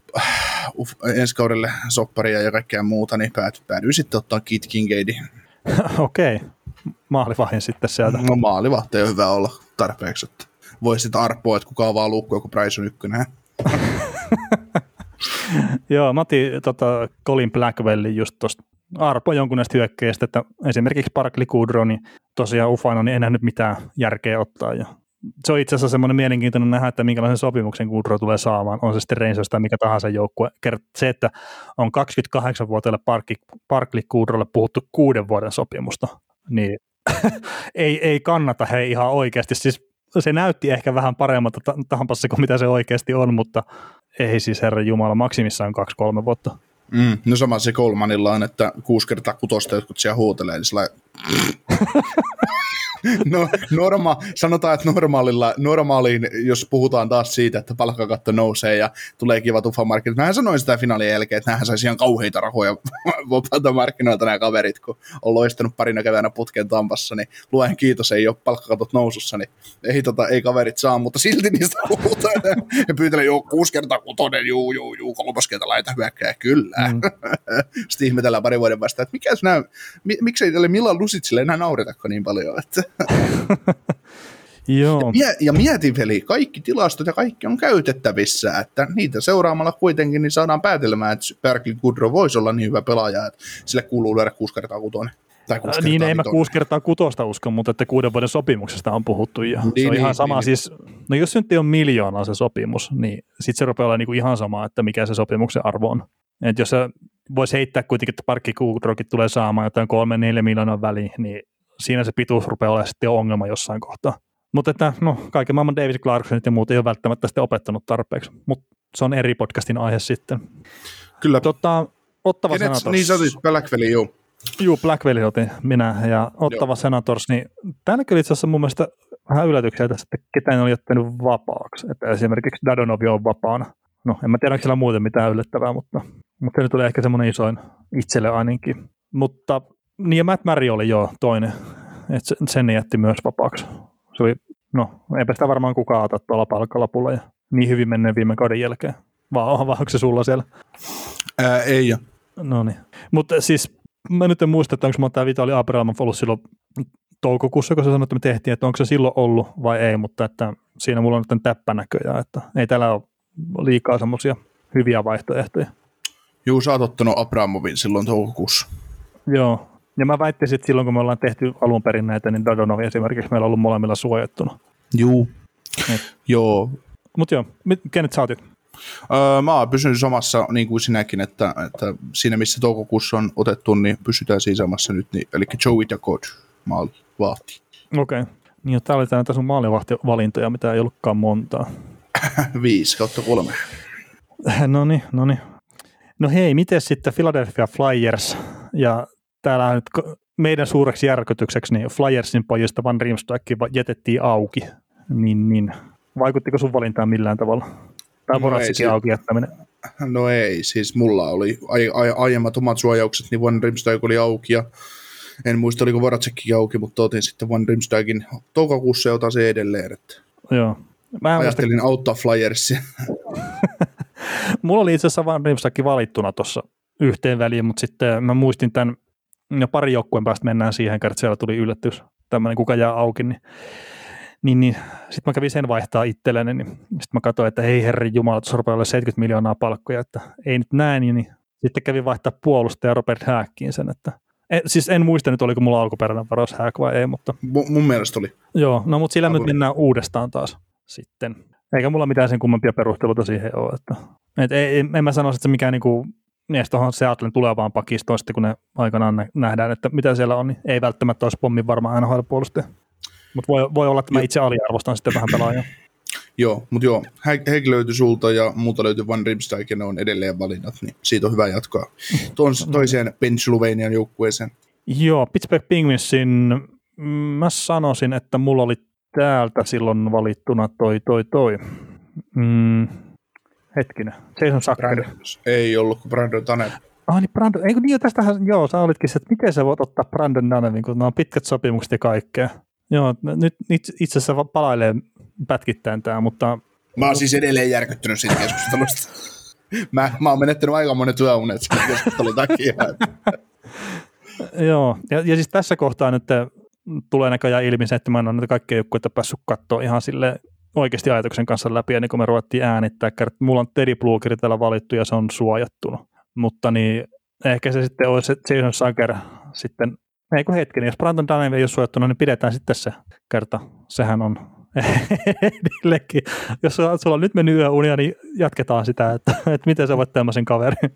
uh, ensi kaudelle sopparia ja kaikkea muuta, niin päädyin sitten ottaa Kit Kingaidi. [laughs] Okei. Okay maalivahin sitten sieltä. No maalivahti on hyvä olla tarpeeksi, että voi sitten arpoa, että kuka vaan luukku, kun Price on ykkönen. [laughs] Joo, mä otin tota, Colin Blackwellin just tuosta arpo jonkun näistä hyökkäistä, että esimerkiksi Parkli Kudro, niin tosiaan ufana, niin enää nyt mitään järkeä ottaa. Ja se on itse asiassa semmoinen mielenkiintoinen nähdä, että minkälaisen sopimuksen Kudro tulee saamaan, on se sitten Rangers tai mikä tahansa joukkue. Se, että on 28-vuotiaille Parkli Kudrolle puhuttu kuuden vuoden sopimusta, niin [laughs] ei, ei kannata he ihan oikeasti. Siis se näytti ehkä vähän paremmalta tampassa kuin mitä se oikeasti on, mutta ei siis herra Jumala, maksimissaan kaksi-kolme vuotta. Mm, no sama se Kolmanilla on, että kuusi kertaa kutosta jotkut siellä huutelee, niin sillä... [laughs] no, norma, sanotaan, että normaalilla, normaaliin, jos puhutaan taas siitä, että palkkakatto nousee ja tulee kiva tuffamarkkinat. Mähän sanoin sitä finaalin jälkeen, että nämähän saisi ihan kauheita rahoja [laughs] vapaata markkinoilta nämä kaverit, kun on loistanut parina keväänä putken Tampassa, niin luen kiitos, ei ole palkkakatot nousussa, niin ei, tota, ei kaverit saa, mutta silti niistä puhutaan ja pyytelen, joo, kuusi kertaa kutonen, juu, juu, juu, kolmas kerta laita hyökkää, kyllä. Mm. [laughs] Sitten ihmetellään pari vuoden vasta, että mikä sinä, mi, miksei tälle Milan Lusitsille enää nauretako niin paljon, että [laughs] Joo. Ja, ja mieti veli, kaikki tilastot ja kaikki on käytettävissä, että niitä seuraamalla kuitenkin niin saadaan päätelmään, että Berkeley Goodrow voisi olla niin hyvä pelaaja, että sille kuuluu lyödä kuusi kertaa kutonen. Tai kuusi niin, ei mä kuusi kertaa kutosta usko, mutta että kuuden vuoden sopimuksesta on puhuttu jo. Niin, se on niin, ihan sama, niin, siis, no jos nyt ei ole miljoonaa se sopimus, niin sitten se rupeaa olla niinku ihan sama, että mikä se sopimuksen arvo on. Et jos se voisi heittää kuitenkin, että Parkki Goodrowkin tulee saamaan jotain kolme neljä miljoonaa väliin, niin siinä se pituus rupeaa olemaan sitten ongelma jossain kohtaa. Mutta että no, kaiken maailman David Clarksonit ja muut ei ole välttämättä sitten opettanut tarpeeksi, mutta se on eri podcastin aihe sitten. Kyllä. Tota, Ottava Kenet, Senators. Niin sä otit Blackville, joo. Joo, Blackville otin minä ja Ottava joo. Senators, niin täällä kyllä itse asiassa mun mielestä vähän yllätyksiä tässä, että ketään on jättänyt vapaaksi. Että esimerkiksi Dadonovi on vapaana. No, en mä tiedä, onko siellä muuten mitään yllättävää, mutta, mutta se nyt oli ehkä semmoinen isoin itselle ainakin. Mutta niin ja Matt Murray oli jo toinen, että sen jätti myös vapaaksi. Se oli, no eipä sitä varmaan kukaan ota tuolla palkkalapulla ja niin hyvin menneen viime kauden jälkeen. Vaan onhan vaan, onko se sulla siellä? Ää, ei ole. No niin. Mutta siis mä nyt en muista, että onko mä tämä Vitali Abrahamov ollut silloin toukokuussa, kun sä sanoit, että me tehtiin, että onko se silloin ollut vai ei, mutta että siinä mulla on nyt täppänäköjä, että ei täällä ole liikaa semmoisia hyviä vaihtoehtoja. Juu, sä oot ottanut Abramovin silloin toukokuussa. Joo, ja mä väittisin, että silloin kun me ollaan tehty alun perin näitä, niin Dadonovi esimerkiksi meillä on ollut molemmilla suojattuna. Juu. Et. Joo. Mutta joo, kenet sä otit? Öö, mä oon pysynyt samassa niin kuin sinäkin, että, että siinä missä toukokuussa on otettu, niin pysytään siinä samassa nyt. Niin, eli Joey Dakot maalivahti. Okei. Okay. Niin, tää oli näitä sun maalivahtivalintoja, mitä ei ollutkaan montaa. [laughs] Viisi kautta kolme. no niin, no niin. No hei, miten sitten Philadelphia Flyers ja täällä nyt meidän suureksi järkytykseksi niin Flyersin pojista Van Riemsdijk jätettiin auki, niin, niin vaikuttiko sun valintaan millään tavalla? Tai no ei, auki jättäminen? No ei, siis mulla oli ai, ai, aiemmat omat suojaukset, niin Van Riemsdijk oli auki ja en muista oliko Voracekkin auki, mutta otin sitten Van Riemsdijkin toukokuussa ja otan se edelleen. Että Joo. Mä Ajattelin muista... auttaa Flyersia. [laughs] mulla oli itse asiassa Van Riemsdijk valittuna tuossa yhteen väliin, mutta sitten mä muistin tämän ja pari joukkueen päästä mennään siihen, että siellä tuli yllätys, tämmöinen kuka jää auki, niin, niin, niin sitten mä kävin sen vaihtaa itselleni, niin sitten mä katsoin, että hei herri Jumala, tuossa rupeaa olla 70 miljoonaa palkkoja, että ei nyt näin, niin, niin sitten kävin vaihtaa puolustaja Robert Hackiin sen, että en, siis en muista nyt, oliko mulla alkuperäinen varaus Hack vai ei, mutta... M- mun mielestä oli. Joo, no mutta sillä nyt mennään uudestaan taas sitten. Eikä mulla mitään sen kummempia perusteluita siihen ole, että et ei, en mä sanoisi, että se mikään niinku mies tuohon Seattlen tulevaan pakistoon sitten, kun ne aikanaan nähdään, että mitä siellä on, niin ei välttämättä olisi pommin varmaan NHL-puolustaja. Mutta voi, voi olla, että mä itse aliarvostan sitten vähän pelaajaa. [clears throat] Joo, mutta joo, Häk löytyi sulta ja muuta löytyi Van Rimstijk ja ne on edelleen valinnat, niin siitä on hyvä jatkaa tuon toiseen Pennsylvanian joukkueeseen. Joo, Pittsburgh Penguinsin, mm, mä sanoisin, että mulla oli täältä silloin valittuna toi, toi, toi. Mm, Hetkinen, Jason Sacker. Ei ollut kuin Brandon Tanev. Ah niin, Brandon, eikö niin, tästähän, joo, sä olitkin se, että miten sä voit ottaa Brandon Dunevin, kun nämä on pitkät sopimukset ja kaikkea. Joo, nyt itse asiassa palailee pätkittäin tämä, mutta... Mä oon siis edelleen järkyttynyt siitä keskustelusta. mä, mä oon menettänyt aika monet työunet siitä keskustelun takia. joo, ja, ja siis tässä kohtaa nyt tulee näköjään ilmi se, että mä en ole näitä kaikkia joukkueita päässyt katsoa ihan sille oikeasti ajatuksen kanssa läpi, ennen kuin me ruvettiin äänittää. Mulla on Teddy Blugeri täällä valittu ja se on suojattunut. Mutta niin, ehkä se sitten olisi Jason Sager sitten, ei kun hetken, jos Brandon Dunham ei ole suojattunut, niin pidetään sitten se kerta. Sehän on Edillekin. Jos sulla on nyt mennyt yöunia, niin jatketaan sitä, että, että miten sä voit tämmöisen kaverin.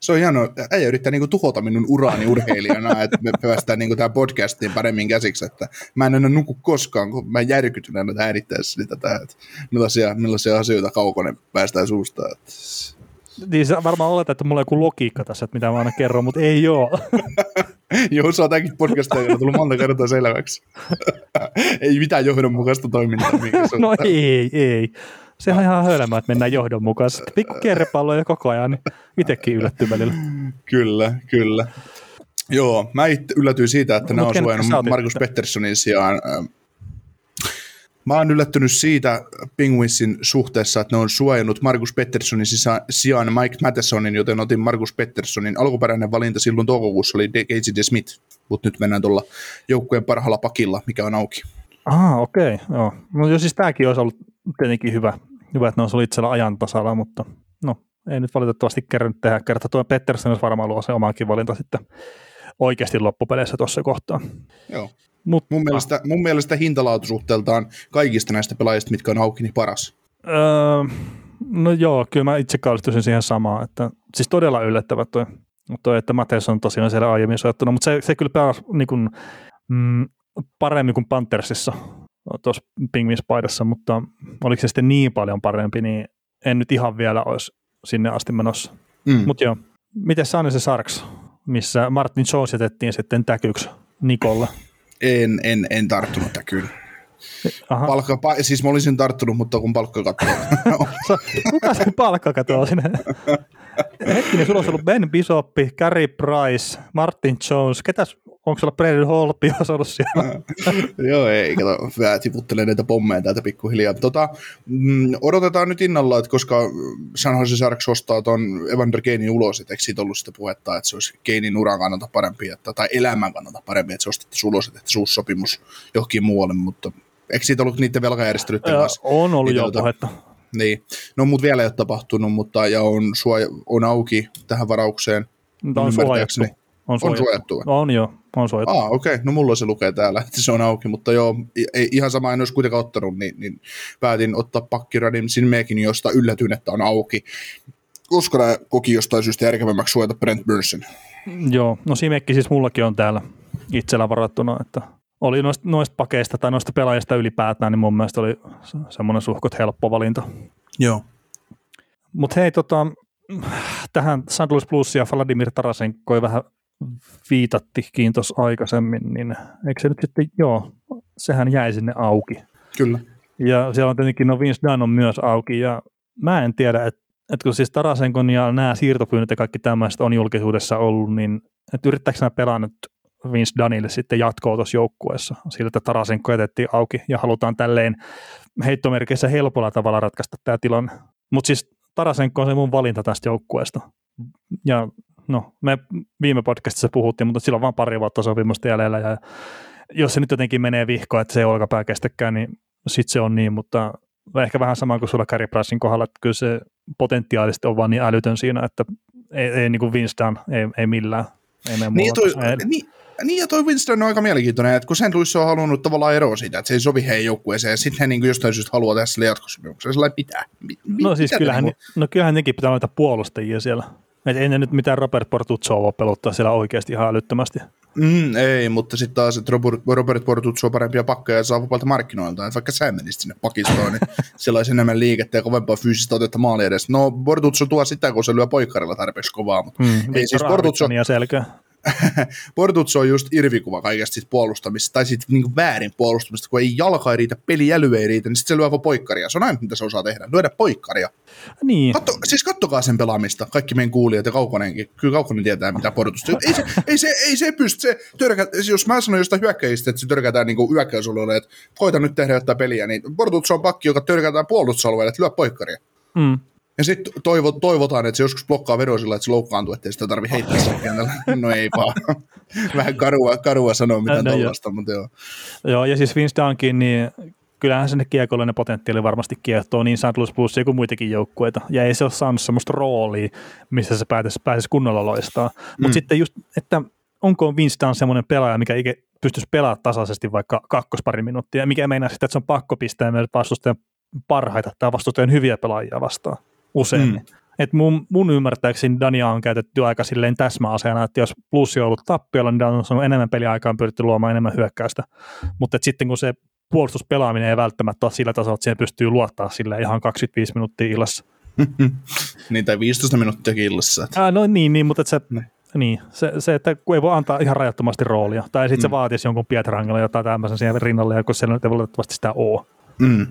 Se on hienoa, että äijä yrittää niinku tuhota minun uraani urheilijana, että me päästään niinku tähän podcastiin paremmin käsiksi, että mä en enää nuku koskaan, kun mä järkytyn aina äänittäessäni tätä, että millaisia, millaisia asioita kaukonen päästään suusta. Että... Niin sä varmaan oletat, että mulla on joku logiikka tässä, että mitä mä aina kerron, mutta ei oo. [laughs] [laughs] Joo, se on podcast on tullut monta kertaa selväksi. [laughs] ei mitään johdonmukaista toimintaa. se. No ei, ei. Sehän on ihan hölmää, että mennään johdonmukaisesti. Pikku kerrepalloja koko ajan, niin itsekin yllättyy välillä. Kyllä, kyllä. Joo, mä itse yllätyin siitä, että ne Mut on suojannut Markus? Petterssonin sijaan. Mä oon yllättynyt siitä Penguinsin suhteessa, että ne on suojannut Markus Petterssonin sijaan Mike Mathesonin, joten otin Markus Petterssonin. Alkuperäinen valinta silloin toukokuussa oli De- Casey DeSmith, mutta nyt mennään tuolla joukkueen parhaalla pakilla, mikä on auki. Ah, okei, okay, joo. No siis tämäkin olisi ollut tietenkin hyvä, hyvä että ne olisi ollut itsellä ajan tasalla, mutta no, ei nyt valitettavasti kerran tehdä. Kerta tuo Pettersson olisi varmaan ollut se omakin valinta sitten oikeasti loppupeleissä tuossa kohtaa. Joo. Mutta Mun mielestä, mun mielestä hintalaatusuhteeltaan kaikista näistä pelaajista, mitkä on auki, niin paras. Öö, no joo, kyllä mä itse kallistuisin siihen samaan, että siis todella yllättävä toi, toi että Matheus on tosiaan siellä aiemmin soittuna, mutta se, se kyllä pelasi niin kuin, mm, paremmin kuin Panthersissa tuossa Pingvis-paidassa, mutta oliko se sitten niin paljon parempi, niin en nyt ihan vielä olisi sinne asti menossa. Mm. Mutta joo, miten Sanne se Sarks, missä Martin Jones jätettiin sitten täkyksi Nikolle? En, en, en tarttunut täkyyn. Aha. Palkka, pa, siis mä olisin tarttunut, mutta kun palkka katsoo. [laughs] Kuka se palkka katoo sinne? Hetkinen, sulla olisi ollut Ben Bisoppi, Gary Price, Martin Jones. Ketäs, onko sulla Brandon Holpi ollut siellä? [laughs] Joo, ei, kato, mä tiputtelen näitä pommeja täältä pikkuhiljaa. Tota, mm, odotetaan nyt innalla, että koska San Jose Sharks ostaa ton Evander Keinin ulos, että eikö siitä ollut sitä puhetta, että se olisi Keinin uran kannalta parempi, että, tai elämän kannalta parempi, että se ostettaisiin ulos, että uusi sopimus johonkin muualle, mutta eikö siitä ollut niiden velkajärjestelyiden Joo, kanssa? on ollut Niitä jo tota- puhetta. Niin, no mutta vielä ei ole tapahtunut, mutta ja on, suoja, on auki tähän varaukseen. Mutta on suojattu. On suojattu. suojattu vai? On joo, on suojattu. Ah, okei, okay. no mulla se lukee täällä, [laughs] että se on auki, mutta joo, ei, ihan sama en olisi kuitenkaan ottanut, niin, niin päätin ottaa pakkiradim Sinmekin, josta yllätyin, että on auki. Koska nämä koki jostain syystä järkevämmäksi suojata Brent Burson. Joo, no Simekki siis mullakin on täällä itsellä varattuna, että oli noista, noista pakeista tai noista pelaajista ylipäätään, niin mun mielestä oli se- semmoinen suhkot helppo valinta. Joo. Mutta hei, tota, tähän. Louis Blues ja Vladimir Tarasenko jo vähän viitattikin tuossa aikaisemmin, niin eikö se nyt sitten, joo, sehän jäi sinne auki. Kyllä. Ja siellä on tietenkin, no Vince Dunn on myös auki, ja mä en tiedä, että, että kun siis Tarasenkon ja nämä siirtopyynnöt ja kaikki tämmöiset on julkisuudessa ollut, niin että yrittääkö nämä pelaa nyt Vince Dunnille sitten jatkoa tuossa joukkueessa, sillä että Tarasenko jätettiin auki ja halutaan tälleen heittomerkeissä helpolla tavalla ratkaista tämä tilanne. Mutta siis Tarasenko on se mun valinta tästä joukkueesta. Ja no, me viime podcastissa puhuttiin, mutta sillä on vain pari vuotta sopimusta jäljellä ja jos se nyt jotenkin menee vihkoon, että se ei olkapää kestäkään, niin sitten se on niin, mutta ehkä vähän sama kuin sulla Carey Pricein kohdalla, että kyllä se potentiaalisesti on vaan niin älytön siinä, että ei, ei niin kuin Dunn, ei, ei millään. Ei mene Niin, toi, niin, niin, ja toi Winston on aika mielenkiintoinen, että kun St. Louis on halunnut tavallaan eroa siitä, että se ei sovi heidän joukkueeseen, ja sitten he niin jostain syystä haluaa tehdä sille jatkosopimuksen. Sellainen pitää. Mi, No siis kyllähän, niinku- no kyllähän nekin pitää noita puolustajia siellä. Et ei ne nyt mitään Robert Portuzzoa voi peluttaa siellä oikeasti ihan älyttömästi. Mm, ei, mutta sitten taas, että Robert, Robert Portuzzo on parempia pakkeja ja saa vapailta markkinoilta. Että vaikka sä menisit sinne pakistoon, niin [laughs] sillä olisi enemmän liikettä ja kovempaa fyysistä otetta maali edestä. No, Portuzzo tuo sitä, kun se lyö poikkarilla tarpeeksi kovaa, mutta Mm, ei siis Portuzzo, ja [laughs] Portuzzo on just irvikuva kaikesta siitä puolustamista, tai siitä niin väärin puolustamista, kun ei jalka ei riitä, peli äly ei riitä, niin sitten se lyö poikkaria. Se on aina, mitä se osaa tehdä, lyödä poikkaria. Niin, Katso, siis kattokaa sen pelaamista, kaikki meidän kuulijat ja Kaukonenkin. Kyllä Kaukonen tietää, mitä Portuzzo. Ei se, ei se, ei se pysty, se törkä, jos mä sanon jostain hyökkäistä, että se törkätään niin hyökkäysalueelle, että koita nyt tehdä jotain peliä, niin Portuzzo on pakki, joka törkätään puolustusalueelle, että lyö poikkaria. mm, Ja sitten toivo, toivotaan, että se joskus blokkaa vedon sillä, että se loukkaantuu, ettei sitä tarvi heittää sen kentällä. [laughs] No ei vaan. [laughs] Vähän karua, karua sanoa mitään No joo. tollasta, mutta joo. joo, ja siis Vince Dunkin, niin kyllähän sinne kiekollinen potentiaali varmasti kiehtoo niin St. Louis Bluesia kuin muitakin joukkueita. Ja ei se ole saanut semmoista roolia, missä se pääsisi, pääsisi kunnolla loistaa. Mutta Mm. sitten just, että onko Vince Dunn semmoinen pelaaja, mikä ike, pystyisi pelaamaan tasaisesti vaikka kakkospari minuuttia, mikä meinaa sitten, että se on pakko pistää myös vastustajan parhaita tai vastustajan hyviä pelaajia vastaan usein. Mm. Et mun, mun ymmärtääkseni Dania on käytetty aika silleen täsmäaseena, että jos plussi on ollut tappiolla, niin Dan on saanut enemmän peliaikaa, on pyritty luomaan enemmän hyökkäystä. Mutta sitten kun se puolustuspelaaminen ei välttämättä ole sillä tasolla, että siihen pystyy luottaa sille ihan 25 minuuttia illassa. [laughs] niin, tai 15 minuuttia illassa. Ää, no niin, niin mutta se, ne. niin, se, se, että kun ei voi antaa ihan rajattomasti roolia, tai sitten mm. se vaatisi jonkun Pietrangella jotain tämmöisen siihen rinnalle, ja kun nyt ei valitettavasti sitä ole. Mm.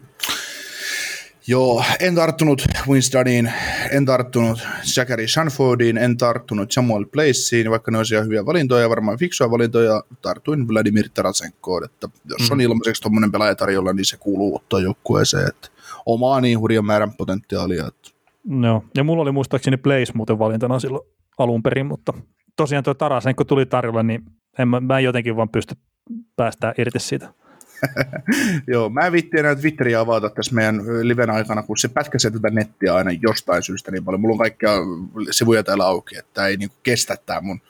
Joo, en tarttunut Winstoniin, en tarttunut Zachary Shanfordiin, en tarttunut Samuel Placeen, vaikka ne olisivat hyviä valintoja, varmaan fiksua valintoja, tartuin Vladimir Tarasenkoon, että jos on mm. ilmaiseksi tuommoinen pelaaja tarjolla, niin se kuuluu ottaa joukkueeseen, että omaa niin hurjan määrän potentiaalia. Että. No, ja mulla oli muistaakseni Place muuten valintana silloin alun perin, mutta tosiaan tuo Tarasenko tuli tarjolla, niin en, mä, mä en jotenkin vaan pysty päästään irti siitä. [laughs] Joo, mä en vitti enää Twitteriä avata tässä meidän liven aikana, kun se pätkäsee tätä nettiä aina jostain syystä niin paljon. Mulla on kaikkia sivuja täällä auki, että ei niinku kestä tämä mun,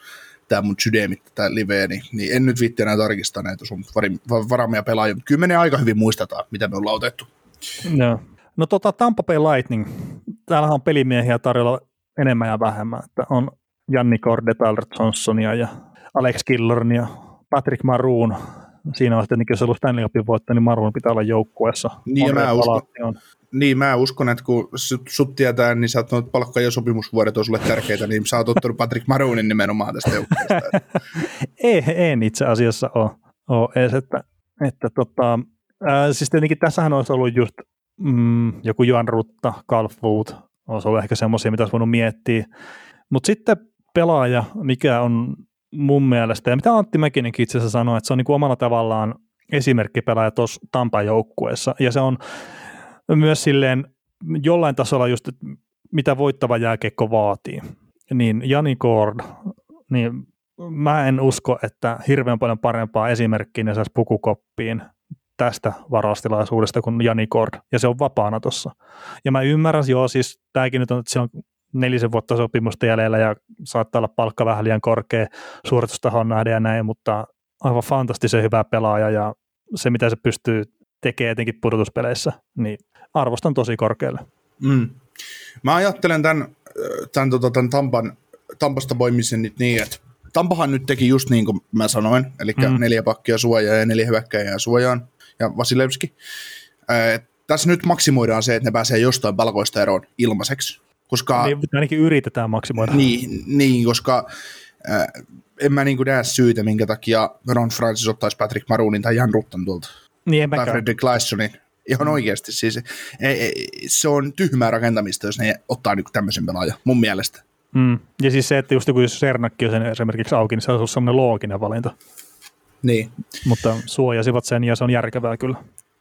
tää mun sydämit tätä liveä, niin, niin, en nyt vitti enää tarkistaa näitä sun varamia pelaajia, kyllä menee aika hyvin muistetaan, mitä me ollaan otettu. No, no tota Tampa Bay Lightning, täällähän on pelimiehiä tarjolla enemmän ja vähemmän, että on Janni Korde, Tyler Johnsonia ja Alex Killornia, Patrick Maroon, siinä on sitten, jos se ollut Stanley Cupin voittaja, niin Marvin pitää olla joukkueessa. Niin, ja mä uskon, on. niin, mä uskon, että kun sut, sut tietää, niin sä oot palkka- ja sopimusvuodet on sulle tärkeitä, niin sä oot ottanut Patrick Maronin nimenomaan tästä joukkueesta. [laughs] ei, en itse asiassa ole, ole edes, että, että tota, ää, siis tietenkin tässähän olisi ollut just mm, joku Joan Rutta, Carl Food, olisi ollut ehkä semmoisia, mitä olisi voinut miettiä. Mutta sitten pelaaja, mikä on mun mielestä, ja mitä Antti Mäkinenkin itse asiassa sanoi, että se on niin kuin omalla tavallaan esimerkkipelaaja tuossa Tampan joukkueessa, ja se on myös silleen jollain tasolla just, että mitä voittava jääkiekko vaatii. Niin Jani Kord, niin mä en usko, että hirveän paljon parempaa esimerkkiä ne saisi pukukoppiin tästä varastilaisuudesta kuin Jani Kord, ja se on vapaana tuossa. Ja mä ymmärrän, joo, siis tämäkin nyt on, että se on nelisen vuotta sopimusta jäljellä ja saattaa olla palkka vähän liian korkea suoritustahon nähden ja näin, mutta aivan fantastisen hyvä pelaaja ja se, mitä se pystyy tekemään etenkin pudotuspeleissä, niin arvostan tosi korkealle. Mm. Mä ajattelen tämän, tämän, tota, tämän Tampan, Tampasta poimisen nyt niin, että Tampahan nyt teki just niin kuin mä sanoin, eli mm. neljä pakkia suojaa ja neljä hyökkäjää suojaan ja Vasilevski. Äh, tässä nyt maksimoidaan se, että ne pääsee jostain palkoista eroon ilmaiseksi. Koska, niin, ainakin yritetään maksimoida. Niin, niin koska äh, en mä niin näe syytä, minkä takia Ron Francis ottaisi Patrick Marunin tai Jan Ruttan tuolta. Niin, en tai Fredrik Laissonin. Ihan mm. oikeasti. Siis, ei, ei, se on tyhmää rakentamista, jos ne ottaa niin tämmöisen pelaajan, mun mielestä. Mm. Ja siis se, että just jos Sernakki on sen esimerkiksi auki, niin se on semmoinen looginen valinta. Niin. Mutta suojasivat sen ja se on järkevää kyllä.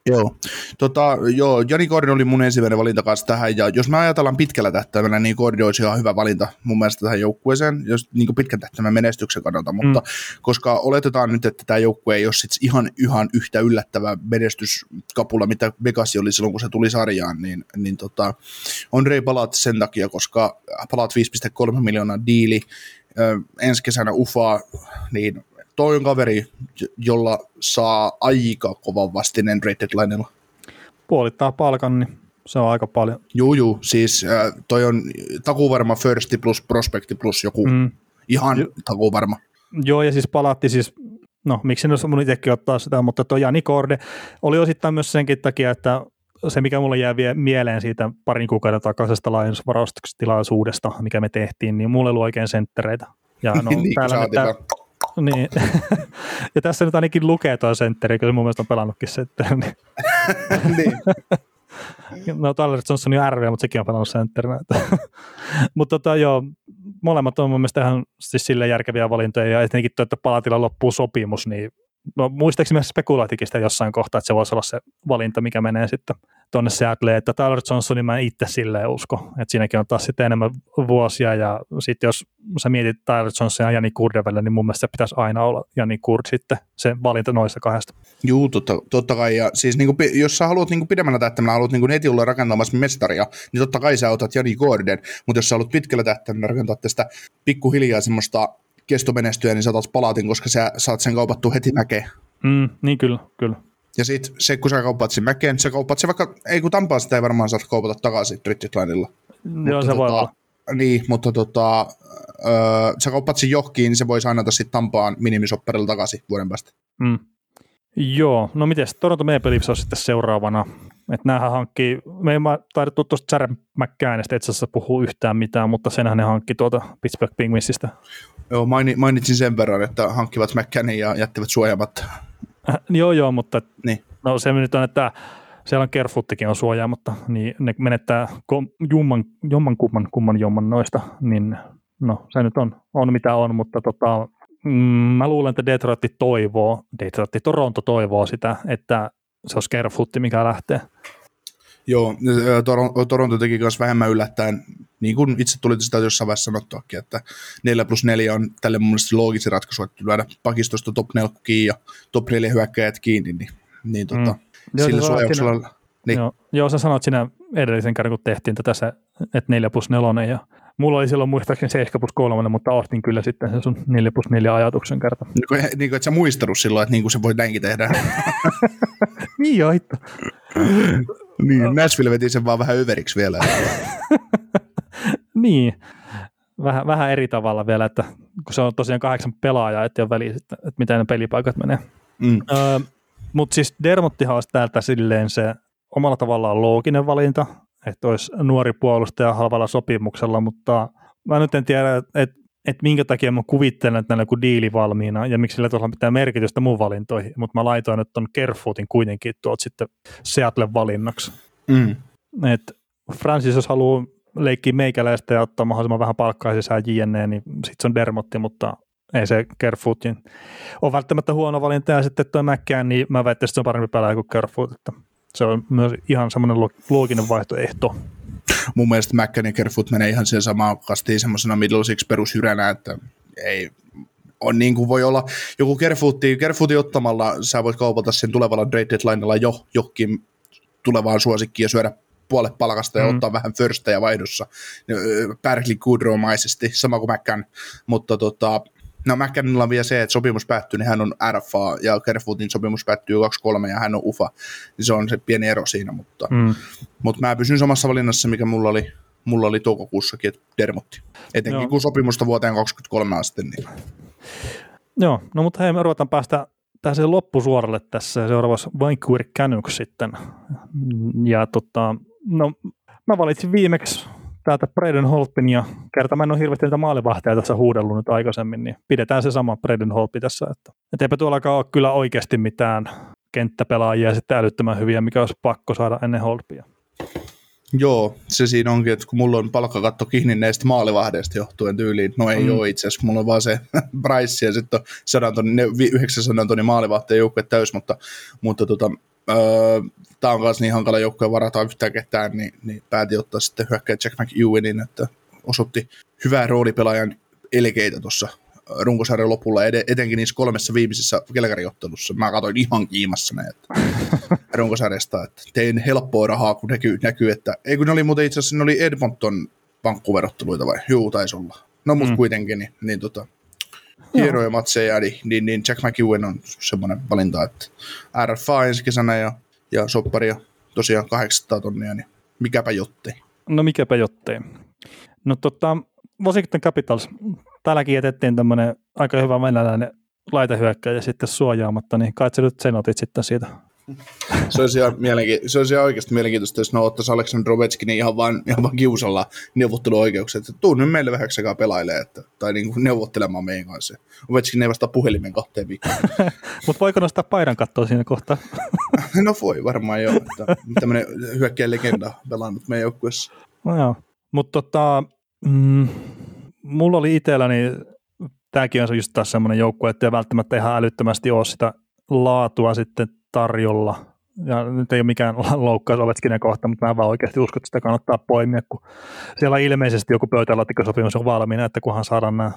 Joo. Tota, joo, Jani Kordi oli mun ensimmäinen valinta kanssa tähän, ja jos me ajatellaan pitkällä tähtäimellä, niin Kordi olisi ihan hyvä valinta mun mielestä tähän joukkueeseen, jos niin pitkän tähtäimen menestyksen kannalta, mutta mm. koska oletetaan nyt, että tämä joukkue ei ole sit ihan, ihan yhtä yllättävä menestyskapula, mitä Vegas oli silloin, kun se tuli sarjaan, niin, niin tota, on Rei Palat sen takia, koska Palat 5,3 miljoonaa diili, ensi kesänä UFA, niin toi on kaveri, jolla saa aika kovan vastinen Red Deadlinella. Puolittaa palkan, niin se on aika paljon. Juu, juu. Siis äh, toi on takuvarma first plus prospekti plus joku mm. ihan jo. takuvarma. Joo, ja siis palatti siis, no miksi nyt mun itsekin ottaa sitä, mutta toi Jani Korde oli osittain myös senkin takia, että se, mikä mulle jää vielä mieleen siitä parin kuukauden takaisesta laajennusvaraustilaisuudesta, mikä me tehtiin, niin mulle oli oikein senttereitä. Ja [laughs] no, niin, täällä tää, niin. [laughs] ja tässä nyt ainakin lukee tuo sentteri, kun se mun mielestä on pelannutkin sentteri. [laughs] Niin. niin. [laughs] no Tyler Johnson on RV, mutta sekin on pelannut sentterinä. mutta tota, joo, molemmat on mun mielestä ihan siis sille järkeviä valintoja, ja etenkin tuo, että Palatilla loppuu sopimus, niin no, muistaakseni myös spekuloitikin sitä jossain kohtaa, että se voisi olla se valinta, mikä menee sitten tuonne Seattle, että Tyler Johnsonin mä itse silleen usko, että siinäkin on taas sitten enemmän vuosia, ja sitten jos sä mietit Tyler Johnson ja Jani Kurdin välillä, niin mun mielestä se pitäisi aina olla Jani Kurd sitten, se valinta noista kahdesta. Juu, totta, totta kai, ja siis niin kuin, jos sä haluat niin kuin pidemmällä tähtäimellä, haluat niin kuin heti olla rakentamassa mestaria, niin totta kai sä otat Jani Gordon, mutta jos sä haluat pitkällä tähtäimellä rakentaa tästä pikkuhiljaa semmoista kesto menestyä, niin sä otat palaatin, koska sä saat sen kaupattua heti mäkeen. Mm, niin kyllä, kyllä. Ja sit se, kun sä kauppaat sen mäkeen, sä kauppaat se vaikka, ei kun Tampaa sitä ei varmaan saa kaupata takaisin Trittitlinella. Joo, se voi olla. Niin, mutta tota, öö, sä kauppaat sen johkiin, niin se voi saanata sitten Tampaan minimisopperilla takaisin vuoden päästä. Mm. Joo, no miten Toronto Maple Leafs on sitten seuraavana? Että näähän hankkii, me ei taidettu tuosta Jared McCannista itse asiassa puhua yhtään mitään, mutta senhän ne hankki tuota Pittsburgh Penguinsista. Joo, mainitsin sen verran, että hankkivat McCannin ja jättivät suojaamatta. [laughs] Joo, joo, mutta niin. no se nyt on, että siellä on Kerfuttikin on suojaamatta, niin ne menettää jumman, jomman kumman, kumman jomman noista, niin no se nyt on, on mitä on, mutta tota, mm, mä luulen, että Detroit toivoo, Detroit, Toronto toivoo sitä, että se on Kerfutti, mikä lähtee. Joo, Toronto teki myös vähemmän yllättäen, niin kuin itse tuli sitä jossain vaiheessa sanottuakin, että 4 plus 4 on tälle mun mielestä loogisin ratkaisu, että lyödä pakistosta top 4 kiinni ja top 4 hyökkäjät kiinni, niin, niin tota, mm. sillä suojauksella... Niin. Joo, joo, sä sanoit siinä edellisen kerran, kun tehtiin tätä se, että 4 plus 4 ja Mulla oli silloin muistaakseni 7 plus 3, mutta ostin kyllä sitten sen sun 4 plus 4 ajatuksen kerta. Niin kuin, niin kuin et sä muistanut silloin, että niin kuin se voi näinkin tehdä. [laughs] niin joo, hitto. [laughs] niin, Nashville veti sen vaan vähän överiksi vielä. [laughs] niin, vähän, vähän eri tavalla vielä, että kun se on tosiaan kahdeksan pelaajaa, ettei ole väliä, että, että miten ne pelipaikat menee. Mm. Öö, mutta siis Dermottihan olisi täältä silleen se omalla tavallaan looginen valinta, että olisi nuori puolustaja halvalla sopimuksella, mutta mä nyt en tiedä, että että minkä takia mä kuvittelen, että näillä on diili valmiina ja miksi sillä tuolla pitää merkitystä mun valintoihin, mutta mä laitoin nyt ton Kerfootin kuitenkin tuolta sitten Seattle valinnaksi. Mm. Et Francis, jos haluaa leikkiä meikäläistä ja ottaa mahdollisimman vähän palkkaa sisään JNE, niin sitten se on Dermotti, mutta ei se Kerfootin ole välttämättä huono valinta, ja sitten tuo Mäkkään, niin mä väittäisin, että se on parempi pelaaja kuin Kerfoot, että se on myös ihan semmoinen looginen vaihtoehto. Mun mielestä ja Kerfoot menee ihan siihen samaan kastiin semmoisena middle six perushyränä, että ei on niin kuin voi olla joku Kerfootti, Kerfootti ottamalla sä voit kaupata sen tulevalla trade deadlinella jo johonkin tulevaan suosikkiin ja syödä puolet palkasta ja mm. ottaa vähän firstejä vaihdossa. Berkeley Goodrow-maisesti, sama kuin Mäkkän, mutta tota, No McCannilla on vielä se, että sopimus päättyy, niin hän on RFA ja Kerfootin sopimus päättyy 2-3 ja hän on UFA. Niin se on se pieni ero siinä, mutta, mm. mutta mä pysyn samassa valinnassa, mikä mulla oli, mulla oli toukokuussakin, että Dermotti. Etenkin Joo. kun sopimusta vuoteen 2023 asti. Niin. Joo, no mutta hei, me ruvetaan päästä tähän loppusuoralle tässä seuraavassa Vancouver Canucks sitten. Ja tota, no, mä valitsin viimeksi täältä Braden Holpin ja kerta mä en ole hirveästi niitä maalivahteja tässä huudellut nyt aikaisemmin, niin pidetään se sama Braden Holpi tässä. Että, et eipä tuollakaan ole kyllä oikeasti mitään kenttäpelaajia sitten älyttömän hyviä, mikä olisi pakko saada ennen Holpia. Joo, se siinä onkin, että kun mulla on palkkakatto kiinni näistä maalivahdeista johtuen tyyliin, no ei mm. ole itse asiassa, mulla on vaan se [laughs] price ja sitten on 100 tonni, 900 tonni maalivahteen joukkue täys, mutta, mutta tota, öö, tämä on myös niin hankala joukkue varata yhtään ketään, niin, niin päätin ottaa sitten hyökkäjä Jack McEwenin, että osoitti hyvää roolipelaajan elkeitä tuossa runkosarjan lopulla, etenkin niissä kolmessa viimeisessä kelkariottelussa. Mä katsoin ihan kiimassa ne että [laughs] runkosarjasta, että tein helppoa rahaa, kun näkyy, näkyy että ei kun ne oli muuten itse asiassa, ne oli Edmonton pankkuverotteluita vai? Juu, taisi olla. No mutta mm. kuitenkin, niin, niin tota, hienoja matseja, niin, niin, niin Jack McEwen on semmoinen valinta, että RFA ensi kesänä ja, ja sopparia tosiaan 800 tonnia, niin mikäpä jottei. No mikäpä jottei. No tota, Washington Capitals, täälläkin jätettiin tämmöinen aika hyvä venäläinen laitehyökkäjä sitten suojaamatta, niin kai sä nyt sen otit sitten siitä [laughs] se olisi ihan, mielenki- se olisi ihan oikeasti mielenkiintoista, jos ne ottaisi Aleksandr Ovechkin ihan vaan, ihan vaan kiusalla neuvotteluoikeuksia, että tuu nyt meille vähäksi aikaa pelailee, että, tai niin kuin neuvottelemaan meidän kanssa. Ovechkin ei vastaa puhelimen kahteen viikkoon. [laughs] Mutta voiko nostaa paidan kattoa siinä kohtaa? [laughs] no voi varmaan joo, että tämmöinen hyökkäjä legenda pelannut meidän joukkueessa. No joo, mutta tota, mm, mulla oli itselläni, tämäkin on just taas semmoinen joukkue, että ei välttämättä ihan älyttömästi ole sitä laatua sitten tarjolla. Ja nyt ei ole mikään [laughs] loukkaus Ovechkinen kohta, mutta mä vaan oikeasti uskon, että sitä kannattaa poimia, kun siellä ilmeisesti joku pöytälaatikkosopimus on valmiina, että kunhan saadaan nämä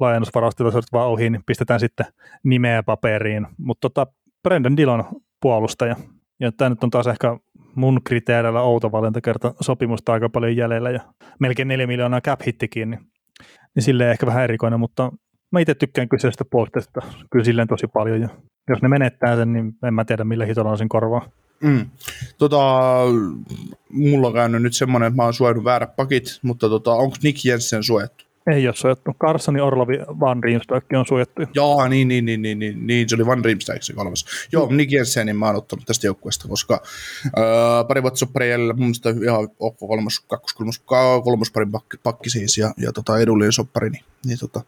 laajennusvaraustilaiset vaan ohi, niin pistetään sitten nimeä paperiin. Mutta tota, Brendan Dillon puolustaja. Ja tämä nyt on taas ehkä mun kriteerillä outo valinta kerta sopimusta aika paljon jäljellä ja melkein 4 miljoonaa cap hittikin, niin, niin silleen ehkä vähän erikoinen, mutta mä itse tykkään kyseisestä puolesta kyllä silleen tosi paljon. Ja jos ne menettää sen, niin en mä tiedä millä hitolla sen korvaa. Mm. Tota, mulla on käynyt nyt semmoinen, että mä oon suojannut väärät pakit, mutta tota, onko Nick Jensen suojattu? Ei ole suojattu. Carsoni, Orlovi, Van Riemsdijk on suojattu. Joo, niin, niin, niin, niin, niin, niin, se oli Van Riemsdijk se kolmas. Joo, mm. Nick Jensenin mä oon ottanut tästä joukkueesta, koska öö, pari vuotta sopparijäljellä mun mielestä ihan ok kolmas, kakkos, kolmas, kolmosparin pakki, pakki siis ja, ja tota, edullinen soppari, niin, niin tota,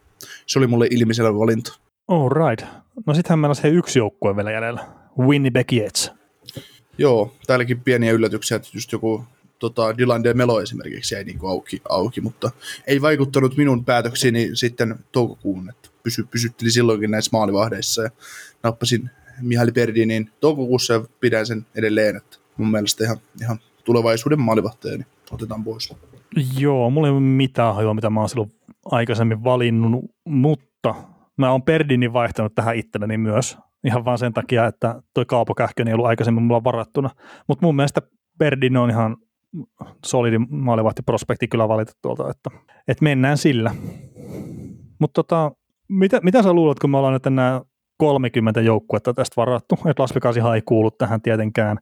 se oli mulle ilmiselvä valinta. All right. No sittenhän meillä on se yksi joukkue vielä jäljellä. Winnipeg Jets. Joo, täälläkin pieniä yllätyksiä, että just joku tota, Dylan de Melo esimerkiksi jäi niin kuin auki, auki, mutta ei vaikuttanut minun päätöksiini sitten toukokuun, että pysy, pysytteli silloinkin näissä maalivahdeissa ja nappasin Mihaili Perdinin toukokuussa ja pidän sen edelleen, että mun mielestä ihan, ihan tulevaisuuden maalivahteja, niin otetaan pois. Joo, mulla ei ole mitään hajua, mitä mä oon silloin aikaisemmin valinnut, mutta mä oon Perdinin vaihtanut tähän itselleni myös, ihan vaan sen takia, että toi Kaapo ei ollut aikaisemmin mulla varattuna. Mutta mun mielestä Perdin on ihan solidi maalivahtiprospekti kyllä valita tuolta, että, että mennään sillä. Mutta tota, mitä, mitä sä luulet, kun me ollaan nyt nämä 30 joukkuetta tästä varattu, että Las ei kuulu tähän tietenkään,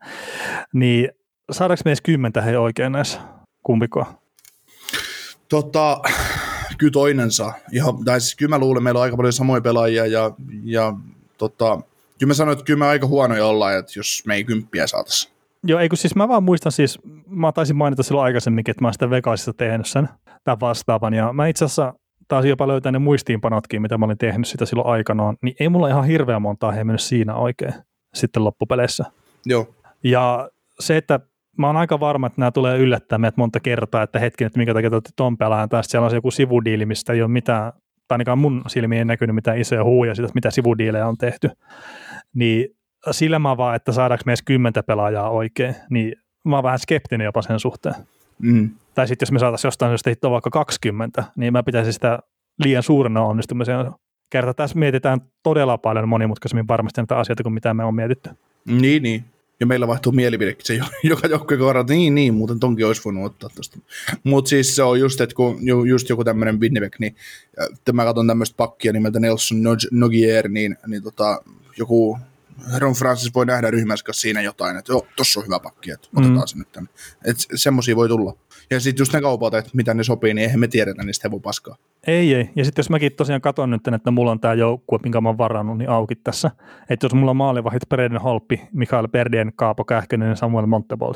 niin saadaanko me edes 10 he oikein näissä kumpikoa? Tota, kyllä toinen saa. Ihan, tai siis kyllä mä luulen, meillä on aika paljon samoja pelaajia ja, ja tota, kyllä mä sanoin, että kyllä me aika huonoja ollaan, että jos me ei kymppiä saataisiin. Joo, eikö siis mä vaan muistan siis, mä taisin mainita silloin aikaisemminkin, että mä oon sitä Vegasista tehnyt sen, tämän vastaavan, ja mä itse asiassa taas jopa löytää ne muistiinpanotkin, mitä mä olin tehnyt sitä silloin aikanaan, niin ei mulla ihan hirveän montaa he mennyt siinä oikein sitten loppupeleissä. Joo. Ja se, että mä oon aika varma, että nämä tulee yllättää meidät monta kertaa, että hetki, että minkä takia otti ton pelaajan, tai siellä on se joku sivudiili, mistä ei ole mitään, tai ainakaan mun silmiin ei näkynyt mitään isoja huuja siitä, mitä sivudiilejä on tehty. Niin sillä mä vaan, että saadaanko meistä kymmentä pelaajaa oikein, niin mä oon vähän skeptinen jopa sen suhteen. Mm. Tai sitten jos me saataisiin jostain syystä hittoa vaikka 20, niin mä pitäisin sitä liian suurena onnistumiseen. Kerta tässä mietitään todella paljon monimutkaisemmin varmasti näitä asioita kuin mitä me on mietitty. Niin, niin. Ja meillä vaihtuu mielipidekin se [laughs] joka joukkueen kohdalla, että niin, niin, muuten tonkin olisi voinut ottaa tuosta. Mutta siis se on just, että kun just joku tämmöinen Winnipeg, niin mä katson tämmöistä pakkia nimeltä Nelson Nogier, niin, niin tota, joku Ron Francis voi nähdä ryhmässä siinä jotain, että joo, tossa on hyvä pakki, että otetaan mm. se nyt tänne. Että semmosia voi tulla. Ja sitten just ne kaupat, että mitä ne sopii, niin eihän me tiedetä niistä hevon paskaa. Ei, ei. Ja sitten jos mäkin tosiaan katson nyt, että mulla on tämä joukkue, minkä mä oon varannut, niin auki tässä. Että jos mulla on maalivahit Pereden Holppi, Mikael Perdien, Kaapo Kähkönen ja Samuel Montebold,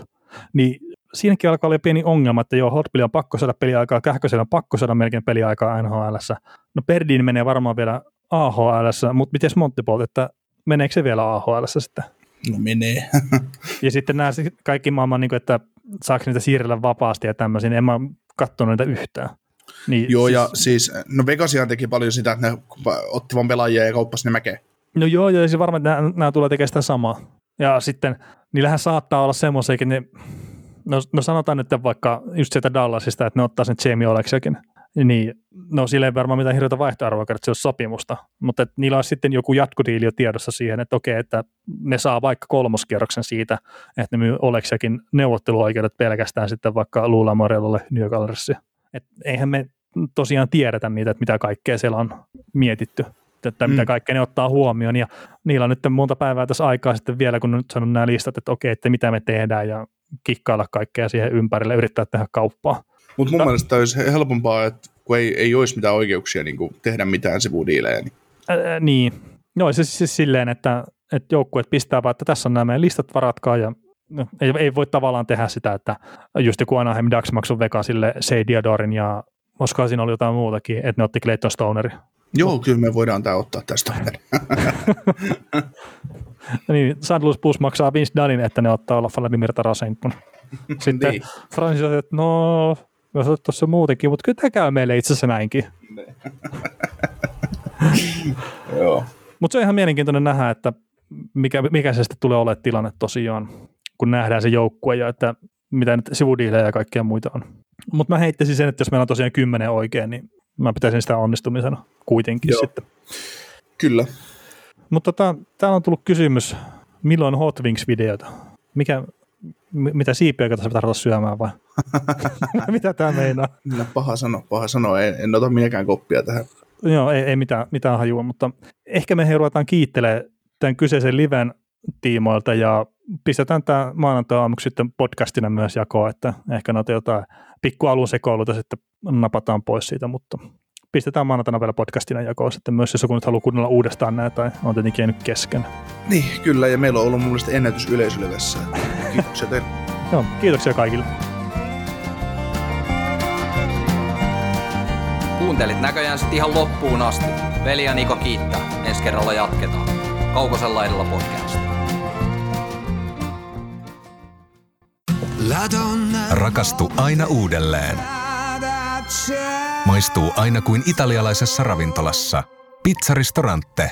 niin siinäkin alkaa olla pieni ongelma, että joo, Holtpili on pakko saada peliaikaa, Kähkösellä on pakko saada melkein peliaikaa NHL. No Perdin menee varmaan vielä AHL, mutta miten Montebold, että meneekö se vielä AHL sitten? No menee. [laughs] ja sitten nämä kaikki maailman, niin kuin, että saako niitä siirrellä vapaasti ja tämmöisiä, niin en mä katsonut niitä yhtään. Niin, joo, siis, ja siis, no Vegasihan teki paljon sitä, että ne otti vaan pelaajia ja kauppasi ne mäkeä. No joo, ja siis varmaan, että nämä, nämä tulee tekemään sitä samaa. Ja sitten niillähän saattaa olla semmoisiakin, ne, no, no sanotaan nyt vaikka just sieltä Dallasista, että ne ottaa sen Jamie Oleksekin niin, no sillä ei varmaan mitään hirveätä vaihtoarvoa, että se on sopimusta, mutta että niillä on sitten joku jatkodiili jo tiedossa siihen, että okei, että ne saa vaikka kolmoskierroksen siitä, että ne myy Oleksiakin neuvotteluoikeudet pelkästään sitten vaikka Lula Morelolle New Gallerissa. Et eihän me tosiaan tiedetä niitä, että mitä kaikkea siellä on mietitty, että mitä mm. kaikkea ne ottaa huomioon, ja niillä on nyt monta päivää tässä aikaa sitten vielä, kun on nyt sanonut nämä listat, että okei, että mitä me tehdään, ja kikkailla kaikkea siihen ympärille, yrittää tehdä kauppaa. Mutta mun no. mielestä olisi helpompaa, että kun ei, ei olisi mitään oikeuksia niin kuin tehdä mitään sivudiilejä. Niin. Ää, niin. Joo, se siis silleen, että, että joukkueet pistää vaan, että tässä on nämä meidän listat, varatkaa ja no, ei, ei, voi tavallaan tehdä sitä, että just joku Anaheim Ducks maksoi Vegasille Seidiadorin ja koska siinä oli jotain muutakin, että ne otti Clayton Stoneri. Joo, kyllä me voidaan tämä ottaa tästä. [laughs] niin, St. Louis Blues maksaa Vince Dunnin, että ne ottaa olla Vladimir Tarasenkun. [laughs] Sitten niin. Francis että no Mä sanoin tuossa muutenkin, mutta kyllä tämä käy meille itse asiassa näinkin. [laughs] Joo. Mutta se on ihan mielenkiintoinen nähdä, että mikä, mikä se sitten tulee olemaan tilanne tosiaan, kun nähdään se joukkue ja että mitä nyt sivudiilejä ja kaikkea muita on. Mutta mä heittäisin sen, että jos meillä on tosiaan kymmenen oikein, niin mä pitäisin sitä onnistumisena kuitenkin Joo. sitten. Kyllä. Mutta tota, täällä on tullut kysymys, milloin Hot Wings-videota? Mikä, mitä siipiä tässä tarvita syömään vai? [laughs] mitä tämä meinaa? No, paha sano, paha sano. En, en ota minäkään koppia tähän. joo, ei, ei mitään, mitään hajua, mutta ehkä me ruvetaan kiittelemään tämän kyseisen liven tiimoilta ja pistetään tämä maanantai aamuksi sitten podcastina myös jakoa, että ehkä noita jotain pikkualun sekoiluta sitten napataan pois siitä, mutta pistetään maanantaina vielä podcastina jakoa sitten myös, jos joku nyt haluaa kuunnella uudestaan näitä tai on tietenkin jäänyt kesken. Niin, kyllä, ja meillä on ollut mun mielestä ennätys yleisölevessä. Kiitoksia teille. Joo, kiitoksia kaikille. Kuuntelit näköjään sitten ihan loppuun asti. Veli ja Niko kiittää. Ensi kerralla jatketaan. Kaukosella laidalla podcast. Rakastu aina uudelleen. Maistuu aina kuin italialaisessa ravintolassa. Pizzaristorante.